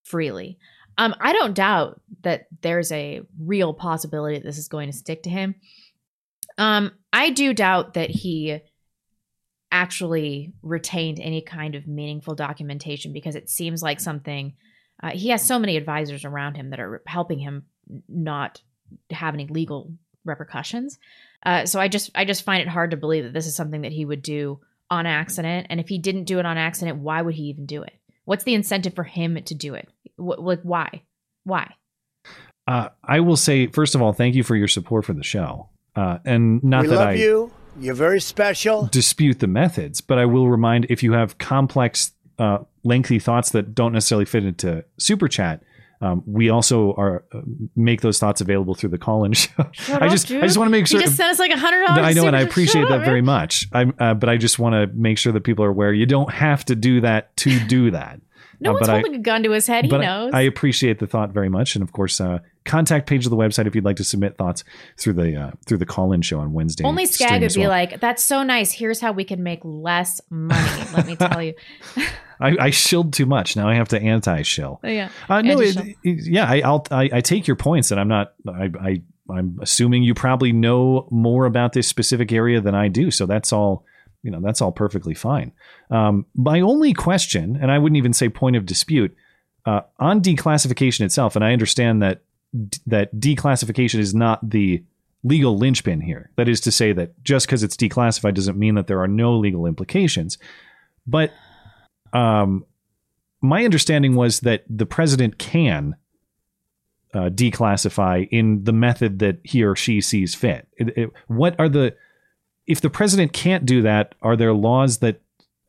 freely. Um, I don't doubt that there's a real possibility that this is going to stick to him. Um, I do doubt that he actually retained any kind of meaningful documentation because it seems like something uh, he has so many advisors around him that are helping him not have any legal repercussions. Uh, so I just I just find it hard to believe that this is something that he would do on accident. And if he didn't do it on accident, why would he even do it? What's the incentive for him to do it? Wh- like why? Why? Uh, I will say, first of all, thank you for your support for the show. Uh, and not we that love I you. You're very special. dispute the methods, but I will remind if you have complex, uh, lengthy thoughts that don't necessarily fit into super chat, um, we also are uh, make those thoughts available through the call-in show. Shut I just. I just want to make sure. You just sent us like a hundred dollars. I know, and I appreciate that up, very man. much. I, uh, but I just want to make sure that people are aware. You don't have to do that to do that. No Uh, one's but I- holding a gun to his head. He knows. I appreciate the thought very much, and of course, uh, contact page of the website if you'd like to submit thoughts through the uh, through the call-in show on Wednesday. Only Skag would be well. like, "That's so nice. Here's how we can make less money." Let me tell you. I, I shilled too much. Now I have to anti-shill. Oh, yeah. Uh, no, it, it- yeah, I, I'll I, I take your points, and I'm not. I, I I'm assuming you probably know more about this specific area than I do, so that's all. You know, that's all perfectly fine. Um, my only question, and I wouldn't even say point of dispute, uh, on declassification itself, and I understand that that declassification is not the legal linchpin here. That is to say that just because it's declassified doesn't mean that there are no legal implications. But um, my understanding was that the president can uh, declassify in the method that he or she sees fit. It- it- what are the if the president can't do that? Are there laws that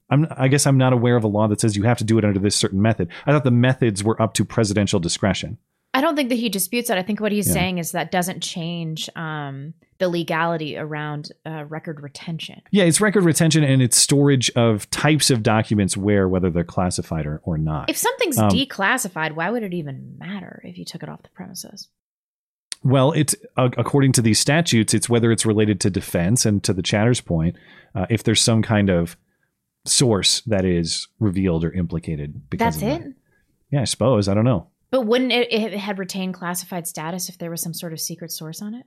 I'm, I guess I'm not aware of a law that says you have to do it under this certain method. I thought the methods were up to presidential discretion. I don't think that he disputes that. I think what he's Yeah. saying is that doesn't change um, the legality around uh, record retention. Yeah, it's record retention and it's storage of types of documents where whether they're classified or, or not. If something's Um, declassified, why would it even matter if you took it off the premises? Well, it's uh, according to these statutes, it's whether it's related to defense and to the chatter's point, uh, if there's some kind of source that is revealed or implicated. Because That's it. that. Yeah, I suppose. I don't know. But wouldn't it, it had retained classified status if there was some sort of secret source on it?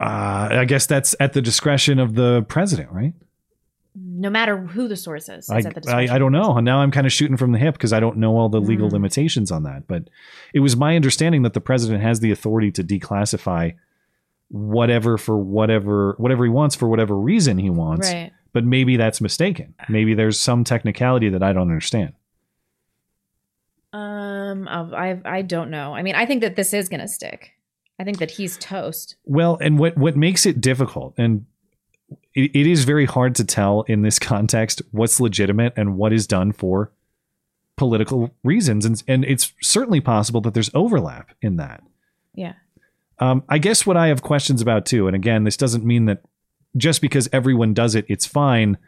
Uh, I guess that's at the discretion of the president, right? no matter who the source is. I, I, I don't know. Now I'm kind of shooting from the hip because I don't know all the legal Mm. limitations on that. But it was my understanding that the president has the authority to declassify whatever for whatever whatever he wants for whatever reason he wants. Right. But maybe that's mistaken. Maybe there's some technicality that I don't understand. Um, I I don't know. I mean, I think that this is gonna stick. I think that he's toast. Well, and what what makes it difficult, and it, it is very hard to tell in this context what's legitimate and what is done for political reasons, and and it's certainly possible that there's overlap in that. Yeah. Um, I guess what I have questions about too, and again, this doesn't mean that just because everyone does it, it's fine.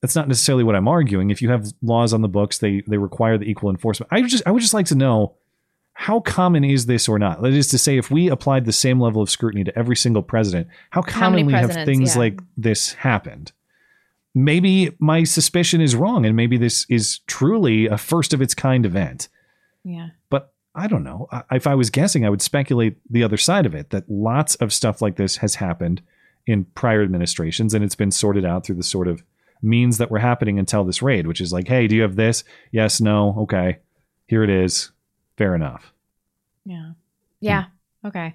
That's not necessarily what I'm arguing. If you have laws on the books, they they require the equal enforcement. I would just I would just like to know how common is this or not? That is to say, if we applied the same level of scrutiny to every single president, how How commonly have things yeah. like this happened? Maybe my suspicion is wrong, and maybe this is truly a first of its kind event. Yeah. But I don't know. If I was guessing, I would speculate the other side of it that lots of stuff like this has happened in prior administrations and it's been sorted out through the sort of means that were happening until this raid, which is like, hey, do you have this? Yes, no, okay. Here it is. Fair enough. Yeah. Yeah. Okay.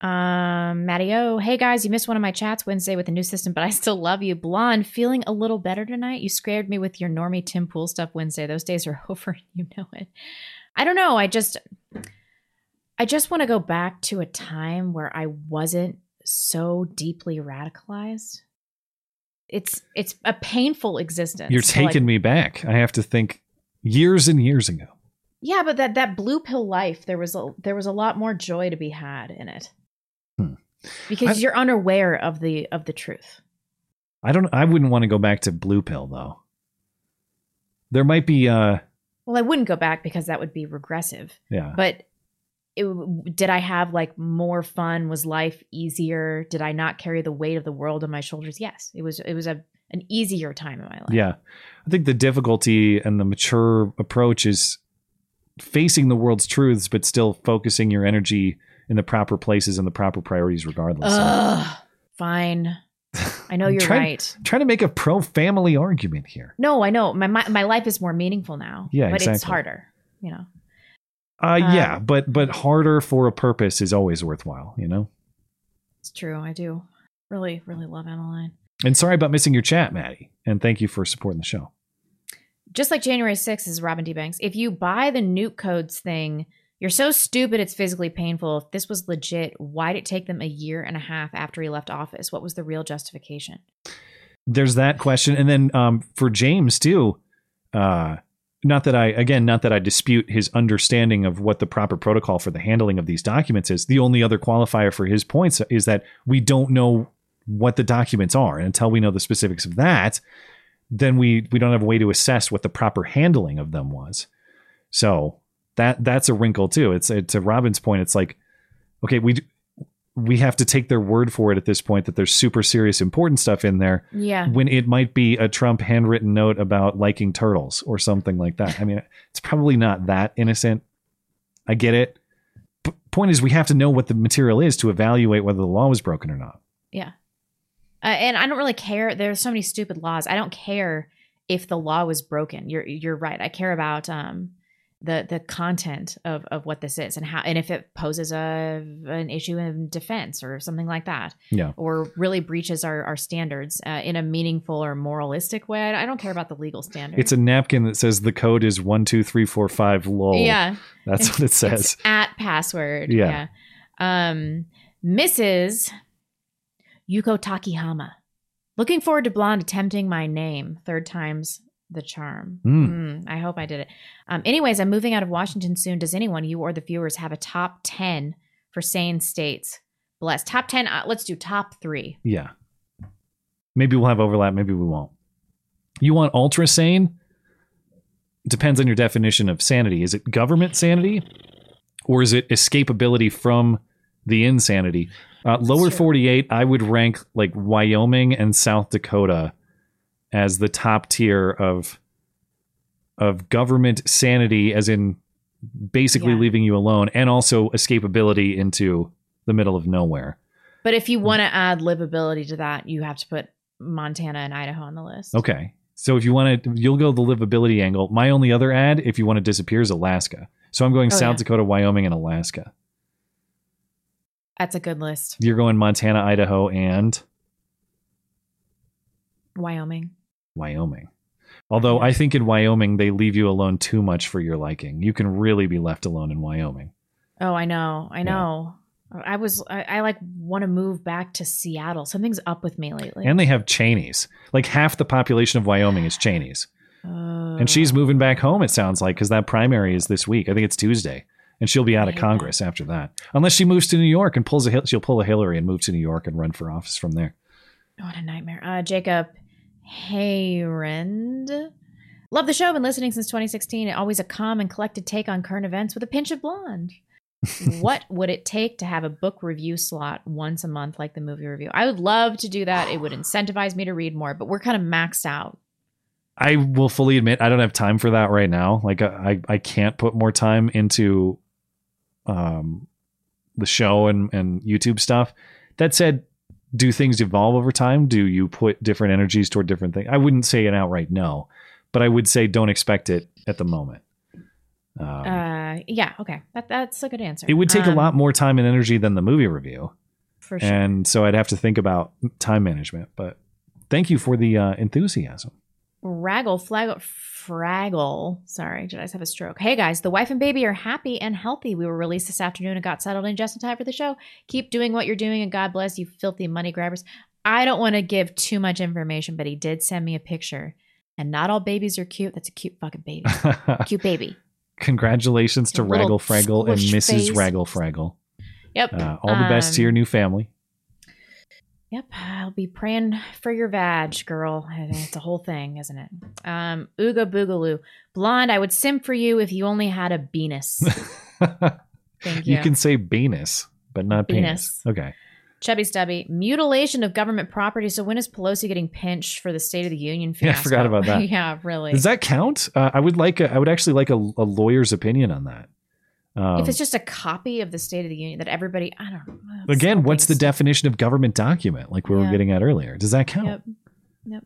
Um, Matty O, hey guys, you missed one of my chats Wednesday with the new system, but I still love you. Blonde, feeling a little better tonight. You scared me with your normie Tim Pool stuff Wednesday. Those days are over, you know it. I don't know. I just, I just want to go back to a time where I wasn't so deeply radicalized. It's it's a painful existence. You're to, like, taking me back. I have to think years and years ago. Yeah, but that that blue pill life, there was a there was a lot more joy to be had in it. Because I- you're unaware of the of the truth. I don't I wouldn't want to go back to blue pill though. There might be uh Well, I wouldn't go back because that would be regressive. Yeah. But it, did I have like more fun? Was life easier? Did I not carry the weight of the world on my shoulders? Yes, it was. It was a an easier time in my life. Yeah. I think the difficulty and the mature approach is facing the world's truths, but still focusing your energy in the proper places and the proper priorities regardless. Ugh. Fine. I know you're trying, right. trying to make a pro family argument here. No, I know. My, my my life is more meaningful now. Yeah, but it's harder. You know. Uh, Um, yeah, but but harder for a purpose is always worthwhile, you know. It's true. I do really really love Emmeline. And sorry about missing your chat, Maddie. And thank you for supporting the show. Just like January 6th is Robin D. Banks. If you buy the nuke codes thing, you're so stupid it's physically painful. If this was legit, why'd it take them a year and a half after he left office? What was the real justification? there's that question and then um, for james too uh, not that i again not that i dispute his understanding of what the proper protocol for the handling of these documents is. The only other qualifier for his points is that we don't know what the documents are. And until we know the specifics of that then we we don't have a way to assess what the proper handling of them was. So that that's a wrinkle too. It's, it's to robin's point. It's like okay we we have to take their word for it at this point that there's super serious important stuff in there Yeah. when it might be a trump handwritten note about liking turtles or something like that i mean it's probably not that innocent i get it P- point is we have to know what the material is to evaluate whether the law was broken or not Yeah. Uh, and I don't really care. There's so many stupid laws. I don't care if the law was broken. You're you're right. I care about um the the content of of what this is and how and if it poses a an issue in defense or something like that. Yeah. Or really breaches our our standards uh, in a meaningful or moralistic way. I don't care about the legal standards. it's a napkin that says the code is one two three four five lol Yeah. that's what it says It's at password. Yeah. Yeah. Um, Mrs. Yuko Takihama. Looking forward to Blonde attempting my name. Third time's the charm. Mm. Mm, I hope I did it. Um, anyways, I'm moving out of Washington soon. Does anyone, you or the viewers, have a top 10 for sane states? Bless. Top 10. Uh, let's do top three. Yeah. Maybe we'll have overlap, maybe we won't. You want ultra sane? Depends on your definition of sanity. Is it government sanity or is it escapability from the insanity? Uh, lower 48, I would rank like Wyoming and South Dakota as the top tier of of government sanity as in basically Yeah. leaving you alone and also escapability into the middle of nowhere. But if you want to add livability to that, you have to put Montana and Idaho on the list. Okay. So if you want to, you'll go the livability angle. My only other ad, if you want to disappear, is Alaska. So I'm going Oh, South yeah. Dakota, Wyoming, and Alaska. That's a good list. You're going Montana, Idaho, and Wyoming. Wyoming. Although I think in Wyoming they leave you alone too much for your liking. You can really be left alone in Wyoming. Oh, I know. I know. I was I, I like want to move back to Seattle. Something's up with me lately. And they have Cheneys. Like half the population of Wyoming is Cheneys. and she's moving back home, it sounds like, because that primary is this week. I think it's Tuesday. And she'll be out of Congress after that. Unless she moves to New York and pulls a she'll pull a Hillary and move to New York and run for office from there. What a nightmare. Uh, Jacob Hayrand. Love the show. Been listening since 2016. Always a calm and collected take on current events with a pinch of blonde. what would it take to have a book review slot once a month like the movie review? I would love to do that. It would incentivize me to read more, but we're kind of maxed out. I will fully admit I don't have time for that right now. Like I I can't put more time into um the show and and YouTube stuff. That said, do things evolve over time? Do you put different energies toward different things? I wouldn't say an outright no, but I would say don't expect it at the moment. Um, Uh, yeah, okay. That, that's a good answer. it would take a Um, lot more time and energy than the movie review. For sure. And so I'd have to think about time management. But thank you for the uh, enthusiasm. Raggle, Flaggle, Fraggle. Sorry, did I just have a stroke? Hey guys, the wife and baby are happy and healthy. We were released this afternoon and got settled in just in time for the show. Keep doing what you're doing and God bless you, filthy money grabbers. I don't want to give too much information, but he did send me a picture. And not all babies are cute. That's a cute fucking baby. cute baby. Congratulations to Raggle Fraggle and Mrs. face. Raggle Fraggle. Yep. Uh, all the best to Um, your new family. Yep, I'll be praying for your vag, girl. It's a whole thing, isn't it? Um, Ooga Boogaloo. Blonde, I would sim for you if you only had a penis. Thank you. You can say penis, but not penis. Penis. Okay. Chubby Stubby. Mutilation of government property. So when is Pelosi getting pinched for the State of the Union Yeah, I forgot about that. yeah, really. Does that count? Uh, I would like. A, I would actually like a, a lawyer's opinion on that. Um, if it's just a copy of the State of the Union that everybody, I don't know. again, what's the definition of government document? Like we were getting at earlier. Does that count? Yep. Yep.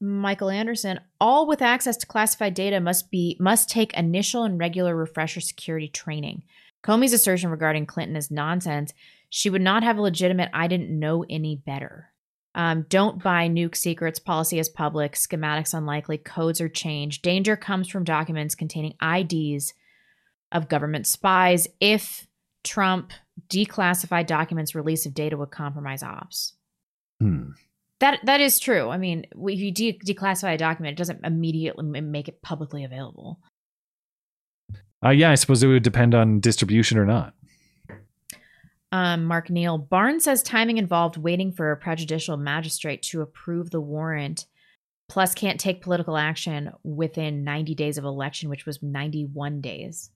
Michael Anderson. All with access to classified data must be must take initial and regular refresher security training. Comey's assertion regarding Clinton is nonsense. She would not have a legitimate I didn't know any better. Um, don't buy nuke secrets. Policy is public. Schematics unlikely. Codes are changed. Danger comes from documents containing IDs of government spies. If Trump declassified documents, release of data would compromise ops. Hmm. That that is true. I mean, if you de- declassify a document, it doesn't immediately make it publicly available. Uh, yeah, I suppose it would depend on distribution or not. Um, Mark Neal Barnes says timing involved waiting for a prejudicial magistrate to approve the warrant, plus can't take political action within 90 days of election, which was 91 days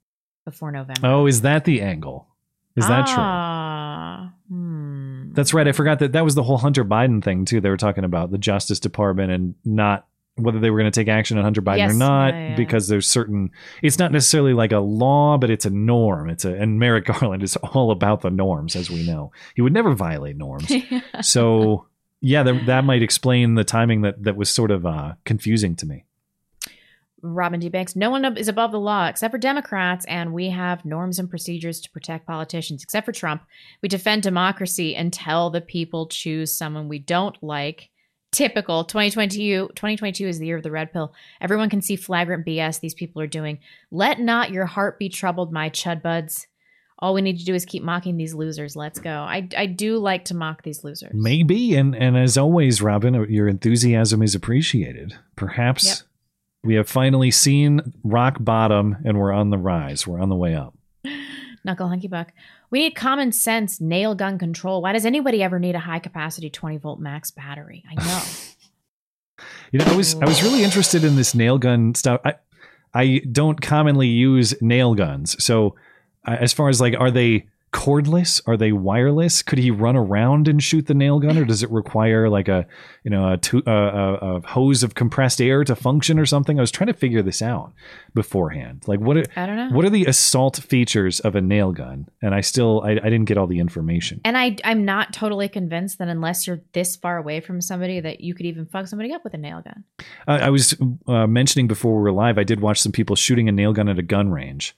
before November. Oh, is that the angle? Is that true? Ah, hmm. That's right. I forgot that that was the whole Hunter Biden thing too. They were talking about the Justice Department and not whether they were going to take action on Hunter Biden Yes, or not yeah, yeah. because there's certain it's not necessarily like a law but it's a norm. It's a and Merrick Garland is all about the norms as we know. He would never violate norms. so, yeah, that, that might explain the timing that that was sort of uh, confusing to me. Robin D. Banks, no one is above the law except for Democrats, and we have norms and procedures to protect politicians, except for Trump. We defend democracy until the people choose someone we don't like. Typical 2022, 2022 is the year of the red pill. Everyone can see flagrant BS these people are doing. Let not your heart be troubled, my chud buds. All we need to do is keep mocking these losers. Let's go. I, I do like to mock these losers. Maybe and and as always, Robin, uh, your enthusiasm is appreciated. Perhaps Yep. We have finally seen rock bottom and we're on the rise. We're on the way up. Knuckle Hunky Buck. We need common sense nail gun control. Why does anybody ever need a high capacity 20 volt max battery? I know. You know, I was I was really interested in this nail gun stuff. I I don't commonly use nail guns, so as far as like, are they cordless? Are they wireless? Could he run around and shoot the nail gun, or does it require like a you know a, tu- a, a, a hose of compressed air to function or something? I was trying to figure this out beforehand. Like what? Are, I don't know. What are the assault features of a nail gun? And I still I, I didn't get all the information. And I, I'm not totally convinced that unless you're this far away from somebody, that you could even fuck somebody up with a nail gun. Uh, I was uh, mentioning before we were live. I did watch some people shooting a nail gun at a gun range,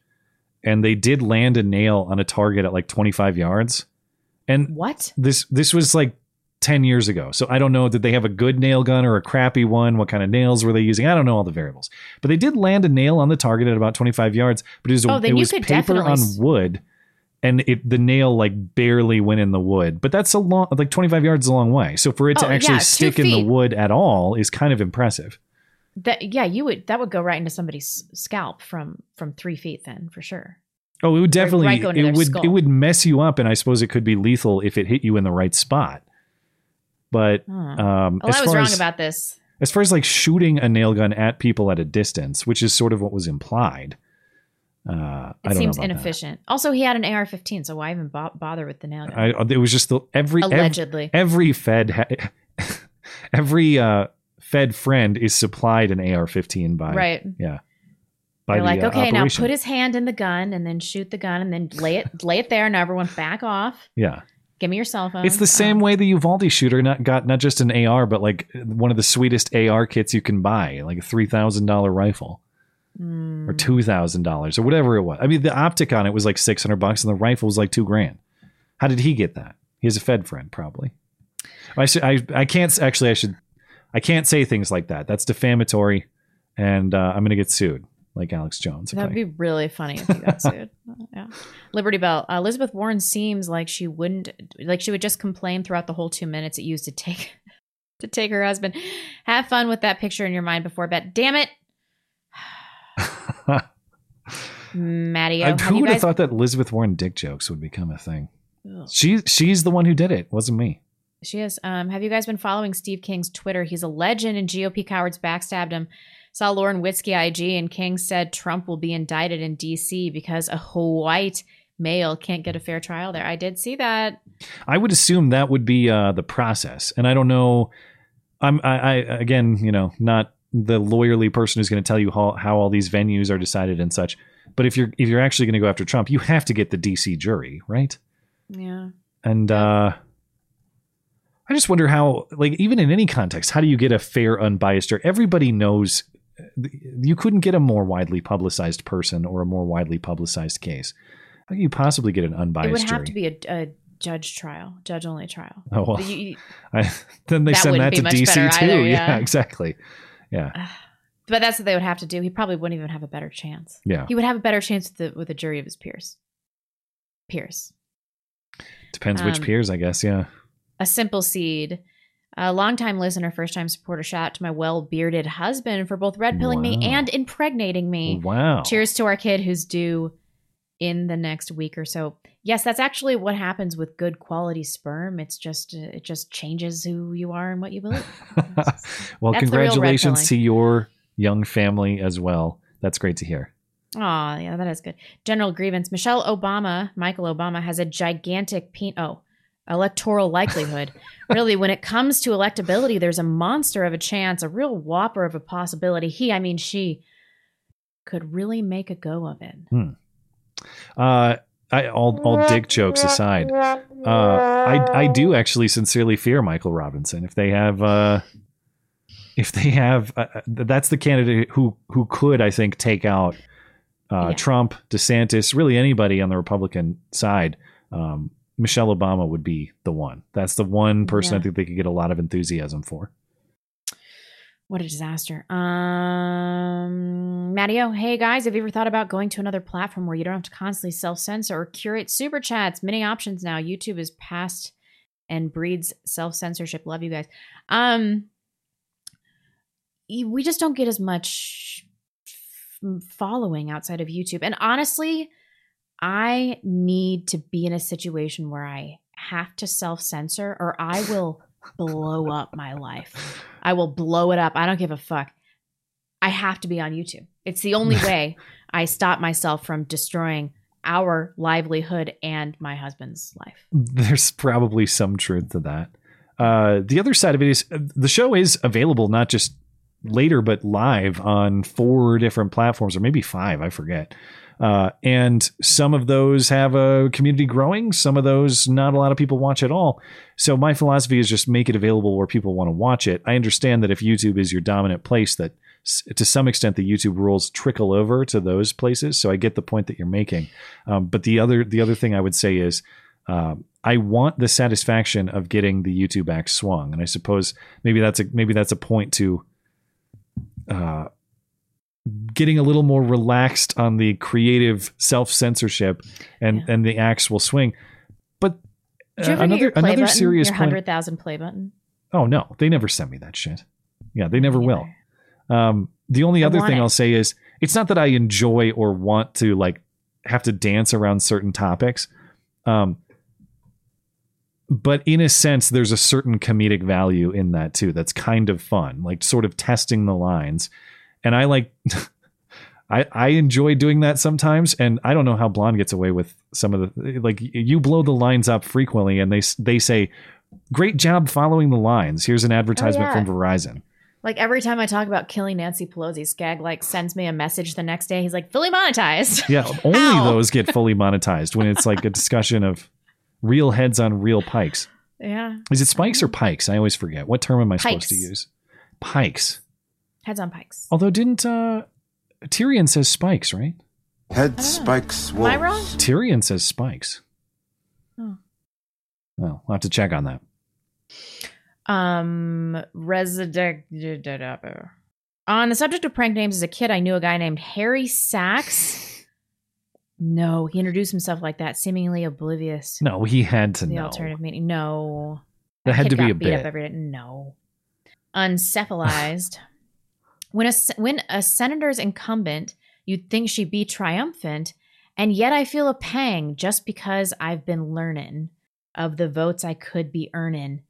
and they did land a nail on a target at like 25 yards. And what? This this was like 10 years ago. So I don't know did they have a good nail gun or a crappy one? What kind of nails were they using? I don't know all the variables. But they did land a nail on the target at about 25 yards, but it was, Oh, then it you was paper definitely on wood and it the nail like barely went in the wood. But that's a long like 25 yards is a long way. So for it to Oh, actually yeah, stick in the wood at all is kind of impressive. That yeah, you would that would go right into somebody's scalp from from three feet then for sure. Oh, it would definitely right it would skull. it would mess you up, and I suppose it could be lethal if it hit you in the right spot. But Huh. um, Well, as I was wrong as, about this. as far as like shooting a nail gun at people at a distance, which is sort of what was implied. Uh, I It don't seems inefficient. Also, he had an AR-15, so why even bo- bother with the nail gun? I, it was just the every ev- Allegedly. every, Fed ha- every uh, Fed friend is supplied an AR-15 by Right. Yeah. By They're the, like, uh, okay, now put his hand in the gun and then shoot the gun and then lay it lay it there. Now everyone back off. yeah. Give me your cell phone. It's the same way the Uvalde shooter not got not just an AR, but like one of the sweetest AR kits you can buy, like a three thousand dollar rifle Mm. or two thousand dollars or whatever it was. I mean, the optic on it was like six hundred bucks, and the rifle was like two grand. How did he get that? He has a Fed friend, probably. I should. I. I can't actually. I should. I can't say things like that. That's defamatory, and uh, I'm going to get sued, like Alex Jones. That'd be really funny if you got sued. Yeah. Liberty Bell. Uh, Elizabeth Warren seems like she wouldn't like she would just complain throughout the whole two minutes it used to take to take her husband. Have fun with that picture in your mind before bed. Damn it. Mattio, I- who would have thought that Elizabeth Warren dick jokes would become a thing? Ugh. She's she's the one who did it. Wasn't me. She is. Um, have you guys been following Steve King's Twitter? He's a legend, and GOP cowards backstabbed him. Saw Lauren Witzke IG, and King said Trump will be indicted in D.C. because a white male can't get a fair trial there. I did see that. I would assume that would be uh, the process, and I don't know. I'm I, I again, you know, not the lawyerly person who's going to tell you how, how all these venues are decided and such. But if you're if you're actually going to go after Trump, you have to get the D.C. jury, right? Yeah. And uh, I just wonder how, like, even in any context, how do you get a fair, unbiased jury? Everybody knows you couldn't get a more widely publicized person or a more widely publicized case. How can you possibly get an unbiased it would have jury? to be a, a judge trial, judge only trial. Oh well, you- I, then they That send that to DC too. either, yeah. yeah. exactly. Yeah, but that's what they would have to do. He probably wouldn't even have a better chance. Yeah. He would have a better chance with the with a jury of his peers. Peers. depends which Um, peers, I guess. Yeah, a simple seed. A longtime listener, first time supporter. Shout out to my well bearded husband for both red pilling me and impregnating me. Wow. Cheers to our kid who's due in the next week or so. Yes, that's actually what happens with good quality sperm. It's just uh, it just changes who you are and what you believe. well, That's the real red congratulations to your young family as well. That's great to hear. Oh, yeah, that is good. General grievance. Michelle Obama, Michael Obama, has a gigantic pen- oh, electoral likelihood. really, when it comes to electability, there's a monster of a chance, a real whopper of a possibility. He, I mean, she could really make a go of it. Hmm. Uh, I all all dick jokes aside, uh, I I do actually sincerely fear Michael Robinson. If they have, uh, if they have, uh, uh, that's the candidate who who could I think take out uh, Yeah. Trump, DeSantis, really anybody on the Republican side. Um, Michelle Obama would be the one. That's the one person I think they could get a lot of enthusiasm for. What a disaster. Um, Mattio, hey guys, have you ever thought about going to another platform where you don't have to constantly self censor or curate super chats? Many options now. YouTube is past and breeds self censorship. Love you guys. Um, we just don't get as much following outside of YouTube. And honestly, I need to be in a situation where I have to self censor or I will blow up my life. I will blow it up. I don't give a fuck. I have to be on YouTube. It's the only way I stop myself from destroying our livelihood and my husband's life. There's probably some truth to that. Uh, the other side of it is uh, the show is available not just later, but live on four different platforms, or maybe five, I forget. Uh, and some of those have a community growing, some of those not a lot of people watch at all. So my philosophy is just make it available where people want to watch it. I understand that if YouTube is your dominant place, that to some extent the YouTube rules trickle over to those places. So I get the point that you're making. Um, but the other the other thing I would say is. Um, I want the satisfaction of getting the YouTube axe swung, and I suppose maybe that's a maybe that's a point to uh, getting a little more relaxed on the creative self censorship, and and the axe will swing. But uh, another another button, serious your hundred thousand play button? Oh no, they never sent me that shit. Yeah, they never will. Um, the only other thing it. I'll say is it's not that I enjoy or want to like have to dance around certain topics. Um, but in a sense, there's a certain comedic value in that too. That's kind of fun, like sort of testing the lines. And I like, I I enjoy doing that sometimes. And I don't know how Blonde gets away with some of the like you blow the lines up frequently, and they they say, "Great job following the lines." Here's an advertisement Oh, yeah. from Verizon. Like every time I talk about killing Nancy Pelosi, Skag like sends me a message the next day. He's like, fully monetized. Yeah, only those get fully monetized when it's like a discussion of real heads on real pikes. yeah. Is it spikes or pikes? I always forget. What term am I supposed to use? Pikes. Heads on pikes. Although didn't uh Tyrion says spikes, right? Head spikes Am I wrong? Tyrion says spikes. Oh. Well, I'll have to check on that. Um, resident. On the subject of prank names, as a kid, I knew a guy named Harry Sachs. No, he introduced himself like that, seemingly oblivious. No, he had to the know. alternative meaning. No, That had to be got a beat up bit. every day. No, uncephalized. When a when a senator's incumbent, you'd think she'd be triumphant, and yet I feel a pang just because I've been learning of the votes I could be earning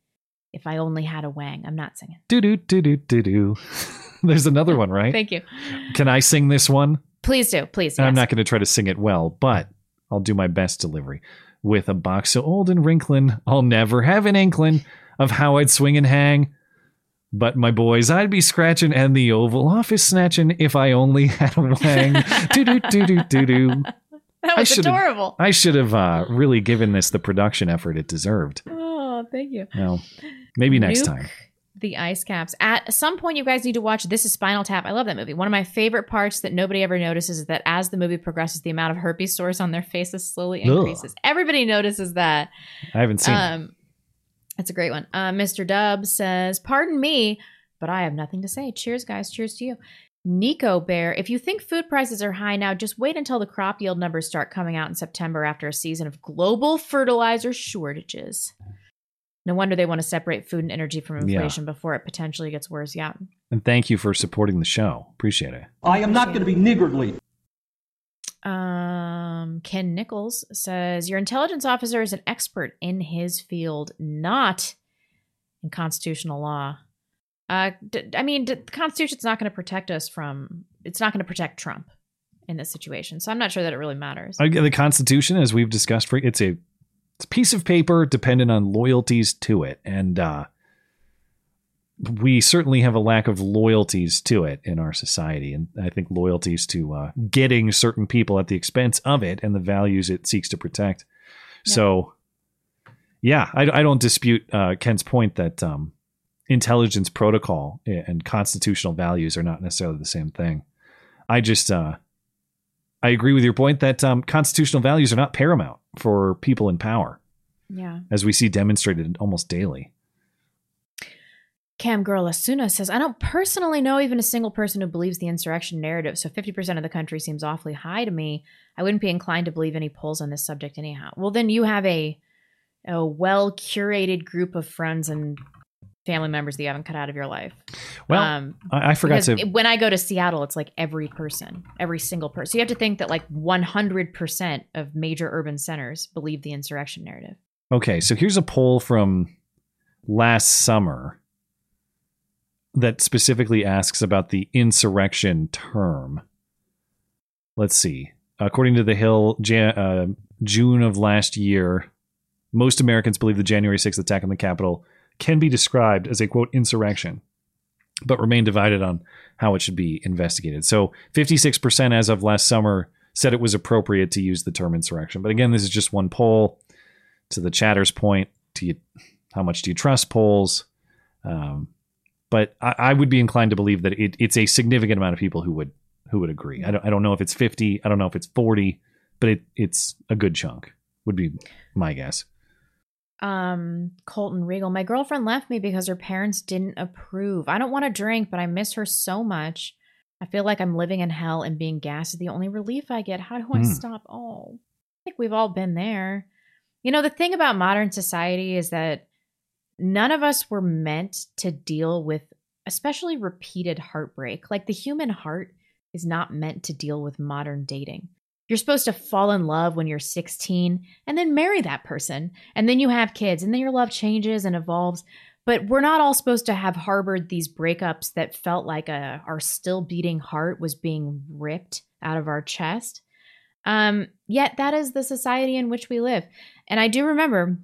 if I only had a wang. I'm not singing. Do do do do do do. There's another one, right? Thank you. Can I sing this one? Please do, please. I'm yes. not going to try to sing it well, but I'll do my best delivery. With a box so old and wrinkling, I'll never have an inkling of how I'd swing and hang. But my boys, I'd be scratching and the Oval Office snatching if I only had a wang. do do do do do do. That was should've- adorable. I should have uh, really given this the production effort it deserved. Oh, thank you. Well, maybe next Nuke time. The ice caps. At some point, you guys need to watch This is Spinal Tap. I love that movie. One of my favorite parts that nobody ever notices is that as the movie progresses, the amount of herpes sores on their faces slowly Ugh. increases. Everybody notices that. I haven't seen it. It's a great one. Uh, Mr. Dub says, Pardon me, but I have nothing to say. Cheers, guys. Cheers to you. Nico Bear, if you think food prices are high now, just wait until the crop yield numbers start coming out in September after a season of global fertilizer shortages. No wonder they want to separate food and energy from Yeah. inflation before it potentially gets worse. Yeah. And thank you for supporting the show. Appreciate it. I am not going to be niggardly. Um, Ken Nichols says your intelligence officer is an expert in his field, not in constitutional law. Uh, d- I mean, d- the Constitution's not going to protect us from. It's not going to protect Trump in this situation. So I'm not sure that it really matters. The Constitution, as we've discussed, it's a it's a piece of paper dependent on loyalties to it, and uh, we certainly have a lack of loyalties to it in our society, and I think loyalties to uh, getting certain people at the expense of it and the values it seeks to protect. So, yeah, I, I don't dispute uh, Ken's point that um, intelligence protocol and constitutional values are not necessarily the same thing. I just uh, I agree with your point that um, constitutional values are not paramount for people in power, Yeah. as we see demonstrated almost daily. Cam Girl Asuna says, I don't personally know even a single person who believes the insurrection narrative, so 50% of the country seems awfully high to me. I wouldn't be inclined to believe any polls on this subject anyhow. Well, then you have a, a well curated group of friends and family members that you haven't cut out of your life. Well, Um, I, I forgot to. When I go to Seattle, it's like every person, every single person. So you have to think that like 100% of major urban centers believe the insurrection narrative. Okay, so here's a poll from last summer that specifically asks about the insurrection term. Let's see. according to the Hill, Jan, uh, June of last year, most Americans believe the January 6th attack on the Capitol can be described as a quote insurrection, but remain divided on how it should be investigated. So 56% as of last summer said it was appropriate to use the term insurrection. But again, this is just one poll. To the chatter's point, you, how much do you trust polls? Um, but I, I, would be inclined to believe that it, it's a significant amount of people who would who would agree. I don't, I don't know if it's 50, I don't know if it's 40, but it, it's a good chunk, would be my guess. Um, Colton Regal, my girlfriend left me because her parents didn't approve. I don't want to drink, but I miss her so much. I feel like I'm living in hell and being gassed is the only relief I get. How do I mm. stop? Oh, I think we've all been there. You know, the thing about modern society is that none of us were meant to deal with especially repeated heartbreak. Like the human heart is not meant to deal with modern dating. You're supposed to fall in love when you're 16 and then marry that person. And then you have kids and then your love changes and evolves. But we're not all supposed to have harbored these breakups that felt like a, our still beating heart was being ripped out of our chest. Um, yet that is the society in which we live. And I do remember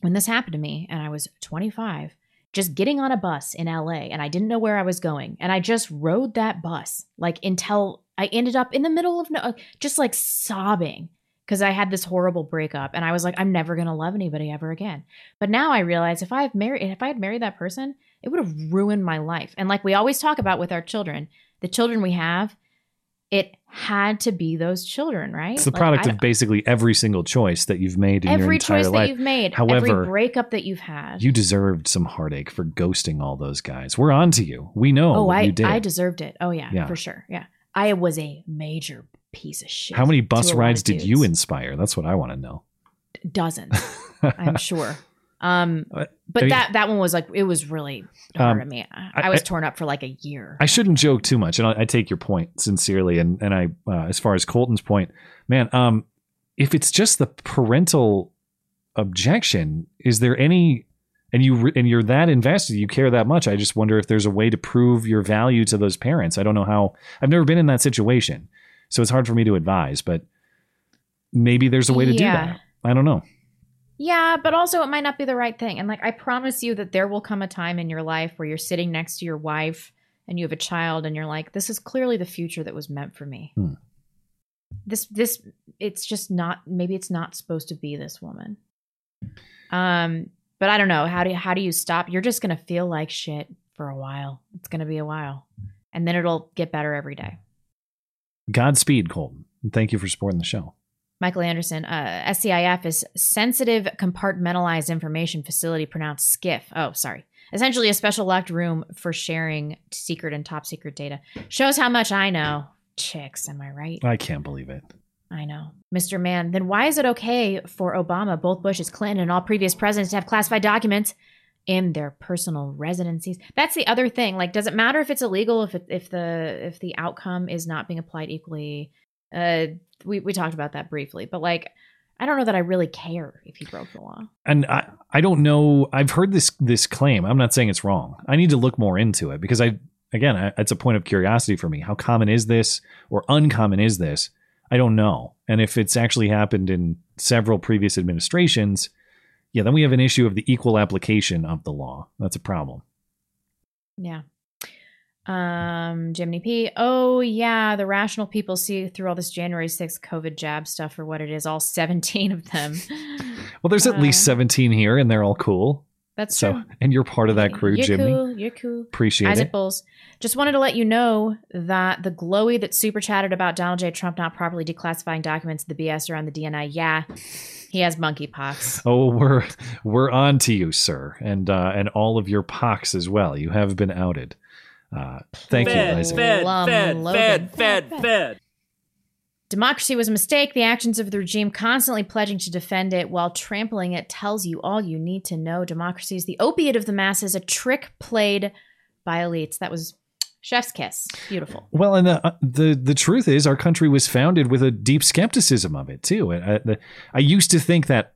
when this happened to me and I was 25 just getting on a bus in LA and I didn't know where I was going. And I just rode that bus like until I ended up in the middle of no, just like sobbing because I had this horrible breakup and I was like, I'm never going to love anybody ever again. But now I realize if I have married, if I had married that person, it would have ruined my life. And like we always talk about with our children, the children we have, it had to be those children, right? It's the product of basically every single choice that you've made in your entire life. Every choice that you've made, However, every breakup that you've had. You deserved some heartache for ghosting all those guys. We're on to you. We know oh, I. I deserved it. Oh yeah, yeah, for sure. Yeah. I was a major piece of shit. How many bus rides did you inspire? That's what I want to know. Dozens, I'm sure. Um, uh, but that that one was like it was really hard um, on me. I, I was I, torn up for like a year. I shouldn't joke too much, and I, I take your point sincerely. And and I, uh, as far as Colton's point, man, um, if it's just the parental objection, is there any? And you and you're that invested, you care that much. I just wonder if there's a way to prove your value to those parents. I don't know how. I've never been in that situation, so it's hard for me to advise. But maybe there's a way to yeah. do that. I don't know. Yeah, but also it might not be the right thing. And like I promise you that there will come a time in your life where you're sitting next to your wife and you have a child and you're like, this is clearly the future that was meant for me. Hmm. This this it's just not maybe it's not supposed to be this woman. Um, but I don't know. How do you, how do you stop? You're just gonna feel like shit for a while. It's gonna be a while. And then it'll get better every day. Godspeed, Colton. And thank you for supporting the show. Michael Anderson, uh, SCIF is Sensitive Compartmentalized Information Facility, pronounced SCIF. Oh, sorry. Essentially, a special locked room for sharing secret and top secret data. Shows how much I know. Chicks, am I right? I can't believe it. I know. Mr. Man, then why is it okay for Obama, both Bushes, Clinton, and all previous presidents to have classified documents in their personal residencies? That's the other thing. Like, does it matter if it's illegal if it, if the if the outcome is not being applied equally? Uh, we, we talked about that briefly, but like, I don't know that I really care if he broke the law. And I, I don't know. I've heard this this claim. I'm not saying it's wrong. I need to look more into it because I again, I, it's a point of curiosity for me. How common is this or uncommon is this? I don't know. And if it's actually happened in several previous administrations, yeah, then we have an issue of the equal application of the law. That's a problem. Yeah. Um, Jimmy P. Oh yeah, the rational people see through all this January 6th COVID jab stuff for what it is. All 17 of them. well, there's uh, at least uh, 17 here, and they're all cool. That's so, true. And you're part of that crew, you're Jimmy. Cool, you're cool. Appreciate Isaac it. Bulls. Just wanted to let you know that the glowy that super chatted about Donald J. Trump not properly declassifying documents, the BS around the DNI. Yeah, he has monkeypox. Oh, we're we're on to you, sir, and uh, and all of your pox as well. You have been outed. Uh, thank fed, you, Isaac. Fed, fed, fed, fed, fed. Democracy was a mistake. The actions of the regime constantly pledging to defend it while trampling it tells you all you need to know. Democracy is the opiate of the masses, a trick played by elites. That was chef's kiss. Beautiful. Well, and the uh, the the truth is, our country was founded with a deep skepticism of it too. I, I, I used to think that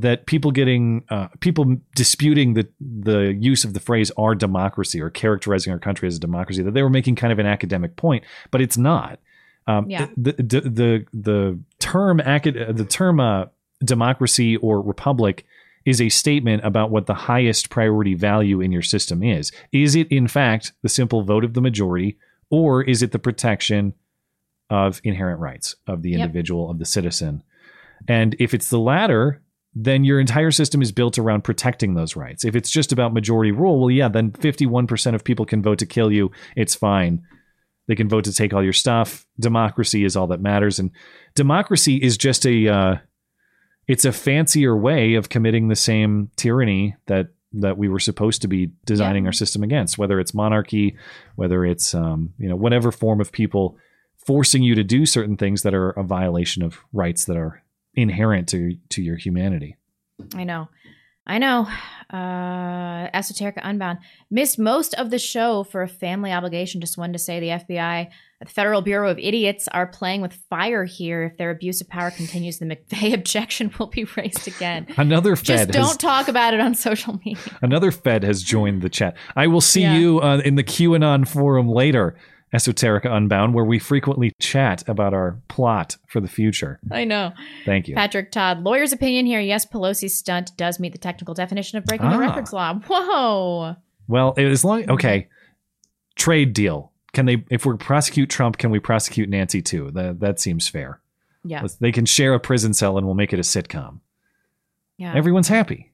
that people getting uh, people disputing the the use of the phrase "our democracy" or characterizing our country as a democracy that they were making kind of an academic point, but it's not. Um, Yeah. The the the, the term acad- the term uh, democracy or republic is a statement about what the highest priority value in your system is. Is it in fact the simple vote of the majority, or is it the protection of inherent rights of the Yep. individual of the citizen? And if it's the latter, then your entire system is built around protecting those rights. If it's just about majority rule, well, yeah, then 51% of people can vote to kill you. It's fine. They can vote to take all your stuff. Democracy is all that matters. And democracy is just a, uh, it's a fancier way of committing the same tyranny that that we were supposed to be designing our system against whether it's monarchy whether it's um, you know whatever form of people forcing you to do certain things that are a violation of rights that are inherent to to your humanity I know. I know. Uh, Esoterica Unbound missed most of the show for a family obligation. Just wanted to say the FBI, the Federal Bureau of Idiots, are playing with fire here. If their abuse of power continues, the McVeigh objection will be raised again. another Fed. Just don't has, talk about it on social media. another fed has joined the chat i will see Yeah. you uh, in the qanon forum later esoterica unbound where we frequently chat about our plot for the future I know. thank you Patrick Todd, lawyer's opinion here. Yes, Pelosi's stunt does meet the technical definition of breaking the Ah. records law. Whoa. Well, as long okay, trade deal. Can they? If we prosecute Trump, can we prosecute Nancy too? That that seems fair. Yeah. They can share a prison cell, and we'll make it a sitcom. Yeah. Everyone's happy.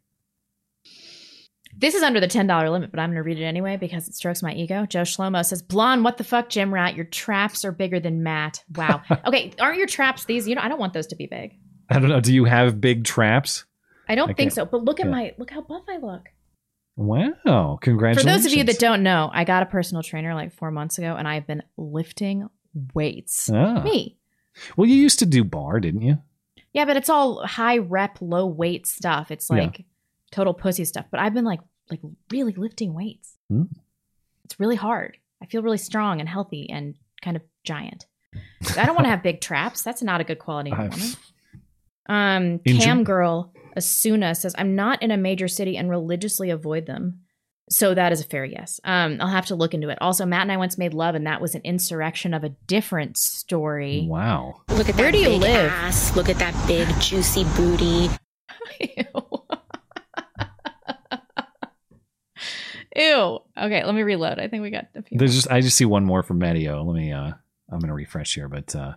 This is under the $10 limit, but I'm going to read it anyway because it strokes my ego. Joe Shlomo says, Blonde, what the fuck, Jim Rat? Your traps are bigger than Matt. Wow. okay, aren't your traps these? You know, I don't want those to be big. I don't know. Do you have big traps? I don't I think so. But look at yeah. my, look how buff I look. Wow! Congratulations. For those of you that don't know, I got a personal trainer like four months ago and I've been lifting weights. Ah. Me. Well, you used to do bar, didn't you? Yeah, but it's all high rep, low weight stuff. It's Yeah. like total pussy stuff. But I've been like like really lifting weights. Hmm. It's really hard. I feel really strong and healthy and kind of giant. I don't want to have big traps. That's not a good quality of a I've- woman. Um, Enjoy- Cam girl Asuna says, "I'm not in a major city and religiously avoid them." So that is a fair yes. Um, I'll have to look into it. Also, Matt and I once made love, and that was an insurrection of a different story. Wow. Look at that Where do you big live? ass. Look at that big juicy booty. Ew. Okay, let me reload. I think we got a few. There's just I just see one more from Mattio. Let me. uh I'm gonna refresh here, but uh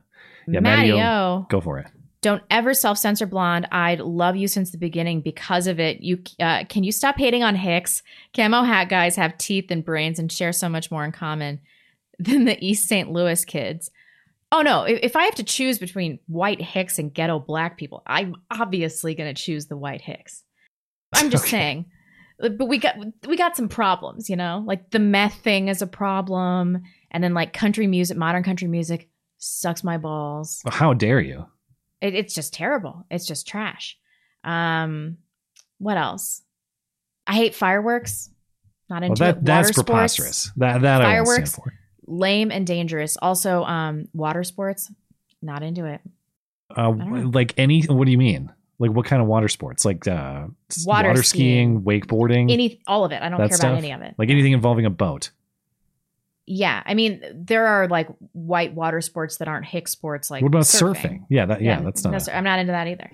yeah, Mattio, go for it. Don't ever self censor blonde. I'd love you since the beginning because of it. You uh, can you stop hating on Hicks? Camo hat guys have teeth and brains and share so much more in common than the East St. Louis kids. Oh no! If, if I have to choose between white Hicks and ghetto black people, I'm obviously going to choose the white Hicks. I'm just saying. But we got we got some problems, you know. Like the meth thing is a problem, and then like country music, modern country music sucks my balls. How dare you? It, it's just terrible. It's just trash. Um, what else? I hate fireworks. Not Well, into that it. that's sports, preposterous. That that I won't stand fireworks, for. lame and dangerous. Also, um, water sports. Not into it. Uh, like any, what do you mean? Like what kind of water sports? Like uh, Water water skiing, wakeboarding, Any, all of it. I don't care stuff? about any of it. Like anything involving a boat. Yeah, I mean, there are like white water sports that aren't hick sports. Like what about surfing. surfing? Yeah, that yeah, that's not. no, a- I'm not into that either.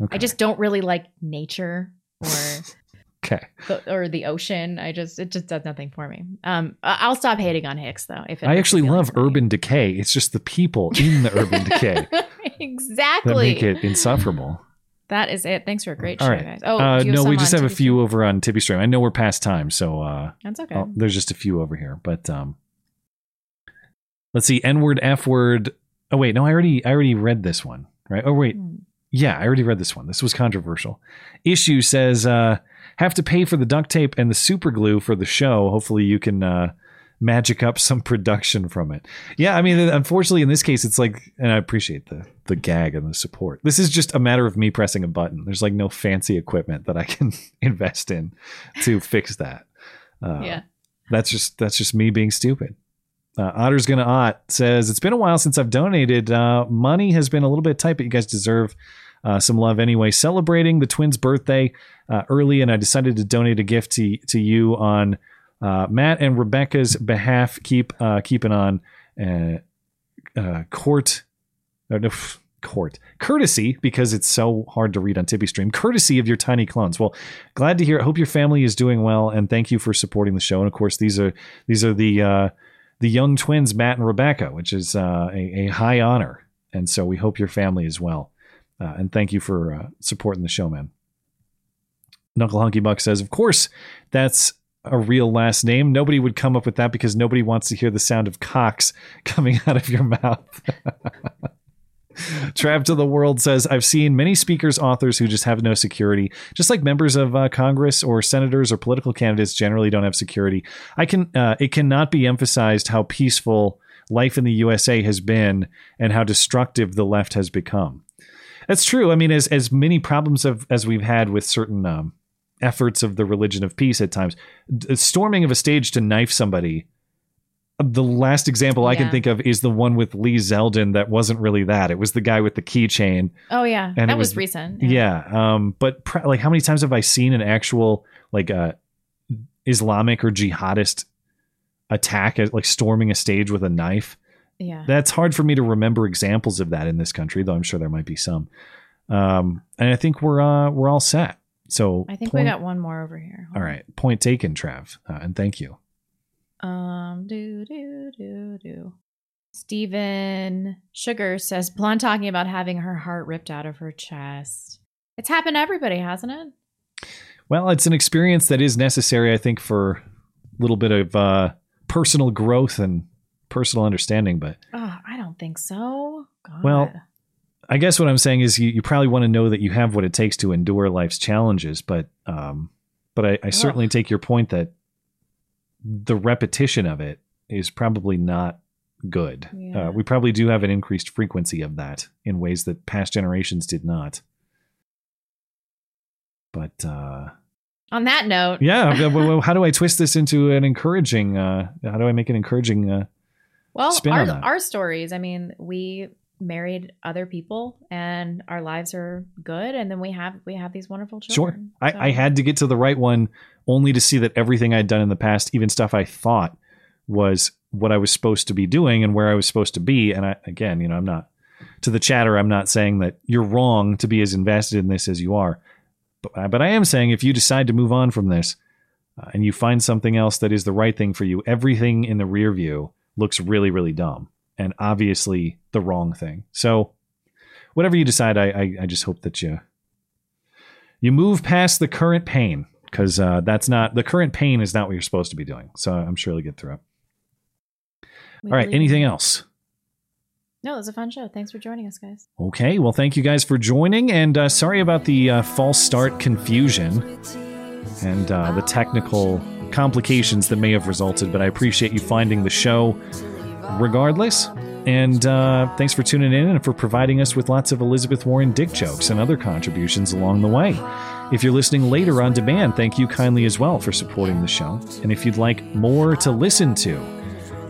Okay. I just don't really like nature or okay. the, or the ocean. I just it just does nothing for me. Um, I'll stop hating on Hicks though. If I actually love urban decay. It's just the people in the urban decay feelings. that exactly. make it insufferable. That is it. Thanks for a great All show, right. guys. Oh, uh, no, we just on have a few over on TipeeeStream. I know we're past time, so uh, That's okay. oh, there's just a few over here. But um, let's see. N word, F word. Oh wait, no, I already I already read this one. Right? Oh wait, Hmm. yeah, I already read this one. This was controversial. Issue says uh, have to pay for the duct tape and the super glue for the show. Hopefully, you can uh, magic up some production from it. Yeah, I mean, unfortunately, in this case, it's like, and I appreciate the the gag and the support. This is just a matter of me pressing a button. There's like no fancy equipment that I can invest in to fix that. Uh, Yeah. that's just that's just me being stupid. Uh, Otter's gonna ot says it's been a while since I've donated. Uh, money has been a little bit tight, but you guys deserve uh, some love anyway. Celebrating the twins' birthday uh, early, and I decided to donate a gift to to you on Matt and Rebecca's behalf. Keep uh, keeping on. Uh, uh, court, uh, no, court courtesy because it's so hard to read on TipeeeStream. Courtesy of your tiny clones. Well, glad to hear. I hope your family is doing well, and thank you for supporting the show. And of course, these are these are the uh, the young twins, Matt and Rebecca, which is uh, a, a high honor. And so we hope your family is well. Uh, and thank you for uh, supporting the show, man. Knuckle Hunky Buck says, Of course, that's a real last name. Nobody would come up with that because nobody wants to hear the sound of cocks coming out of your mouth. Trav to the World says, I've seen many speakers, authors who just have no security, just like members of uh, Congress or senators or political candidates generally don't have security. I can, uh, it cannot be emphasized how peaceful life in the USA has been and how destructive the left has become. That's true. I mean, as as many problems of as we've had with certain um, efforts of the religion of peace at times, storming of a stage to knife somebody. The last example I can think of is the one with Lee Zeldin. That wasn't really that. It was the guy with the keychain. Oh yeah, And it that was, was- recent. Yeah. Um. But pr- like, how many times have I seen an actual like uh, Islamic or jihadist attack, like storming a stage with a knife? Yeah. That's hard for me to remember examples of that in this country, though I'm sure there might be some. Um, and I think we're uh, we're all set. So I think point- we got one more over here. All right, point taken, Trav, uh, and thank you. Um, do do do do. Stephen Sugar says Blonde talking about having her heart ripped out of her chest. It's happened to everybody, hasn't it? Well, it's an experience that is necessary, I think, for a little bit of uh, personal growth and personal understanding. But Oh, I don't think so. God. well, I guess what I'm saying is you, you probably want to know that you have what it takes to endure life's challenges. But um, but I, I certainly take your point that the repetition of it is probably not good. Yeah. Uh, we probably do have an increased frequency of that in ways that past generations did not. But uh, on that note, yeah, how do I twist this into an encouraging? Uh, how do I make an encouraging? Uh, well, our our stories. I mean, we married other people, and our lives are good, and then we have we have these wonderful Sure. children. I, I had to get to the right one only to see that everything I'd done in the past, even stuff I thought was what I was supposed to be doing and where I was supposed to be. And I, again, you know, I'm not to the chatter. I'm not saying that you're wrong to be as invested in this as you are, but, but I am saying if you decide to move on from this uh, and you find something else that is the right thing for you, everything in the rear view looks really, really dumb and obviously the wrong thing. So whatever you decide, I, I, I just hope that you you move past the current pain because uh, that's not the current pain is not what you're supposed to be doing. So I'm sure you'll get through it. We All right. Anything in- else? No, it was a fun show. Thanks for joining us, guys. Okay. Well, thank you guys for joining, and uh, sorry about the uh, false start confusion and uh, the technical complications that may have resulted. But I appreciate you finding the show regardless. And uh, thanks for tuning in and for providing us with lots of Elizabeth Warren dick jokes and other contributions along the way. If you're listening later on demand, thank you kindly as well for supporting the show. And if you'd like more to listen to,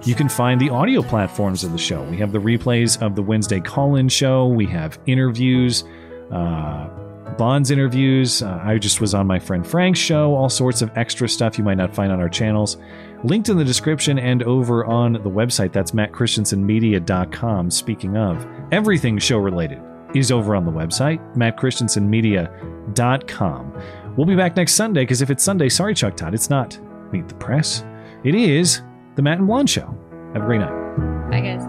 you can find the audio platforms of the show. We have the replays of the Wednesday call in show, we have interviews, uh, Bonds interviews. Uh, I just was on my friend Frank's show, all sorts of extra stuff you might not find on our channels. Linked in the description and over on the website. That's mattchristiansenmedia.com. Speaking of, everything show related is over on the website, mattchristiansenmedia.com. We'll be back next Sunday because if it's Sunday, sorry, Chuck Todd, it's not Meet the Press. It is the Matt and Blonde Show. Have a great night. Bye, guys.